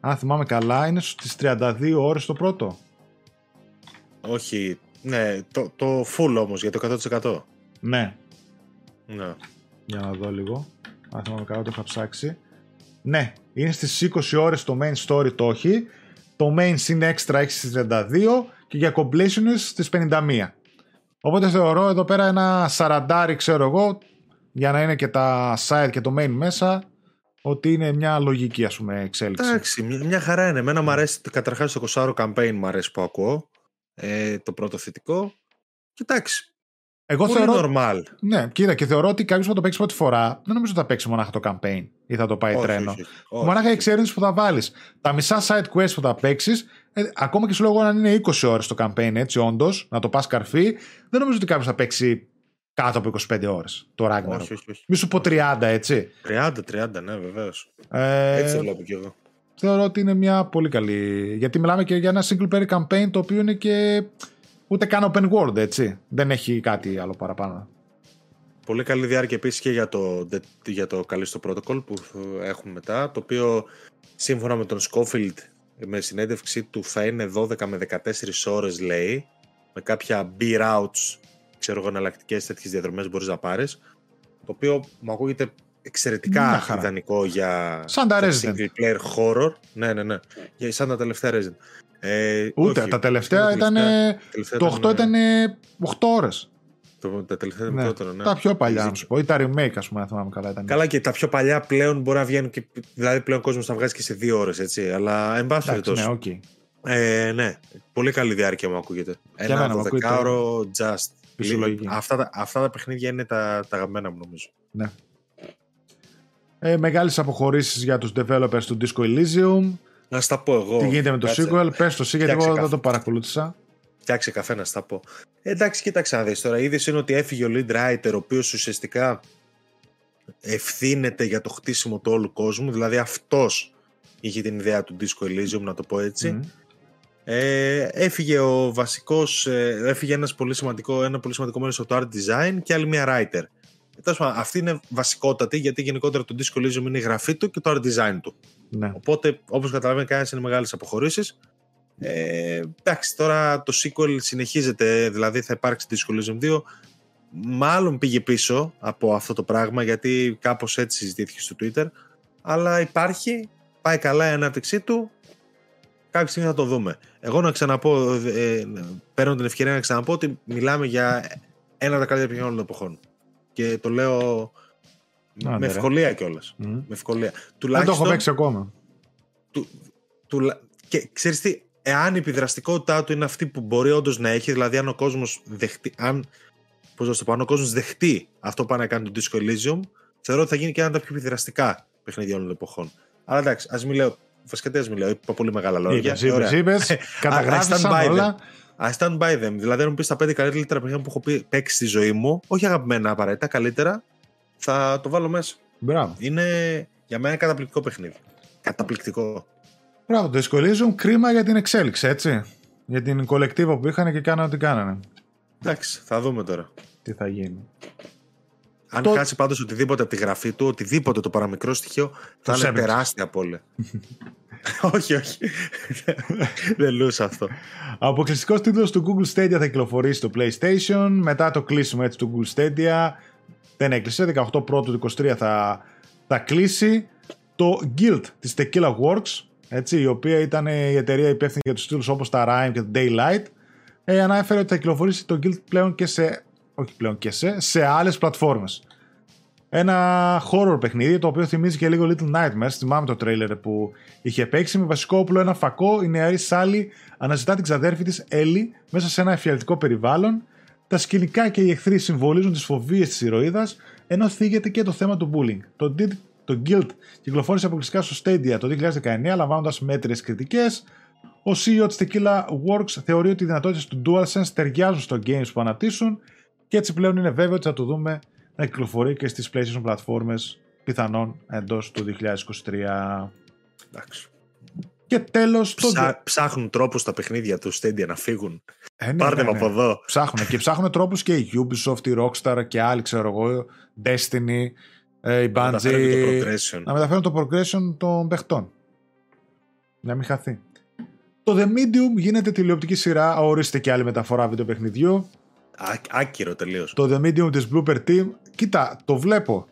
αν θυμάμαι καλά, είναι στις 32 ώρες το πρώτο. Όχι. Ναι, το, το full όμως για το 100%. Ναι, Ναι. για να δω λίγο. Αν θυμάμαι καλά, το είχα ψάξει. Ναι, είναι στις 20 ώρες το main story το έχει. Το main είναι extra έχει στις 32 και για completion στις 51. Οπότε θεωρώ εδώ πέρα ένα σαραντάρι ξέρω εγώ για να είναι και τα side και το main μέσα ότι είναι μια λογική ας πούμε εξέλιξη. Εντάξει, μια, μια χαρά είναι. Εμένα μου αρέσει καταρχάς το 20 campaign μου αρέσει που ακούω. Ε, το πρώτο θετικό. Κοιτάξτε. Εγώ Πολύ θεωρώ. normal. Ναι, κοίτα, και θεωρώ ότι κάποιος που θα το παίξει πρώτη φορά δεν νομίζω ότι θα παίξει μονάχα το campaign ή θα το πάει Όχι, τρένο. όχι, όχι. Μονάχα η Όχι. εξαίρεση που θα βάλεις. Τα μισά side quest που θα παίξεις, ε, ακόμα και σου λέω εγώ αν είναι 20 ώρες το campaign, έτσι, όντως, να το πας καρφί, δεν νομίζω ότι κάποιος θα παίξει κάτω από 25 ώρες το Ragnarok. όχι, όχι, όχι. Μη σου πω 30, έτσι. 30-30, ναι, βεβαίως. Ε, Έτσι το βλέπω κι εγώ. Θεωρώ ότι είναι μια πολύ καλή. Γιατί μιλάμε και για ένα single player campaign το οποίο είναι και ούτε καν open world, έτσι. Δεν έχει κάτι άλλο παραπάνω. Πολύ καλή διάρκεια επίσης και για το, για το Callisto Protocol που έχουμε μετά. Το οποίο σύμφωνα με τον Schofield με συνέντευξή του θα είναι 12 με 14 ώρες λέει με κάποια B-routes ξέρω εγώ εναλλακτικές τέτοιες διαδρομές μπορείς να πάρεις το οποίο μου ακούγεται Μια εξαιρετικά χαρά. ιδανικό για Σαν τα για Resident. single player horror ναι ναι ναι Για- σαν τα τελευταία Resident ε, Ούτε. όχι, τα τελευταία τα ήταν. τελευταία Το 8 ήταν 8 ώρες. το, τα τελευταία ήταν Ναι. μικρότερο, ναι. Τα πιο παλιά, να Έχεις σου πω. Ή τα remake, ας πούμε, αν θυμάμαι καλά. Ήταν. Καλά και τα πιο παλιά πλέον μπορεί να βγαίνουν και. Δηλαδή πλέον ο κόσμος τα βγάζει και σε δύο ώρες, έτσι. Αλλά εν πάση Εντάξει, ναι, περιπτώσει. οκ. Ε, ναι, πολύ καλή διάρκεια μου ακούγεται. εμένα Ένα μου ακούγεται 12ωρο just. φυσιολογική. Αυτά, τα- αυτά τα παιχνίδια είναι τα, τα αγαπημένα μου νομίζω. Ναι. Ε, Μεγάλες αποχωρήσεις για τους developers του Disco Elysium. Να στα πω εγώ. Τι γίνεται με το Κάτσε. sequel, πες το εσύ, γιατί Φτιάξε εγώ δεν καφέ. το παρακολούθησα. Φτιάξε καφέ να στα πω. Ε, εντάξει, κοίταξε να δεις τώρα. Είδε είναι ότι έφυγε ο lead writer, ο οποίος ουσιαστικά ευθύνεται για το χτίσιμο του όλου κόσμου. Δηλαδή αυτός είχε την ιδέα του Disco Elysium, να το πω έτσι. Μμ. Ε, έφυγε ο βασικός, ε, έφυγε ένας πολύ σημαντικό, ένα πολύ σημαντικό μέρος από το art design και άλλη μια writer. Ε, τέλος πάντων, αυτή είναι βασικότατη γιατί γενικότερα το Disco Elysium είναι η γραφή του και το art design του. Ναι. Οπότε, όπως καταλαβαίνει κανένας είναι μεγάλες αποχωρήσεις. Ε, εντάξει, τώρα το sequel συνεχίζεται, δηλαδή θα υπάρξει Disco Elysium 2. Μάλλον πήγε πίσω από αυτό το πράγμα γιατί κάπως έτσι συζητήθηκε στο Twitter. Αλλά υπάρχει, πάει καλά η ανάπτυξή του. Κάποια στιγμή θα το δούμε. Εγώ να ξαναπώ, ε, παίρνω την ευκαιρία να ξαναπώ ότι μιλάμε για ένα από τα καλύτερα παιχνίδια όλων των εποχών. Και το λέω Άντε, με ρε. ευκολία κιόλας. Μμ. Με ευκολία. Δεν το Τουλάχιστον, έχω παίξει ακόμα. του, τουλα- και ξέρεις τι, εάν η επιδραστικότητά του είναι αυτή που μπορεί όντως να έχει, δηλαδή αν ο κόσμος δεχτεί, αν, πώς να σου το πω, αν ο κόσμος δεχτεί αυτό που πάει να κάνει το Disco Elysium, θεωρώ ότι θα γίνει και ένα από τα πιο επιδραστικά παιχνίδια όλων των εποχών. Αλλά εντάξει, ας μην λέω, βασικά τι ας μην λέω, είπα πολύ μεγάλα λόγια. Είπες, Ε, είπες, ωραία. είπες, I stand καταγράφησαν by όλα. I stand by them. Δηλαδή, αν μου πεις τα πέντε καλύτερα παιχνίδια που έχω πει- παίξει στη ζωή μου, όχι αγαπημένα απαραίτητα, καλύτερα, θα το βάλω μέσα. Μπράβο. Είναι για μένα καταπληκτικό παιχνίδι. Καταπληκτικό. Μπράβο, το Disco Elysium κρίμα για την εξέλιξη, έτσι. Για την κολεκτίβα που είχαν και κάνανε ό,τι κάνανε. Εντάξει, θα δούμε τώρα. Τι θα γίνει. Αν Το- χάσει πάντως οτιδήποτε από τη γραφή του, οτιδήποτε το παραμικρό στοιχείο, θα είναι έπαιξε. τεράστια απώλεια. όχι, όχι. Δεν λούσα αυτό. Αποκλειστικός τίτλος του Google Stadia θα κυκλοφορήσει στο PlayStation. Μετά το κλείσιμο έτσι του Google Stadia. Δεν έκλεισε. 18 πρώτου του 23 θα, θα κλείσει. Το Guild της Tequila Works, έτσι, η οποία ήταν η εταιρεία υπεύθυνη για τους τίτλους όπως τα Rime και το Daylight, ε, ανάφερε ότι θα κυκλοφορήσει το Guild πλέον και σε, όχι πλέον και σε, σε άλλες πλατφόρμες. Ένα horror παιχνίδι το οποίο θυμίζει και λίγο Little Nightmares. Θυμάμαι το τρέιλερ που είχε παίξει με βασικό όπλο ένα φακό. Η νεαρή Σάλι αναζητά την ξαδέρφη της Έλλη μέσα σε ένα εφιαλτικό περιβάλλον. Τα σκηνικά και οι εχθροί συμβολίζουν τις φοβίες της ηρωίδας, ενώ θίγεται και το θέμα του bullying. Το, Did- το Guild κυκλοφόρησε αποκλειστικά στο Stadia το 2019, λαμβάνοντας μέτριε κριτικές. Ο CEO της Tequila Works θεωρεί ότι οι δυνατότητες του DualSense ταιριάζουν στο games που αναπτύσσουν και έτσι πλέον είναι βέβαιο ότι θα το δούμε να κυκλοφορεί και στις PlayStation πλατφόρμες πιθανόν εντός του 2023. Εντάξει. Και τέλος το... Ψά, ψάχνουν τρόπους τα παιχνίδια τους Stadia να φύγουν. Ε, ναι, Πάρτε ναι, με ναι. από εδώ. Ψάχνουν και ψάχνουν τρόπους και η Ubisoft, η Rockstar και άλλοι ξέρω εγώ, Destiny, ε, η Να μεταφέρουν και Bungie, το progression. να μεταφέρουν το progression των παιχτών. Να μην χαθεί. Το The Medium γίνεται τηλεοπτική σειρά, ορίστε και άλλη μεταφορά βιντεοπαιχνιδιού. Α, άκυρο τελείως. Το The Medium της Blooper Team, κοίτα, το βλέπω.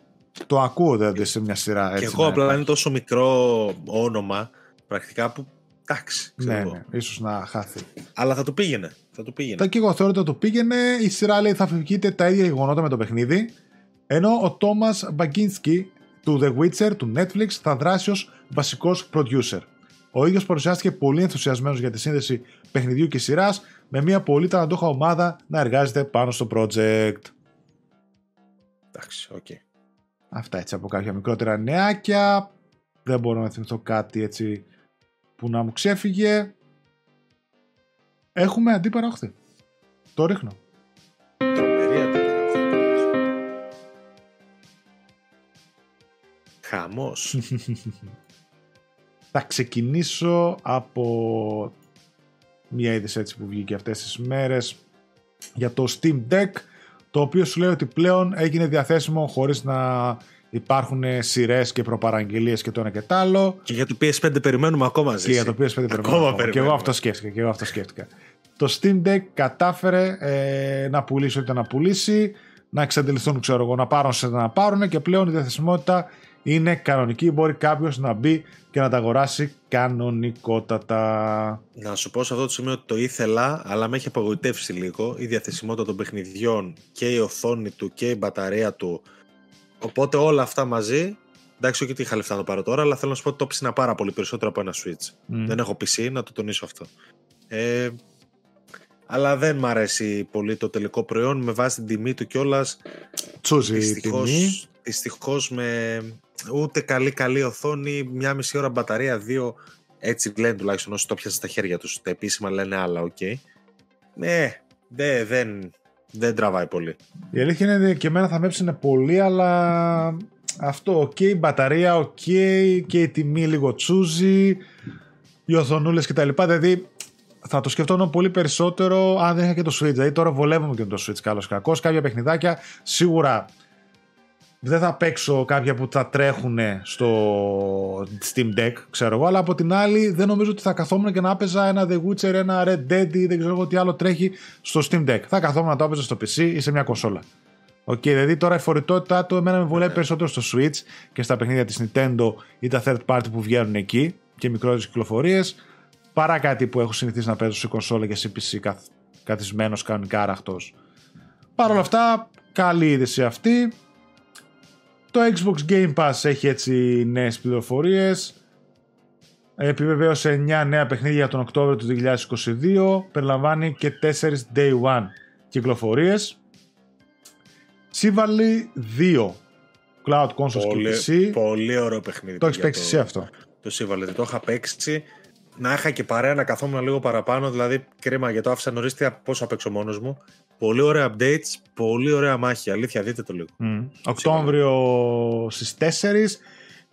το ακούω δηλαδή σε μια σειρά. Έτσι, και εγώ απλά είναι τόσο μικρό όνομα πρακτικά που εντάξει. Ναι, ναι, ίσως να χάθει. Αλλά θα το πήγαινε. Θα το πήγαινε. και εγώ θεωρώ ότι το πήγαινε. Η σειρά λέει θα φυγείτε τα ίδια γεγονότα με το παιχνίδι. Ενώ ο Τόμας Μπαγκίνσκι του The Witcher του Netflix θα δράσει ως βασικός producer. Ο ίδιος παρουσιάστηκε πολύ ενθουσιασμένος για τη σύνδεση παιχνιδιού και σειράς με μια πολύ ταλαντούχα ομάδα να εργάζεται πάνω στο project. Εντάξει, OK. Okay. Αυτά έτσι από κάποια μικρότερα νεάκια. Δεν μπορώ να θυμηθώ κάτι έτσι που να μου ξέφυγε. Έχουμε αντίπαραχθη. Το ρίχνω. Χαμός. Θα ξεκινήσω από μια είδηση έτσι που βγήκε αυτές τις μέρες για το Steam Deck το οποίο σου λέει ότι πλέον έγινε διαθέσιμο χωρίς να υπάρχουν σειρές και προπαραγγελίες και το ένα και το άλλο. Και για το PS5 περιμένουμε ακόμα ζήσει. Και για το PS5 περιμένουμε ακόμα. Και εγώ αυτό σκέφτηκα. Και εγώ αυτό σκέφτηκα. Το Steam Deck κατάφερε ε, να πουλήσει ό,τι να πουλήσει, να εξαντληθούν, ξέρω εγώ, να πάρουν σε να πάρουν και πλέον η διαθεσιμότητα είναι κανονική. Μπορεί κάποιος να μπει και να τα αγοράσει κανονικότατα. Να σου πω σε αυτό το σημείο ότι το ήθελα, αλλά με έχει απογοητεύσει λίγο η διαθεσιμότητα των παιχνιδιών και η οθόνη του και η μπαταρία του. Οπότε όλα αυτά μαζί. Εντάξει, όχι ότι είχα λεφτά να το πάρω τώρα, αλλά θέλω να σου πω ότι το ψήνα πάρα πολύ περισσότερο από ένα Switch. Δεν έχω PC, να το τονίσω αυτό. Ε, αλλά δεν μ' αρέσει πολύ το τελικό προϊόν με βάση την τιμή του κιόλας. Τσούζει η τιμή. Δυστυχώς με ούτε καλή καλή οθόνη, μια μισή ώρα μπαταρία, δύο. Έτσι λένε τουλάχιστον όσοι το πιάσαν στα χέρια τους. Τα επίσημα λένε άλλα, OK. Okay. Ναι, δε, δεν, δεν τραβάει πολύ. Η αλήθεια είναι ότι και εμένα θα με έψηνε πολύ, αλλά αυτό, OK, okay, μπαταρία, OK, okay, και η τιμή λίγο τσούζει, οι οθονούλες κτλ. Δηλαδή θα το σκεφτόμουν πολύ περισσότερο αν δεν είχα και το Switch. Δηλαδή τώρα βολεύουμε και το Switch καλώς κακώς. Κάποια παιχνιδάκια σίγουρα δεν θα παίξω κάποια που θα τρέχουν στο Steam Deck, ξέρω εγώ, αλλά από την άλλη δεν νομίζω ότι θα καθόμουν και να έπαιζα ένα The Witcher, ένα Red Dead ή δεν ξέρω εγώ τι άλλο τρέχει στο Steam Deck. Θα καθόμουν να το έπαιζα στο PC ή σε μια κονσόλα. OK, okay, δηλαδή τώρα η φορητότητά του εμένα με βολεύει ναι. περισσότερο στο Switch και στα παιχνίδια της Nintendo ή τα third party που βγαίνουν εκεί και μικρότερες κυκλοφορίες παρά κάτι που έχω συνηθίσει να παίζω σε κονσόλα και σε PC καθ, καθισμένος κανονικά άραχτος. Παρ' όλα αυτά, καλή είδηση αυτή. Το Xbox Game Pass έχει έτσι νέες πληροφορίες. Επιβεβαίωσε 9 νέα παιχνίδια για τον Οκτώβριο του 2022. Περιλαμβάνει και 4 Day One κυκλοφορίες. Σύμβαλη 2 Cloud Console πολύ, και PC. Πολύ ωραίο παιχνίδι. Το έχεις παίξει εσύ αυτό. Το Σύμβαλη, το είχα παίξει. Να είχα και παρέα να καθόμουν λίγο παραπάνω. Δηλαδή, κρίμα γιατί το άφησα νωρί. Πόσο απ' μόνος μου. Πολύ ωραία updates, πολύ ωραία μάχη. Αλήθεια, δείτε το λίγο. Mm. Οκτώβριο στις 4.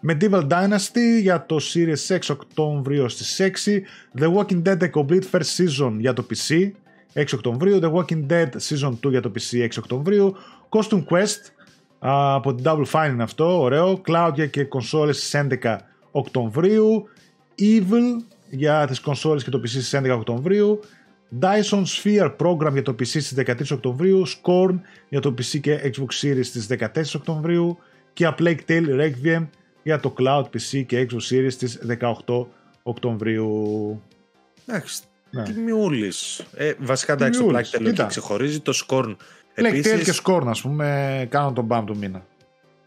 Medieval Dynasty για το Series X Οκτώβριο στις 6. The Walking Dead The Complete First Season για το PC 6 Οκτωβρίου. The Walking Dead Season 2 για το PC 6 Οκτωβρίου. Costume Quest από την Double Fine είναι αυτό, ωραίο. Cloud για και κονσόλες στις 11 Οκτωβρίου. Evil για τις κονσόλες και το PC στις 11 Οκτωβρίου. Dyson Sphere Program για το PC στις 13 Οκτωβρίου, Scorn για το PC και Xbox Series στις 14 Οκτωβρίου και A Plague Tale Requiem για το Cloud PC και Xbox Series στις 18 Οκτωβρίου. Εντάξει, ναι. τιμιούλης. Ε, βασικά εντάξει, το Plague Tale ξεχωρίζει, το Scorn Plague Tale και Scorn ας πούμε κάνουν τον μπαμ του μήνα.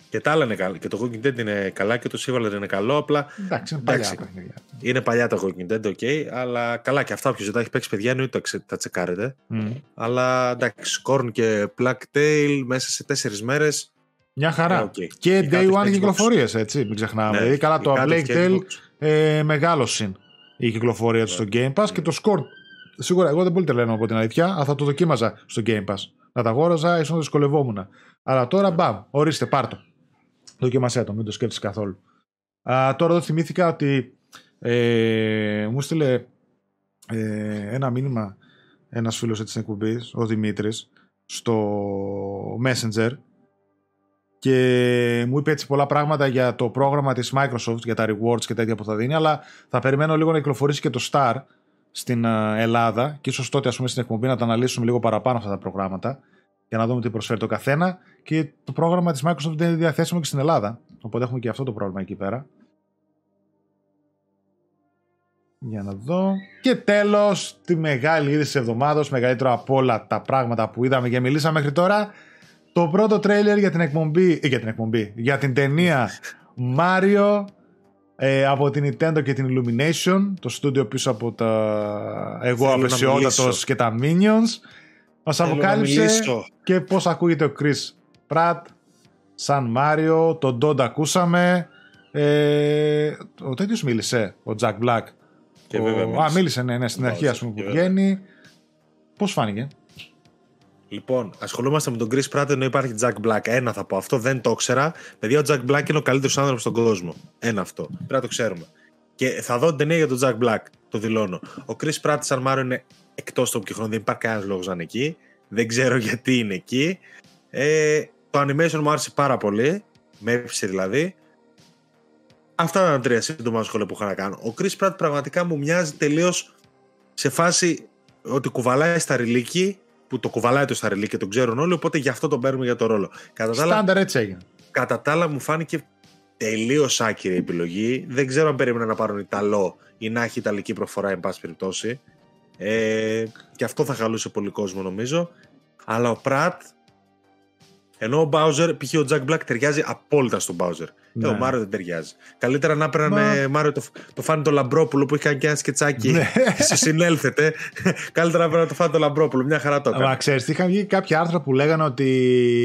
Και τα άλλα είναι καλά. Και το Walking Dead είναι καλά και το Silver είναι καλό. Απλά. Εντάξει, είναι παλιά παιχνίδια. Είναι παλιά το Walking Dead, ok. Αλλά καλά και αυτά. Όποιος δεν τα έχει παίξει, παιδιά, εννοείται τα, τα τσεκάρετε. Mm. Αλλά εντάξει, Scorn και Black Tail μέσα σε τέσσερις μέρες. Μια χαρά. Okay. Και Day One κυκλοφορίες, έτσι. Μην ξεχνάμε. Ναι, δηλαδή, καλά το Black Tail ε, μεγάλο συν η κυκλοφορία του στο Game Pass και το Scorn. Σίγουρα, εγώ δεν πολύ τρελαίνω από την αλήθεια, αλλά θα το δοκίμαζα στο Game Pass. Να τα αγόραζα, ίσως να δυσκολευόμουν. Αλλά τώρα μπαμ, ορίστε, πάρτο. Δοκιμασέ το, μην το σκέφτεσαι καθόλου. Α, τώρα εδώ θυμήθηκα ότι ε, μου στείλε ε, ένα μήνυμα ένας φίλος της εκπομπής, ο Δημήτρης, στο Messenger και μου είπε έτσι πολλά πράγματα για το πρόγραμμα της Microsoft, για τα rewards και τέτοια που θα δίνει, αλλά θα περιμένω λίγο να κυκλοφορήσει και το Star στην Ελλάδα και ίσως τότε ας πούμε στην εκπομπή να τα αναλύσουμε λίγο παραπάνω αυτά τα προγράμματα για να δούμε τι προσφέρει το καθένα. Και το πρόγραμμα της Microsoft δεν είναι διαθέσιμο και στην Ελλάδα. Οπότε έχουμε και αυτό το πρόβλημα εκεί πέρα. Για να δω. Και τέλος, τη μεγάλη είδηση της εβδομάδα, μεγαλύτερο από όλα τα πράγματα που είδαμε και μιλήσαμε μέχρι τώρα. Το πρώτο τρέιλερ για την εκπομπή, ε, για την εκπομπή, για την ταινία Mario ε, από την Nintendo και την Illumination, το στούντιο πίσω από τα εγώ απεσιότατος και τα Minions. Μας αποκάλυψε και πώς ακούγεται ο Chris Pratt σαν Mario, τον Ντόντα ακούσαμε. Ε, ο τέτοιος μίλησε, ο Jack Black. Και ο... βέβαια μίλησε. Α, μίλησε, ναι, ναι στην αρχή ας πούμε που βγαίνει. Πώς φάνηκε; Λοιπόν, ασχολούμαστε με τον Chris Pratt ενώ υπάρχει Jack Black. Ένα θα πω. Αυτό δεν το ήξερα. Παιδιά, ο Jack Black είναι ο καλύτερος άνθρωπος στον κόσμο. Ένα αυτό. Πρέπει να το ξέρουμε. Και θα δω την ταινία για τον Jack Black. Το δηλώνω. Ο Chris Pratt σαν Μάριο είναι εκτός του χρόνο. Δεν υπάρχει κανένας λόγος να είναι εκεί. Δεν ξέρω γιατί είναι εκεί. Ε, το animation μου άρεσε πάρα πολύ. Με έπεισε δηλαδή. Αυτά ήταν τρία σύντομα σχόλια που είχα να κάνω. Ο Chris Pratt πραγματικά μου μοιάζει τελείως σε φάση ότι κουβαλάει στα ρηλίκη που το κουβαλάει το Σταρελί και τον ξέρουν όλοι, οπότε γι' αυτό τον παίρνουμε για το ρόλο. Κατά Στάνταρ έτσι έγινε. Κατά τα άλλα μου φάνηκε τελείως άκυρη η επιλογή. Δεν ξέρω αν περίμενα να πάρουν Ιταλό ή να έχει Ιταλική προφορά, εν πάση περιπτώσει. Ε, και αυτό θα χαλούσε πολύ κόσμο νομίζω. Αλλά ο Πρατ, ενώ ο Μπάουζερ, π.χ. ο Τζακ Μπλακ ταιριάζει απόλυτα στον Μπάουζερ. Ναι. Ε, ο Μάριο δεν ταιριάζει. Καλύτερα να έπαιρναν Μα... Μάριο το, τον Φάνη το Λαμπρόπουλο που είχε κάνει και ένα σκετσάκι. Ναι. συνέλθετε. Καλύτερα να έπαιρναν τον Φάνη το Λαμπρόπουλο. Μια χαρά το έκανε. Μα ξέρεις, είχαν βγει κάποια άρθρα που λέγανε ότι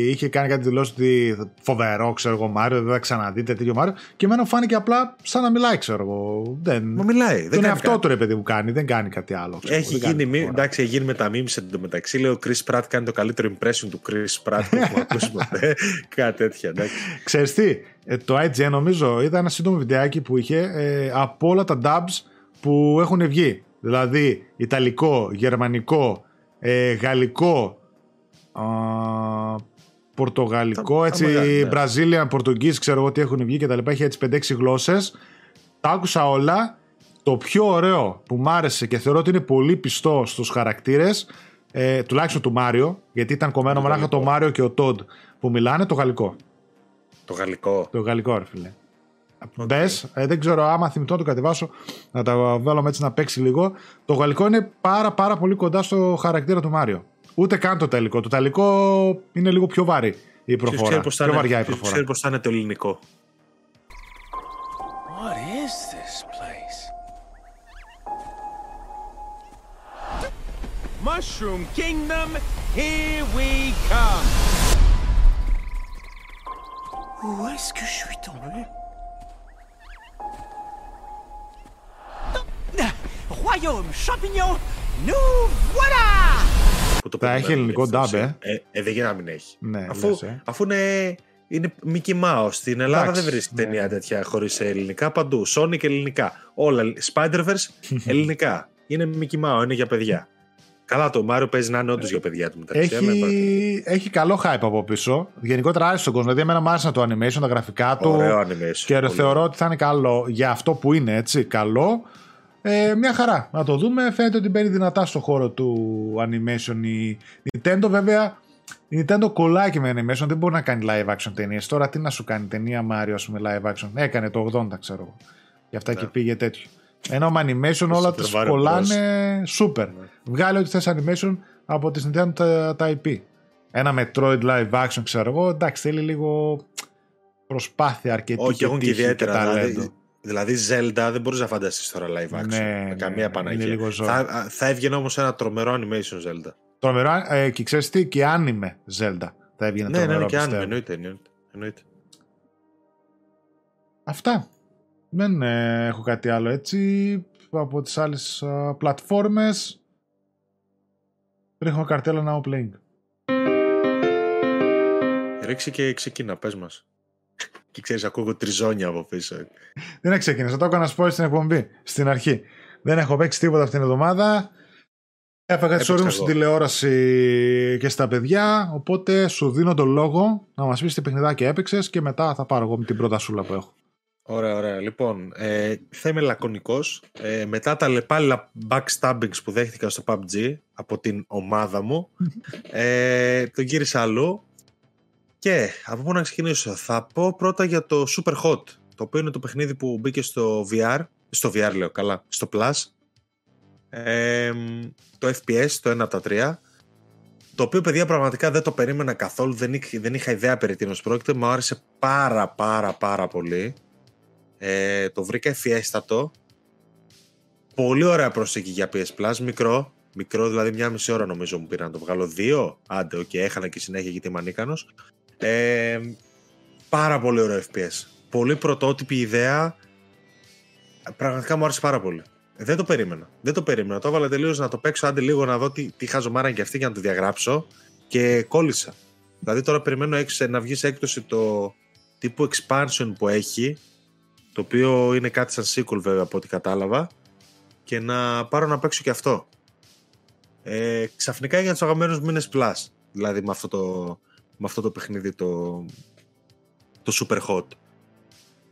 είχε κάνει κάτι δηλώσεις ότι φοβερό, ξέρω εγώ, Μάριο, δεν θα ξαναδείτε τέτοιο Μάριο. Και εμένα φάνηκε απλά σαν να μιλάει, ξέρω εγώ. Δεν... Μα μιλάει. Δεν είναι αυτό το ρε παιδί που κάνει, δεν κάνει κάτι άλλο. Ξέρω, έχει γίνει, μη, εντάξει, έχει γίνει με τα memes εντωμεταξύ. Λέει ο Chris Pratt κάνει το καλύτερο impression του Chris Pratt που έχουμε ακούσει ποτέ. Κάτι τέτοια, εντάξει. Ξέρεις τι, ε, το IGN νομίζω ήταν ένα σύντομο βιντεάκι που είχε ε, από όλα τα dubs που έχουν βγει. Δηλαδή Ιταλικό, Γερμανικό, ε, Γαλλικό, α, Πορτογαλικό, έτσι, Brazilian, Πορτογγίς, ξέρω εγώ τι έχουν βγει και τα λοιπά. Είχε έτσι 5-6 γλώσσες. Τα άκουσα όλα. Το πιο ωραίο που μ' άρεσε και θεωρώ ότι είναι πολύ πιστό στους χαρακτήρες, ε, τουλάχιστον του Μάριο, γιατί ήταν κομμένο μονάχα το Μάριο και ο Τόντ που μιλάνε, το γαλλικό. Το γαλλικό. Το γαλλικό, ρε φίλε. Okay. Μπε, ε, δεν ξέρω άμα θυμηθώ να το κατεβάσω, να τα βάλω έτσι να παίξει λίγο. Το γαλλικό είναι πάρα πάρα πολύ κοντά στο χαρακτήρα του Μάριο. Ούτε καν το τελικό. Το τελικό είναι λίγο πιο βαρύ η προφορά. Πιο βαριά η προφορά. Ξέρεις πώς θα είναι το ελληνικό. What is this; Mushroom Kingdom, here we come! Où est-ce que je suis tombé; Royaume champignon, nous voilà! Που το Θα έχει ελληνικό ντάμπ, ε. ε. δεν γίνει να μην έχει. Ναι, αφού, λες, ε. αφού είναι, είναι Mickey Mouse. Στην Ελλάδα Εντάξει, δεν βρίσκει ναι. ταινία τέτοια χωρίς ελληνικά παντού. Sonic ελληνικά. Όλα. Spider-Verse ελληνικά. είναι Mickey Mouse, είναι για παιδιά. Καλά, το Μάριο παίζει να είναι όντως για παιδιά του μεταξύ. αλλά Έχει, έχει καλό hype από πίσω. Γενικότερα άρεσε στον κόσμο. Δηλαδή, εμένα μου άρεσαν το animation, τα γραφικά του. Ωραίο animation, Και πολύ θεωρώ ότι θα είναι καλό για αυτό που είναι έτσι. Καλό. Ε, μια χαρά. Να το δούμε. Φαίνεται ότι μπαίνει δυνατά στο χώρο του animation η Nintendo. Βέβαια, η Nintendo κολλάει και με animation. Δεν μπορεί να κάνει live action ταινίες. Τώρα τι να σου κάνει ταινία Mario, ας πούμε, live action. Έκανε το 80, ξέρω εγώ. Γι' αυτά και πήγε τέτοιο. Ενώ με animation όλα Super τις Mario κολλάνε super. Βγάλε ό,τι θες animation από τις Nintendo τα, τα IP. Ένα Metroid live action ξέρω εγώ, εντάξει θέλει λίγο προσπάθεια αρκετή Όχι, έχουν και τύχη ιδιαίτερα. ταλέντο. Δηλαδή, δηλαδή Zelda δεν μπορείς να φανταστείς τώρα live action. Ναι, με καμία ναι, Παναγία. είναι λίγο ζόρι. θα, θα έβγαινε όμως ένα τρομερό animation Zelda. Τρομερό, ε, και ξέρεις τι, και anime Zelda θα έβγαινε ναι, ναι, τρομερό ναι, και αν πιστεύω. εννοείται. εννοείται, εννοείται. Αυτά. Δεν ε, έχω κάτι άλλο έτσι από τις άλλες α, πλατφόρμες. Ρίχνω καρτέλα να playing. Ρίξε και ξεκίνα, πες μας. και ξέρεις, ακούω τριζόνια από πίσω. Δεν ξεκίνησα, το έκανα spoil στην εκπομπή, στην αρχή. Δεν έχω παίξει τίποτα αυτήν την εβδομάδα. Έφαγα τις Έπαιξα ώρες μου στην εγώ. τηλεόραση και στα παιδιά, οπότε σου δίνω τον λόγο να μας πεις τι παιχνιδάκι έπαιξες και μετά θα πάρω εγώ με την πρώτα σούλα που έχω. Ωραία, ωραία. Λοιπόν, ε, θα είμαι λακωνικός. Ε, μετά τα λεπάλια backstabbings που δέχτηκα στο PUBG από την ομάδα μου, ε, τον γύρισα αλλού. Και από πού να ξεκινήσω. Θα πω πρώτα για το Super Hot, το οποίο είναι το παιχνίδι που μπήκε στο VR, στο VR λέω καλά, στο Plus. Ε, το FPS, το 1 από τα 3. Το οποίο, παιδιά, πραγματικά δεν το περίμενα καθόλου. Δεν, είχα, δεν είχα ιδέα περί τίνος πρόκειται. Μου άρεσε πάρα πάρα πάρα πολύ. Ε, το βρήκα ευφυέστατο. Πολύ ωραία προσέγγιση για PS Plus. Μικρό. Μικρό, δηλαδή μια μισή ώρα νομίζω μου πήρε να το βγάλω. Δύο. Άντε, OK, okay, έχανα και συνέχεια γιατί είμαι ανίκανος. Ε, πάρα πολύ ωραίο FPS. Πολύ πρωτότυπη ιδέα. Πραγματικά μου άρεσε πάρα πολύ. Δεν το περίμενα. Δεν το περίμενα. Το έβαλα τελείως να το παίξω άντε λίγο να δω τι, τι χαζομάρα είναι αυτή για να το διαγράψω και κόλλησα. Δηλαδή τώρα περιμένω έξω, να βγει σε έκπτωση το τύπου expansion που έχει το οποίο είναι κάτι σαν sequel βέβαια από ό,τι κατάλαβα και να πάρω να παίξω και αυτό. Ε, ξαφνικά για τους αγαπημένους μήνες Plus. Δηλαδή με αυτό το, με αυτό το παιχνίδι το, το Super Hot.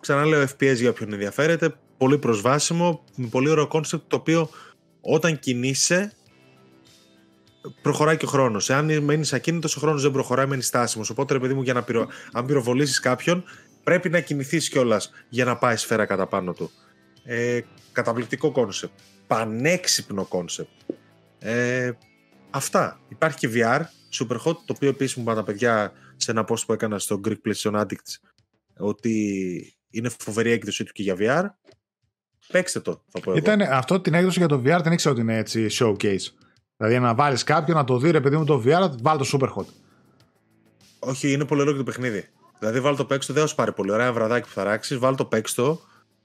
Ξαναλέω FPS για όποιον ενδιαφέρεται. Πολύ προσβάσιμο, με πολύ ωραίο κόνσεπτ το οποίο όταν κινείσαι προχωράει και ο χρόνος. Εάν μένεις ακίνητος, ο χρόνος δεν προχωράει, μένεις στάσιμος. Οπότε, ρε παιδί μου, για να πυρο... αν πυροβολήσεις κάποιον, πρέπει να κινηθείς κιόλας για να πάει σφαίρα κατά πάνω του. Ε, καταπληκτικό κόνσεπτ. Πανέξυπνο κόνσεπτ. Ε, αυτά. Υπάρχει και VR, Super Hot, το οποίο επίσης μου είπαν τα παιδιά σε ένα post που έκανα στο Greek PlayStation Addicts ότι είναι φοβερή έκδοση του και για VR. Παίξτε το, θα πω Ήταν, αυτό την έκδοση για το VR δεν ήξερα ότι είναι έτσι showcase. Δηλαδή να βάλεις κάποιον να το δει, ρε παιδί μου το VR, βάλε του το Super Hot. Όχι, είναι πολύ ωραίο και το παιχνίδι. Δηλαδή, βάλω το παίξτο, δεν θα σου πάρει πολύ ωραία. βραδάκι που θα ράξεις, βάλω το παίξτο.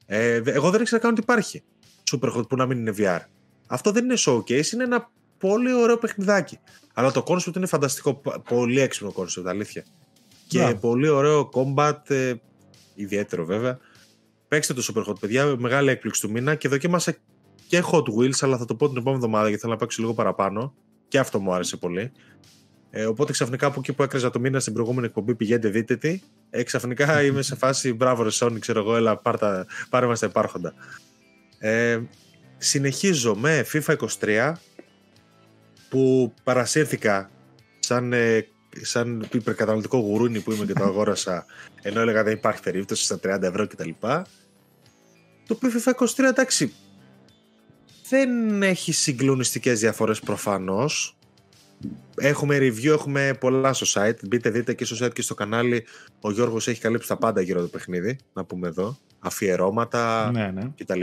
Ε, εγώ δεν ήξερα καν ότι υπάρχει Super Hot που να μην είναι VR. Αυτό δεν είναι showcase, είναι ένα πολύ ωραίο παιχνιδάκι. Αλλά το concept είναι φανταστικό. Πολύ έξυπνο concept, αλήθεια. Και πολύ ωραίο combat, ε, ιδιαίτερο βέβαια. Παίξτε το Super Hot, παιδιά. Μεγάλη έκπληξη του μήνα και δοκίμασα και Hot Wheels, αλλά θα το πω την επόμενη εβδομάδα γιατί θέλω να παίξω λίγο παραπάνω. Και αυτό μου άρεσε πολύ. Ε, οπότε ξαφνικά από εκεί που έκραζα το μήνα στην προηγούμενη εκπομπή πηγαίνετε δείτε τι. Ε, ξαφνικά είμαι σε φάση μπράβο ρε Sony, ξέρω εγώ, έλα πάρτα, πάρε μας τα υπάρχοντα. Ε, συνεχίζω με FIFA 23 που παρασύρθηκα σαν, ε, σαν υπερκαταναλωτικό γουρούνι που είμαι και το αγόρασα ενώ έλεγα δεν υπάρχει περίπτωση στα 30 ευρώ κτλ. Το οποίο FIFA 23 εντάξει δεν έχει συγκλονιστικές διαφορές προφανώς Έχουμε review, έχουμε πολλά στο site. Μπείτε, δείτε και στο site και στο κανάλι. Ο Γιώργος έχει καλύψει τα πάντα γύρω το παιχνίδι, να πούμε εδώ. Αφιερώματα ναι, ναι. κτλ.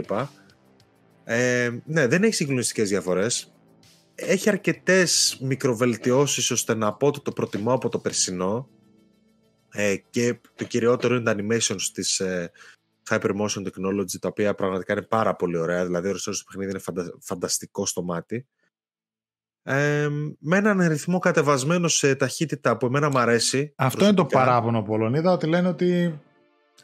Ε, ναι, δεν έχει συγκλονιστικές διαφορές. Έχει αρκετές μικροβελτιώσεις ώστε να πω ότι το προτιμώ από το περσινό. Ε, και το κυριότερο είναι τα animations της ε, Hypermotion Technology, τα οποία πραγματικά είναι πάρα πολύ ωραία. Δηλαδή, ο ρεσόρος του παιχνίδι είναι φαντα, φανταστικό στο μάτι ε, με έναν ρυθμό κατεβασμένο σε ταχύτητα που εμένα μου αρέσει. Αυτό είναι το παράπονο Πολωνίδα, ότι λένε ότι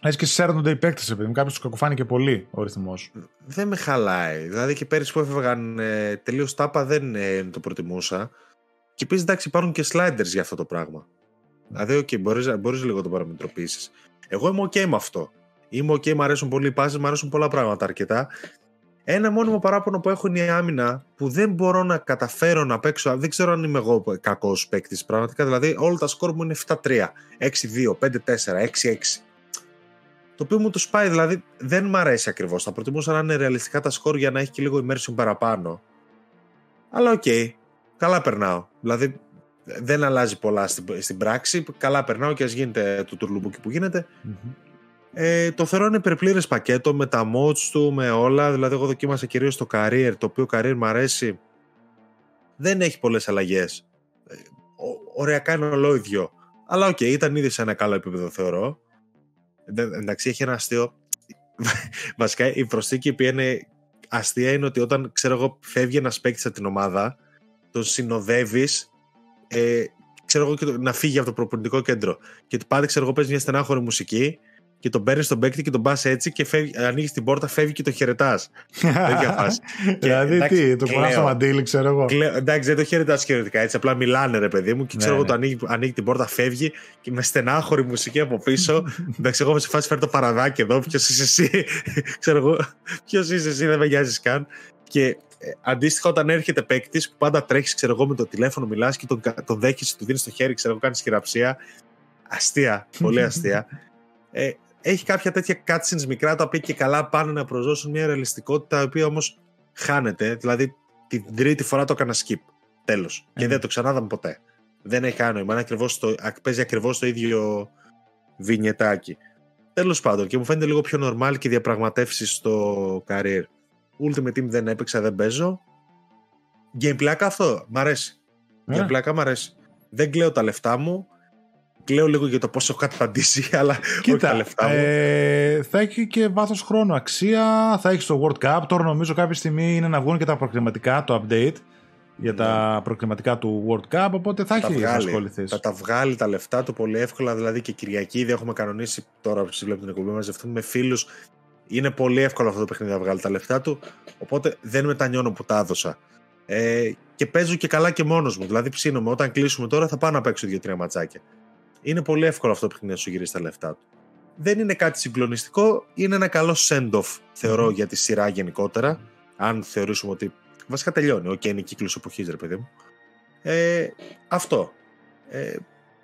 έτσι και σέρνονται οι παίκτες, επειδή κάποιος τους κακοφάνηκε πολύ ο ρυθμός. Δεν με χαλάει. Δηλαδή και πέρυσι που έφευγαν ε, τελείως τάπα δεν ε, το προτιμούσα. Και επίσης εντάξει υπάρχουν και sliders για αυτό το πράγμα. Δηλαδή, okay, μπορείς, μπορείς λίγο να το παραμετροποιήσεις. Εγώ είμαι ok με αυτό. Είμαι ok, μου αρέσουν πολύ οι πάσει, μου αρέσουν πολλά πράγματα αρκετά. Ένα μόνιμο παράπονο που έχω είναι η άμυνα που δεν μπορώ να καταφέρω να παίξω. Δεν ξέρω αν είμαι εγώ κακός παίκτης. Πραγματικά δηλαδή όλα τα σκορ μου είναι 7-3, 6-2, 5-4, 6-6. Το οποίο μου το σπάει, δηλαδή δεν μ' αρέσει ακριβώς. Θα προτιμούσα να είναι ρεαλιστικά τα σκορ για να έχει και λίγο immersion παραπάνω. Αλλά OK, okay, καλά περνάω. Δηλαδή δεν αλλάζει πολλά στην, στην πράξη. Καλά περνάω και ας γίνεται το τουρλουμπούκι που γίνεται ε, το θεωρώ είναι υπερπλήρες πακέτο με τα mods του, με όλα. Δηλαδή, εγώ δοκίμασα κυρίως το career, το οποίο career μου αρέσει. Δεν έχει πολλές αλλαγές. Ε, οριακά είναι ολόιδιο. Αλλά OK, okay, ήταν ήδη σε ένα καλό επίπεδο, θεωρώ. Εντάξει, έχει ένα αστείο. Βασικά, η προσθήκη που είναι αστεία είναι ότι όταν, ξέρω εγώ, φεύγει ένας παίκτης από την ομάδα, τον συνοδεύεις ε, ξέρω εγώ, να φύγει από το προπονητικό κέντρο. Και του πάντα, ξέρω εγώ, παίζει μια στενάχωρη μουσική και τον παίρνεις στον παίκτη και τον πας έτσι και ανοίγεις την πόρτα, φεύγει και το χαιρετάς. Τέτοια φάση. δηλαδή εντάξει, τι, το κουνάς στο κλαίω. μαντίλι, ξέρω εγώ. Κλαίω- εντάξει, δεν το χαιρετάς χαιρετικά έτσι. Απλά μιλάνε, ρε παιδί μου, και ξέρω Ναι, εγώ ναι. το ανοίγει, ανοίγει την πόρτα, φεύγει και με στενάχωρη μουσική από πίσω. εντάξει, εγώ είμαι σε φάση φέρει το παραδάκι εδώ. Ποιος είσαι εσύ, ξέρω εγώ. Ποιος είσαι εσύ, δεν με νοιάζεις καν. Και ε, αντίστοιχα, όταν έρχεται παίκτης που πάντα τρέχεις, ξέρω εγώ, με το τηλέφωνο, μιλάς και τον, κα- τον δέχεσαι, του δίνεις το χέρι, ξέρω εγώ, κάνεις χειραψία. Αστεία, πολύ αστεία. Ε, έχει κάποια τέτοια cutscenes μικρά τα οποία και καλά πάνε να προσδώσουν μια ρεαλιστικότητα η οποία όμως χάνεται. Δηλαδή την τρίτη φορά το έκανα skip. Τέλος. Και Ε. δεν το ξανάδαμε ποτέ. Δεν έχει κανένα νόημα. Είναι ακριβώς το, ακ- παίζει ακριβώς το ίδιο βινιετάκι. Τέλος πάντων, και μου φαίνεται λίγο πιο normal και διαπραγματεύσεις στο career. Ultimate Team δεν έπαιξα, δεν παίζω. Gameplay αυτό, μ' αρέσει. Ε. Gameplay μ' αρέσει. Δεν κλαίω τα λεφτά μου. Κλαίω λίγο για το πόσο έχω καταντήσει, αλλά όχι τα Κοίτα, λεφτά μου. ε, θα έχει και βάθος χρόνου αξία. Θα έχει το World Cup. Τώρα νομίζω κάποια στιγμή είναι να βγουν και τα προκληματικά, το update για τα προκληματικά του World Cup. Οπότε θα Ναι. τα έχει να βγάλει. ασχοληθεί. Θα τα βγάλει τα λεφτά του πολύ εύκολα. Δηλαδή και Κυριακή ήδη έχουμε κανονίσει τώρα που βλέπω την εκπομπή να μαζευτούμε με φίλους. Είναι πολύ εύκολο αυτό το παιχνίδι να βγάλει τα λεφτά του. Οπότε δεν μετανιώνω που τα έδωσα. Ε, και παίζω και καλά και μόνος μου. Δηλαδή ψήνομαι. Όταν κλείσουμε τώρα θα πάω να παίξω δύο-τρία ματσάκια. Είναι πολύ εύκολο αυτό το παιχνίδι να σου γυρίσει τα λεφτά του. Δεν είναι κάτι συγκλονιστικό. Είναι ένα καλό send-off, θεωρώ, για τη σειρά γενικότερα. Αν θεωρήσουμε ότι. Βασικά τελειώνει. Οκ, είναι κύκλος εποχής, ρε παιδί μου. Ε, αυτό. Ε,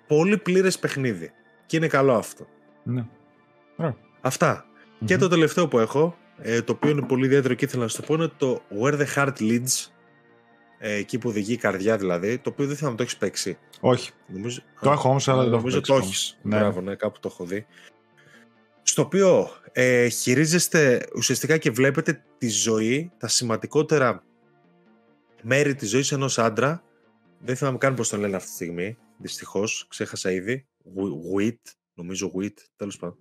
πολύ πλήρες παιχνίδι. Και είναι καλό αυτό. Ναι. Αυτά. Και Μμμ. το τελευταίο που έχω, ε, το οποίο είναι πολύ ιδιαίτερο και ήθελα να σου το πω, είναι το Where the Heart Leads. Ε, εκεί που οδηγεί η καρδιά δηλαδή, το οποίο δεν θέλω να το έχεις παίξει. Όχι. Νομίζω, Το έχω όμως, αλλά δεν το έχω Νομίζω παίξει το ακόμα. έχεις. Ναι. Μπράβο, ναι, κάπου το έχω δει. Στο οποίο ε, χειρίζεστε ουσιαστικά και βλέπετε τη ζωή, τα σημαντικότερα μέρη της ζωής ενός άντρα. Δεν θυμάμαι καν πώς τον λένε αυτή τη στιγμή, δυστυχώς, ξέχασα ήδη. Wit, νομίζω Wit, τέλος πάντων.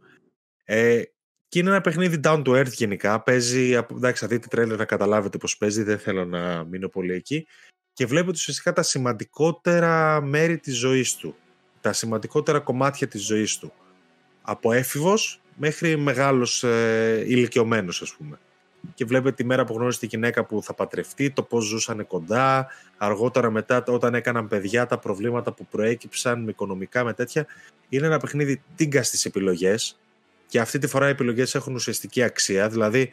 Ε, και είναι ένα παιχνίδι down to earth γενικά. Παίζει, απ- εντάξει, θα δείτε τρέλερ να καταλάβετε πώς παίζει, δεν θέλω να μείνω πολύ εκεί. Και βλέπετε ουσιαστικά τα σημαντικότερα μέρη της ζωής του. Τα σημαντικότερα κομμάτια της ζωής του. Από έφηβος μέχρι μεγάλος ε, ηλικιωμένος ας πούμε. Και βλέπετε τη μέρα που γνώρισε τη γυναίκα που θα πατρευτεί, το πώς ζούσαν κοντά, αργότερα μετά όταν έκαναν παιδιά, τα προβλήματα που προέκυψαν με οικονομικά, με τέτοια. Είναι ένα παιχνίδι τίγκα στις επιλογές και αυτή τη φορά οι επιλογές έχουν ουσιαστική αξία, δηλαδή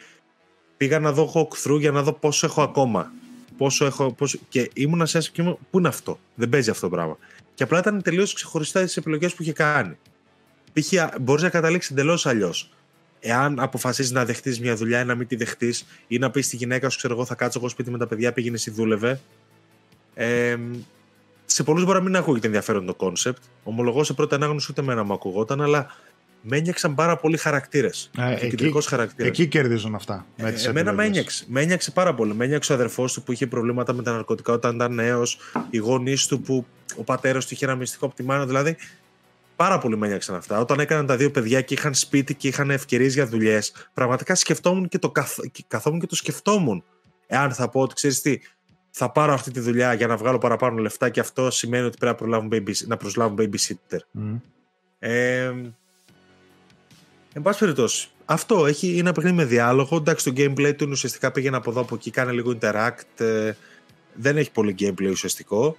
πήγα να δω walkthrough για να δω πόσο έχω ακόμα. Πόσο έχω, πόσο... Και ήμουνα σε ένα και ήμουν, πού είναι αυτό, δεν παίζει αυτό το πράγμα. Και απλά ήταν τελείως ξεχωριστά τις επιλογές που είχε κάνει. Π.χ. μπορείς να καταλήξεις εντελώς αλλιώς. Εάν αποφασίζεις να δεχτείς μια δουλειά ή να μην τη δεχτείς, ή να πεις στη γυναίκα σου, ξέρω εγώ, θα κάτσω εγώ σπίτι με τα παιδιά, πήγαινε εσύ δούλευε. Ε, σε πολλούς μπορεί να μην ακούγεται ενδιαφέρον το κόνσεπτ. Ομολογώ σε πρώτη ανάγνωση ούτε εμένα μου ακουγόταν, αλλά με ένοιαξαν πάρα πολλοί χαρακτήρες. Ε, Κεντρικό χαρακτήρα. Εκεί κερδίζουν αυτά. Με τις Ε, Εμένα με επιλογές. ένοιαξε. Με ένοιαξε πάρα πολύ. Με ένοιαξε ο αδερφός του που είχε προβλήματα με τα ναρκωτικά όταν ήταν νέος, οι γονείς του που ο πατέρας του είχε ένα μυστικό από τη μάνα. Δηλαδή, πάρα πολύ με ένιωξαν αυτά. Όταν έκαναν τα δύο παιδιά και είχαν σπίτι και είχαν ευκαιρίες για δουλειές, πραγματικά σκεφτόμουν και το καθ... και καθόμουν και το σκεφτόμουν. Εάν θα πω ότι ξέρεις τι, θα πάρω αυτή τη δουλειά για να βγάλω παραπάνω λεφτά και αυτό σημαίνει ότι πρέπει να, προλάβουν baby, να προσλάβουν babysitter. Μμ. Ε, εν πάση περιπτώσει, αυτό έχει, είναι ένα παιχνίδι με διάλογο. Εντάξει, το gameplay του είναι ουσιαστικά πήγαινε από εδώ από εκεί, κάνει λίγο interact. ε, δεν έχει πολύ gameplay ουσιαστικό.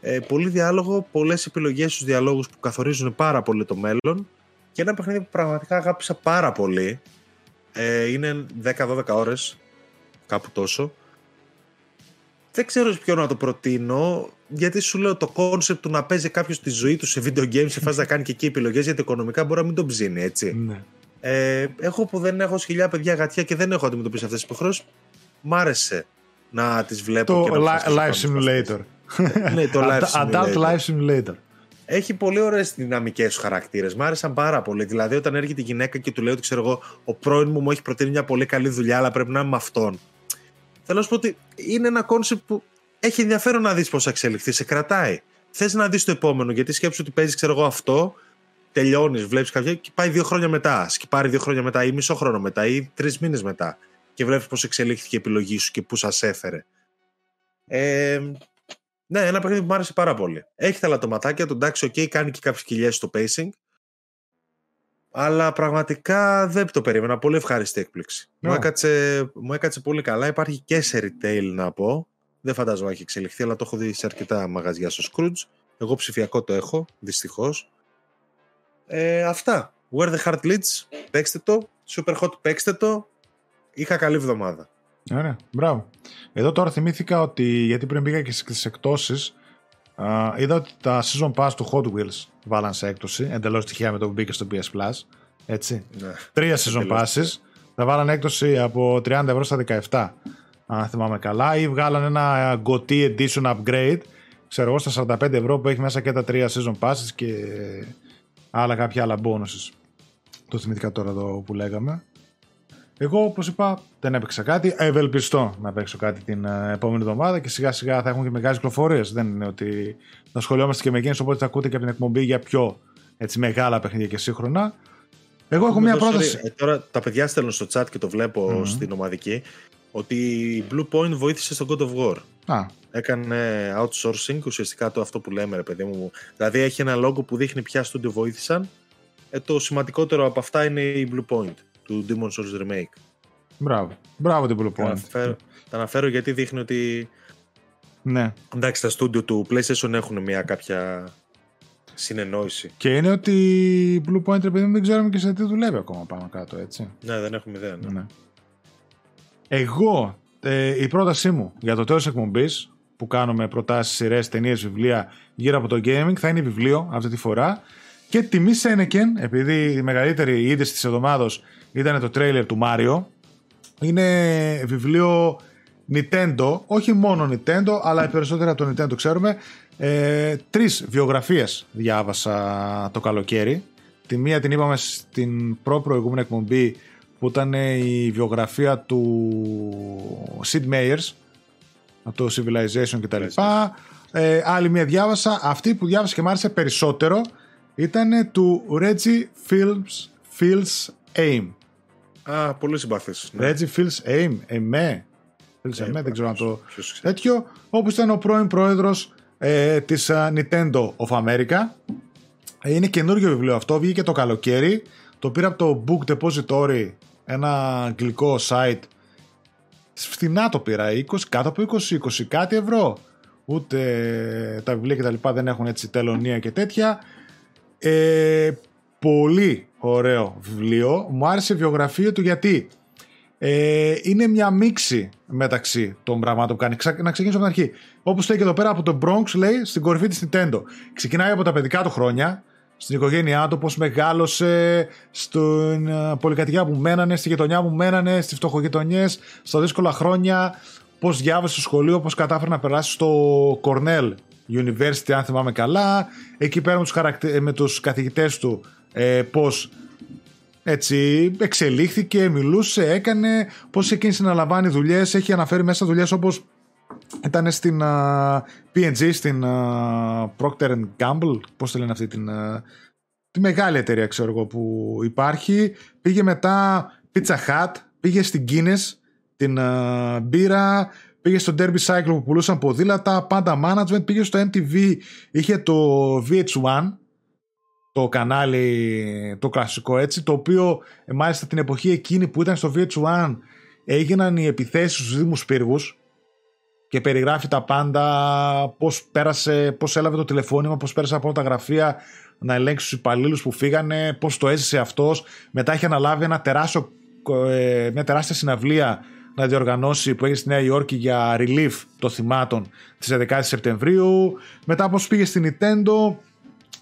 Ε, πολύ διάλογο, πολλές επιλογές στους διαλόγους που καθορίζουν πάρα πολύ το μέλλον. Και ένα παιχνίδι που πραγματικά αγάπησα πάρα πολύ. Ε, είναι 10-12 ώρες, κάπου τόσο. Δεν ξέρω σε ποιον να το προτείνω, γιατί σου λέω το κόνσεπτ του να παίζει κάποιος τη ζωή του σε video games σε φάση να κάνει και εκεί επιλογές, γιατί οικονομικά μπορεί να μην τον ψήνει, έτσι. Ναι. Ε, εγώ που δεν έχω σκυλιά παιδιά γατιά και δεν έχω αντιμετωπίσει αυτές τις υποχρεώσεις, μ' άρεσε να τις βλέπω. Το και να li- αποφασίσω Life πάνω σε Simulator. αυτές. ναι, το Life Adult Simulator. Life Simulator. Έχει πολύ ωραίες δυναμικές τους χαρακτήρες. Μ' άρεσαν πάρα πολύ. Δηλαδή, όταν έρχεται η γυναίκα και του λέει ότι ξέρω εγώ, ο πρώην μου μου έχει προτείνει μια πολύ καλή δουλειά, αλλά πρέπει να είμαι με αυτόν. Θέλω να σου πω ότι είναι ένα κόνσεπτ που έχει ενδιαφέρον να δεις πώς θα εξελιχθεί. Σε κρατάει. Θες να δεις το επόμενο, γιατί σκέψου ότι παίζεις, ξέρω εγώ, αυτό, τελειώνεις, βλέπεις κάποια και πάει δύο χρόνια μετά. Σκιπάρει δύο χρόνια μετά, ή μισό χρόνο μετά, ή τρεις μήνες μετά. Και βλέπεις πώς εξελίχθηκε η επιλογή σου και πού σας έφερε. Ε, ναι, ένα παιχνίδι που μου άρεσε πάρα πολύ. Έχει τα ελαττωματάκια του, εντάξει, οκ, κάνει και κάποιες κοιλιές στο pacing. Αλλά πραγματικά δεν το περίμενα. Πολύ ευχάριστη έκπληξη. Ναι. Μου, έκατσε, μου έκατσε πολύ καλά. Υπάρχει και σε retail να πω. Δεν φαντάζομαι να έχει εξαντληθεί, αλλά το έχω δει σε αρκετά μαγαζιά στο Scrooge. Εγώ ψηφιακό το έχω, δυστυχώς. Ε, αυτά. Where the Heart Leads, παίξτε το. Super Hot, παίξτε το. Είχα καλή εβδομάδα. Ωραία, μπράβο. Εδώ τώρα θυμήθηκα ότι, γιατί πριν πήγα και στις εκτόσεις, α, είδα ότι τα season pass του Hot Wheels βάλαν σε έκπτωση, εντελώς τυχαία με το που μπήκε στο PS Plus. Έτσι. Ναι. Τρία season Εντελώς. passes. Θα βάλαν έκπτωση από 30 ευρώ στα 17, αν θυμάμαι καλά, ή βγάλαν ένα GOTY Edition Upgrade, ξέρω εγώ, στα 45 ευρώ που έχει μέσα και τα τρία season passes και άλλα κάποια άλλα bonuses. Το θυμήθηκα τώρα εδώ που λέγαμε. Εγώ, όπως είπα, δεν έπαιξα κάτι. Ευελπιστώ να παίξω κάτι την ε, επόμενη εβδομάδα και σιγά σιγά θα έχουμε και μεγάλες κυκλοφορίες. Δεν είναι ότι θα ασχολιόμαστε και με εκείνε, οπότε θα ακούτε και από την εκπομπή για πιο έτσι, μεγάλα παιχνίδια και σύγχρονα. Εγώ έχω μια Εδώ, πρόταση. sorry, ε, τώρα τα παιδιά στέλνουν στο chat και το βλέπω Μμμ. στην ομαδική ότι η Blue Point βοήθησε στον God of War. Α, Έκανε outsourcing, ουσιαστικά το αυτό που λέμε, ρε παιδί μου. Δηλαδή έχει ένα logo που δείχνει ποια studio βοήθησαν. Ε, το σημαντικότερο από αυτά είναι η Blue Point του Demon's Souls Remake. μπράβο. Μπράβο την Blue Τα Point. αναφέρω, τα αναφέρω γιατί δείχνει ότι Ναι. εντάξει, τα studio του PlayStation έχουν μια κάποια συνεννόηση. Και είναι ότι η Blue Point, επειδή δεν ξέρουμε και σε τι δουλεύει ακόμα πάνω κάτω, έτσι. Ναι, δεν έχουμε ιδέα. Ναι. Ναι. Εγώ, ε, η πρότασή μου για το τέλος εκπομπής που κάνουμε προτάσεις, σειρές, ταινίες, βιβλία γύρω από το gaming θα είναι βιβλίο αυτή τη φορά και τιμή Σένεκεν, επειδή η μεγαλύτερη είδηση της εβδομάδος ήταν το τρέιλερ του Μάριο είναι βιβλίο Nintendo, όχι μόνο Nintendo αλλά οι περισσότεροι από το Nintendo ξέρουμε ε, τρεις βιογραφίες διάβασα το καλοκαίρι τη μία την είπαμε στην προ-προηγούμενη εκπομπή που ήταν η βιογραφία του Sid Meier's από το Civilization κτλ. Ε, άλλη μία διάβασα. Αυτή που διάβασα και μ' άρεσε περισσότερο ήταν του Reggie Fields, Fields Aim. Α, πολύ συμπαθής. Ναι. Reggie Fields Aim, εμέ. Fields Ε, Aim, δεν ξέρω αν το... ποιος ξέρει. Τέτοιο, όπως ήταν ο πρώην πρόεδρος ε, της α, Nintendo of America. Ε, Είναι καινούργιο βιβλίο αυτό, βγήκε το καλοκαίρι. Το πήρα από το Book Depository, ένα αγγλικό site. Φθηνά το πήρα, 20, κάτω από 20, 20 κάτι ευρώ. Ούτε τα βιβλία και τα λοιπά δεν έχουν έτσι τελωνία και τέτοια. Ε, πολύ ωραίο βιβλίο. Μου άρεσε η βιογραφία του γιατί ε, είναι μια μίξη μεταξύ των πραγμάτων που κάνει. Ξα- Να ξεκινήσω από την αρχή. Όπως λέει και εδώ πέρα από το Bronx, λέει στην κορυφή της Nintendo. Ξεκινάει από τα παιδικά του χρόνια, στην οικογένειά του, πώς μεγάλωσε, στην ε, πολυκατοικία που μένανε, στη γειτονιά που μένανε, στις φτωχογειτονιές, στα δύσκολα χρόνια, πώς διάβασε στο σχολείο, πώς κατάφερε να περάσει στο Cornell University, αν θυμάμαι καλά. Εκεί πέρα με τους, χαρακτε... με τους καθηγητές του, ε, πώς έτσι εξελίχθηκε, μιλούσε, έκανε, πώς ξεκίνησε να λαμβάνει δουλειές, έχει αναφέρει μέσα δουλειές όπως ήταν στην α, P&G, στην α, Procter Gamble, πώς το λένε αυτή την, α, τη μεγάλη εταιρεία ξέρω εγώ που υπάρχει, πήγε μετά Pizza Hut, πήγε στην Guinness, την α, μπύρα, πήγε στο Derby Cycle που πουλούσαν ποδήλατα, πάντα management, πήγε στο MTV, είχε το VH1, το κανάλι το κλασικό έτσι, το οποίο ε, μάλιστα την εποχή εκείνη που ήταν στο VH1 έγιναν οι επιθέσεις στους Δήμους Πύργους και περιγράφει τα πάντα, πώς πέρασε, πώς έλαβε το τηλεφώνημα, πώς πέρασε από τα γραφεία να ελέγξει τους υπαλλήλους που φύγανε, πώς το έζησε αυτός. Μετά έχει αναλάβει ένα τεράστιο, ε, μια τεράστια συναυλία να διοργανώσει που έγινε στη Νέα Υόρκη για relief των θυμάτων της 11 Σεπτεμβρίου. Μετά πώς πήγε στη Nintendo,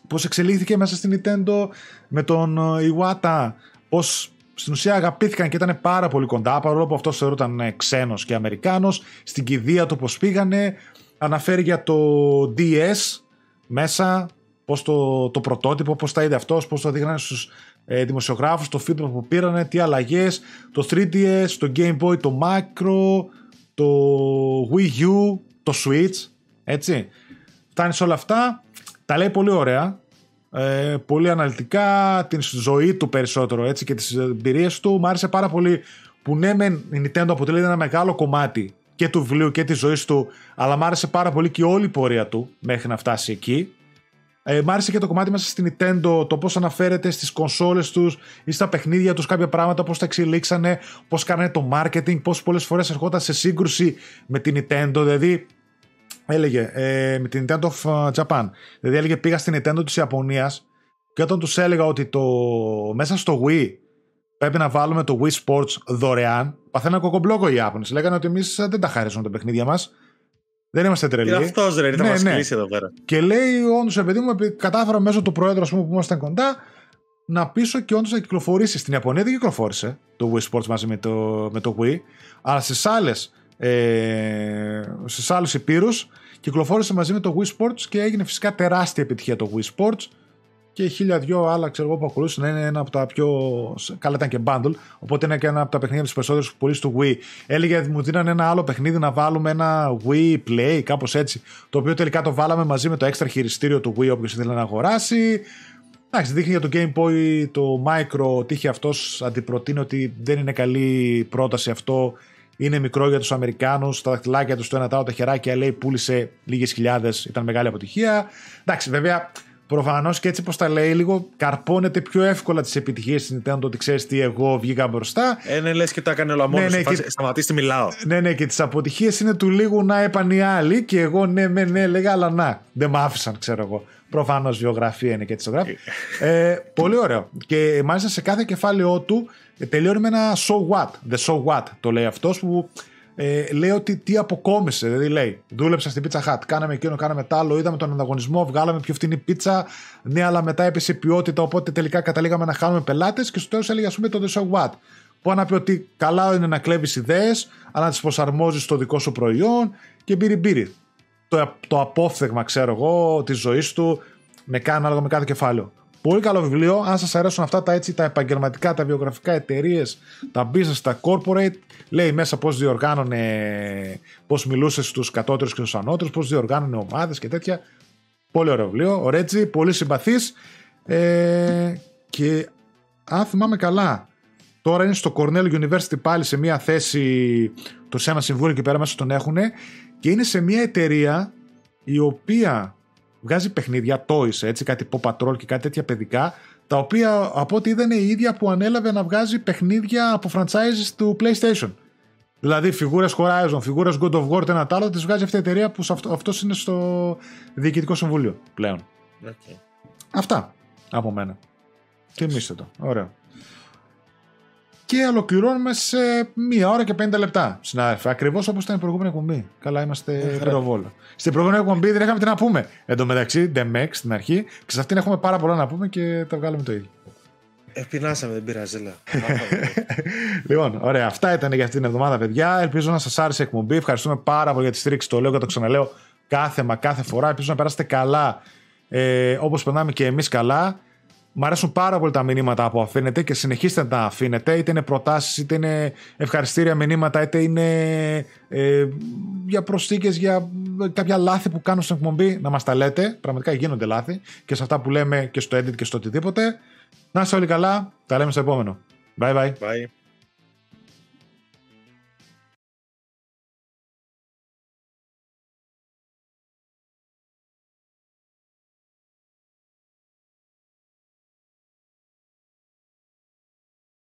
πώς εξελίχθηκε μέσα στη Nintendo με τον ε, Iwata, πώς στην ουσία αγαπήθηκαν και ήταν πάρα πολύ κοντά παρόλο που αυτός θεωρούταν ε, ξένος και Αμερικάνος στην κηδεία του πώς πήγανε αναφέρει για το DS μέσα πώς το, το πρωτότυπο, πώς τα είδε αυτός πώς το δείχνανε στους ε, δημοσιογράφους το feedback που πήρανε, τι αλλαγές το 3DS, το Game Boy, το Micro το Wii U, το Switch έτσι φτάνει σε όλα αυτά τα λέει πολύ ωραία ε, πολύ αναλυτικά την ζωή του περισσότερο έτσι και τις εμπειρίες του. Μ' άρεσε πάρα πολύ που ναι μεν η Nintendo αποτελεί ένα μεγάλο κομμάτι και του βιβλίου και της ζωής του αλλά μ' άρεσε πάρα πολύ και όλη η πορεία του μέχρι να φτάσει εκεί. Ε, μ' άρεσε και το κομμάτι μέσα στην Nintendo, το πώς αναφέρεται στις κονσόλες τους ή στα παιχνίδια τους κάποια πράγματα, πώς τα εξελίξανε, πώς κάνανε το marketing, πώς πολλές φορές ερχόταν σε σύγκρουση με την Nintendo. Δηλαδή, έλεγε ε, με την Nintendo of Japan. Δηλαδή, έλεγε πήγα στην Nintendo της Ιαπωνίας και όταν τους έλεγα ότι το, μέσα στο Wii πρέπει να βάλουμε το Wii Sports δωρεάν, παθαίναν κοκομπλόκο οι Ιάπωνες. Λέγανε ότι εμείς δεν τα χαρίζουμε τα παιχνίδια μας. Δεν είμαστε τρελοί. Και αυτός ρε, θα Ναι, μας ναι. κλείσει εδώ πέρα. Και λέει, όντως, παιδί μου, επει- κατάφερα μέσω του Προέδρου ας πούμε, που ήμασταν κοντά να πείσω και όντως να κυκλοφορήσει. Στην Ιαπωνία δεν κυκλοφόρησε το Wii Sports μαζί με το, με το Wii, αλλά στις άλλες ε, στις άλλους υπήρους κυκλοφόρησε μαζί με το Wii Sports και έγινε φυσικά τεράστια επιτυχία το Wii Sports και χίλια δυο άλλα ξέρω εγώ που ακολούθησαν είναι ένα από τα πιο. Καλά, ήταν και bundle. Οπότε είναι και ένα από τα παιχνίδια του περισσότερου πωλήσει του Wii. Έλεγε μου δίνανε ένα άλλο παιχνίδι να βάλουμε ένα Wii Play, κάπως έτσι. Το οποίο τελικά το βάλαμε μαζί με το έξτρα χειριστήριο του Wii, όποιος ήθελε να αγοράσει. Εντάξει, δείχνει για το Game Boy το Micro τύχη αυτός αντιπροτείνει ότι δεν είναι καλή πρόταση αυτό. Είναι μικρό για τους Αμερικάνους, τα δαχτυλάκια τους, το ένα τα άλλο, τα χεράκια λέει πούλησε λίγες χιλιάδες, ήταν μεγάλη αποτυχία. Εντάξει, βέβαια, προφανώς και έτσι πώ τα λέει, λίγο καρπώνεται πιο εύκολα τις επιτυχίες τη Nintendo. Ότι ξέρεις τι, εγώ βγήκα μπροστά. Ε, ναι, λες και τα έκανε όλα μόνο. Ναι, σου. ναι, Φάση, και- Σταματήστε, μιλάω. Ναι, ναι, και τις αποτυχίες είναι του λίγου να έπαν οι άλλοι και εγώ ναι, ναι, ναι, έλεγα, αλλά να, δεν με άφησαν, ξέρω εγώ. Προφανώς βιογραφία είναι και έτσι το γράφει. ε, πολύ ωραίο. Και μάλιστα σε κάθε κεφάλαιό του ε, τελειώνει με ένα so what. The so what το λέει αυτός που ε, λέει ότι τι αποκόμισε. Δηλαδή λέει, δούλεψα στην Pizza Hut, κάναμε εκείνο, κάναμε τ' άλλο, είδαμε τον ανταγωνισμό, βγάλαμε πιο φθηνή πίτσα. Ναι, αλλά μετά έπεσε η ποιότητα, οπότε τελικά καταλήγαμε να χάνουμε πελάτες και στο τέλος έλεγε, ας πούμε, το The so what. Που να πει ότι καλά είναι να κλέβεις ιδέες, αλλά να τις προσαρμόζεις στο δικό σου προϊόν και μπύρι μπύρι. Το, το απόφθεγμα, ξέρω εγώ, της ζωής του με κάνει ανάλογα με κάθε κεφάλαιο. Πολύ καλό βιβλίο. Αν σας αρέσουν αυτά τα έτσι, τα επαγγελματικά, τα βιογραφικά, εταιρείες, τα business, τα corporate, λέει μέσα πώς διοργάνωνε, πώς μιλούσε στους κατώτερους και στους ανώτερους, πώς διοργάνωνε ομάδες και τέτοια. Πολύ ωραίο βιβλίο. Ο Ρέτζι, πολύ συμπαθής. Ε, και αν θυμάμαι καλά, τώρα είναι στο Cornell University πάλι σε μια θέση, το σε ένα συμβούλιο εκεί πέρα μέσα τον έχουν και είναι σε μια εταιρεία η οποία βγάζει παιχνίδια, toys, έτσι, κάτι Paw Patrol και κάτι τέτοια παιδικά, τα οποία από ό,τι είναι η ίδια που ανέλαβε να βγάζει παιχνίδια από franchises του PlayStation. Δηλαδή φιγούρες Horizon, φιγούρες God of War, το ένα τ' άλλο, τις βγάζει αυτή η εταιρεία που αυτό αυτός είναι στο διοικητικό συμβούλιο πλέον. Οκ. Αυτά από μένα. Τιμήστε το. Ωραίο. Και ολοκληρώνουμε σε μία ώρα και 50 λεπτά, συνάδελφε. Ακριβώς όπως ήταν η προηγούμενη εκπομπή. Καλά, είμαστε πυροβόλο. Στην προηγούμενη εκπομπή δεν είχαμε τι να πούμε. Εν τω μεταξύ, Demex στην αρχή, και σε αυτήν έχουμε πάρα πολλά να πούμε και τα βγάλουμε το ίδιο. Ε, πεινάσαμε, δεν πειράζει. έλα. Λοιπόν, ωραία. Αυτά ήταν για αυτήν την εβδομάδα, παιδιά. Ελπίζω να σας άρεσε η εκπομπή. Ευχαριστούμε πάρα πολύ για τη στήριξη. Το λέω και το ξαναλέω κάθε μα κάθε φορά. Ελπίζω να περάσετε καλά ε, όπως περνάμε και εμείς καλά. Μ' αρέσουν πάρα πολύ τα μηνύματα που αφήνετε και συνεχίστε να τα αφήνετε. Είτε είναι προτάσεις, είτε είναι ευχαριστήρια μηνύματα, είτε είναι ε, για προσθήκες, για κάποια λάθη που κάνουν στην εκπομπή. Να μας τα λέτε. Πραγματικά γίνονται λάθη και σε αυτά που λέμε και στο edit και στο οτιδήποτε. Να είστε όλοι καλά. Τα λέμε στο επόμενο. Bye bye. Bye.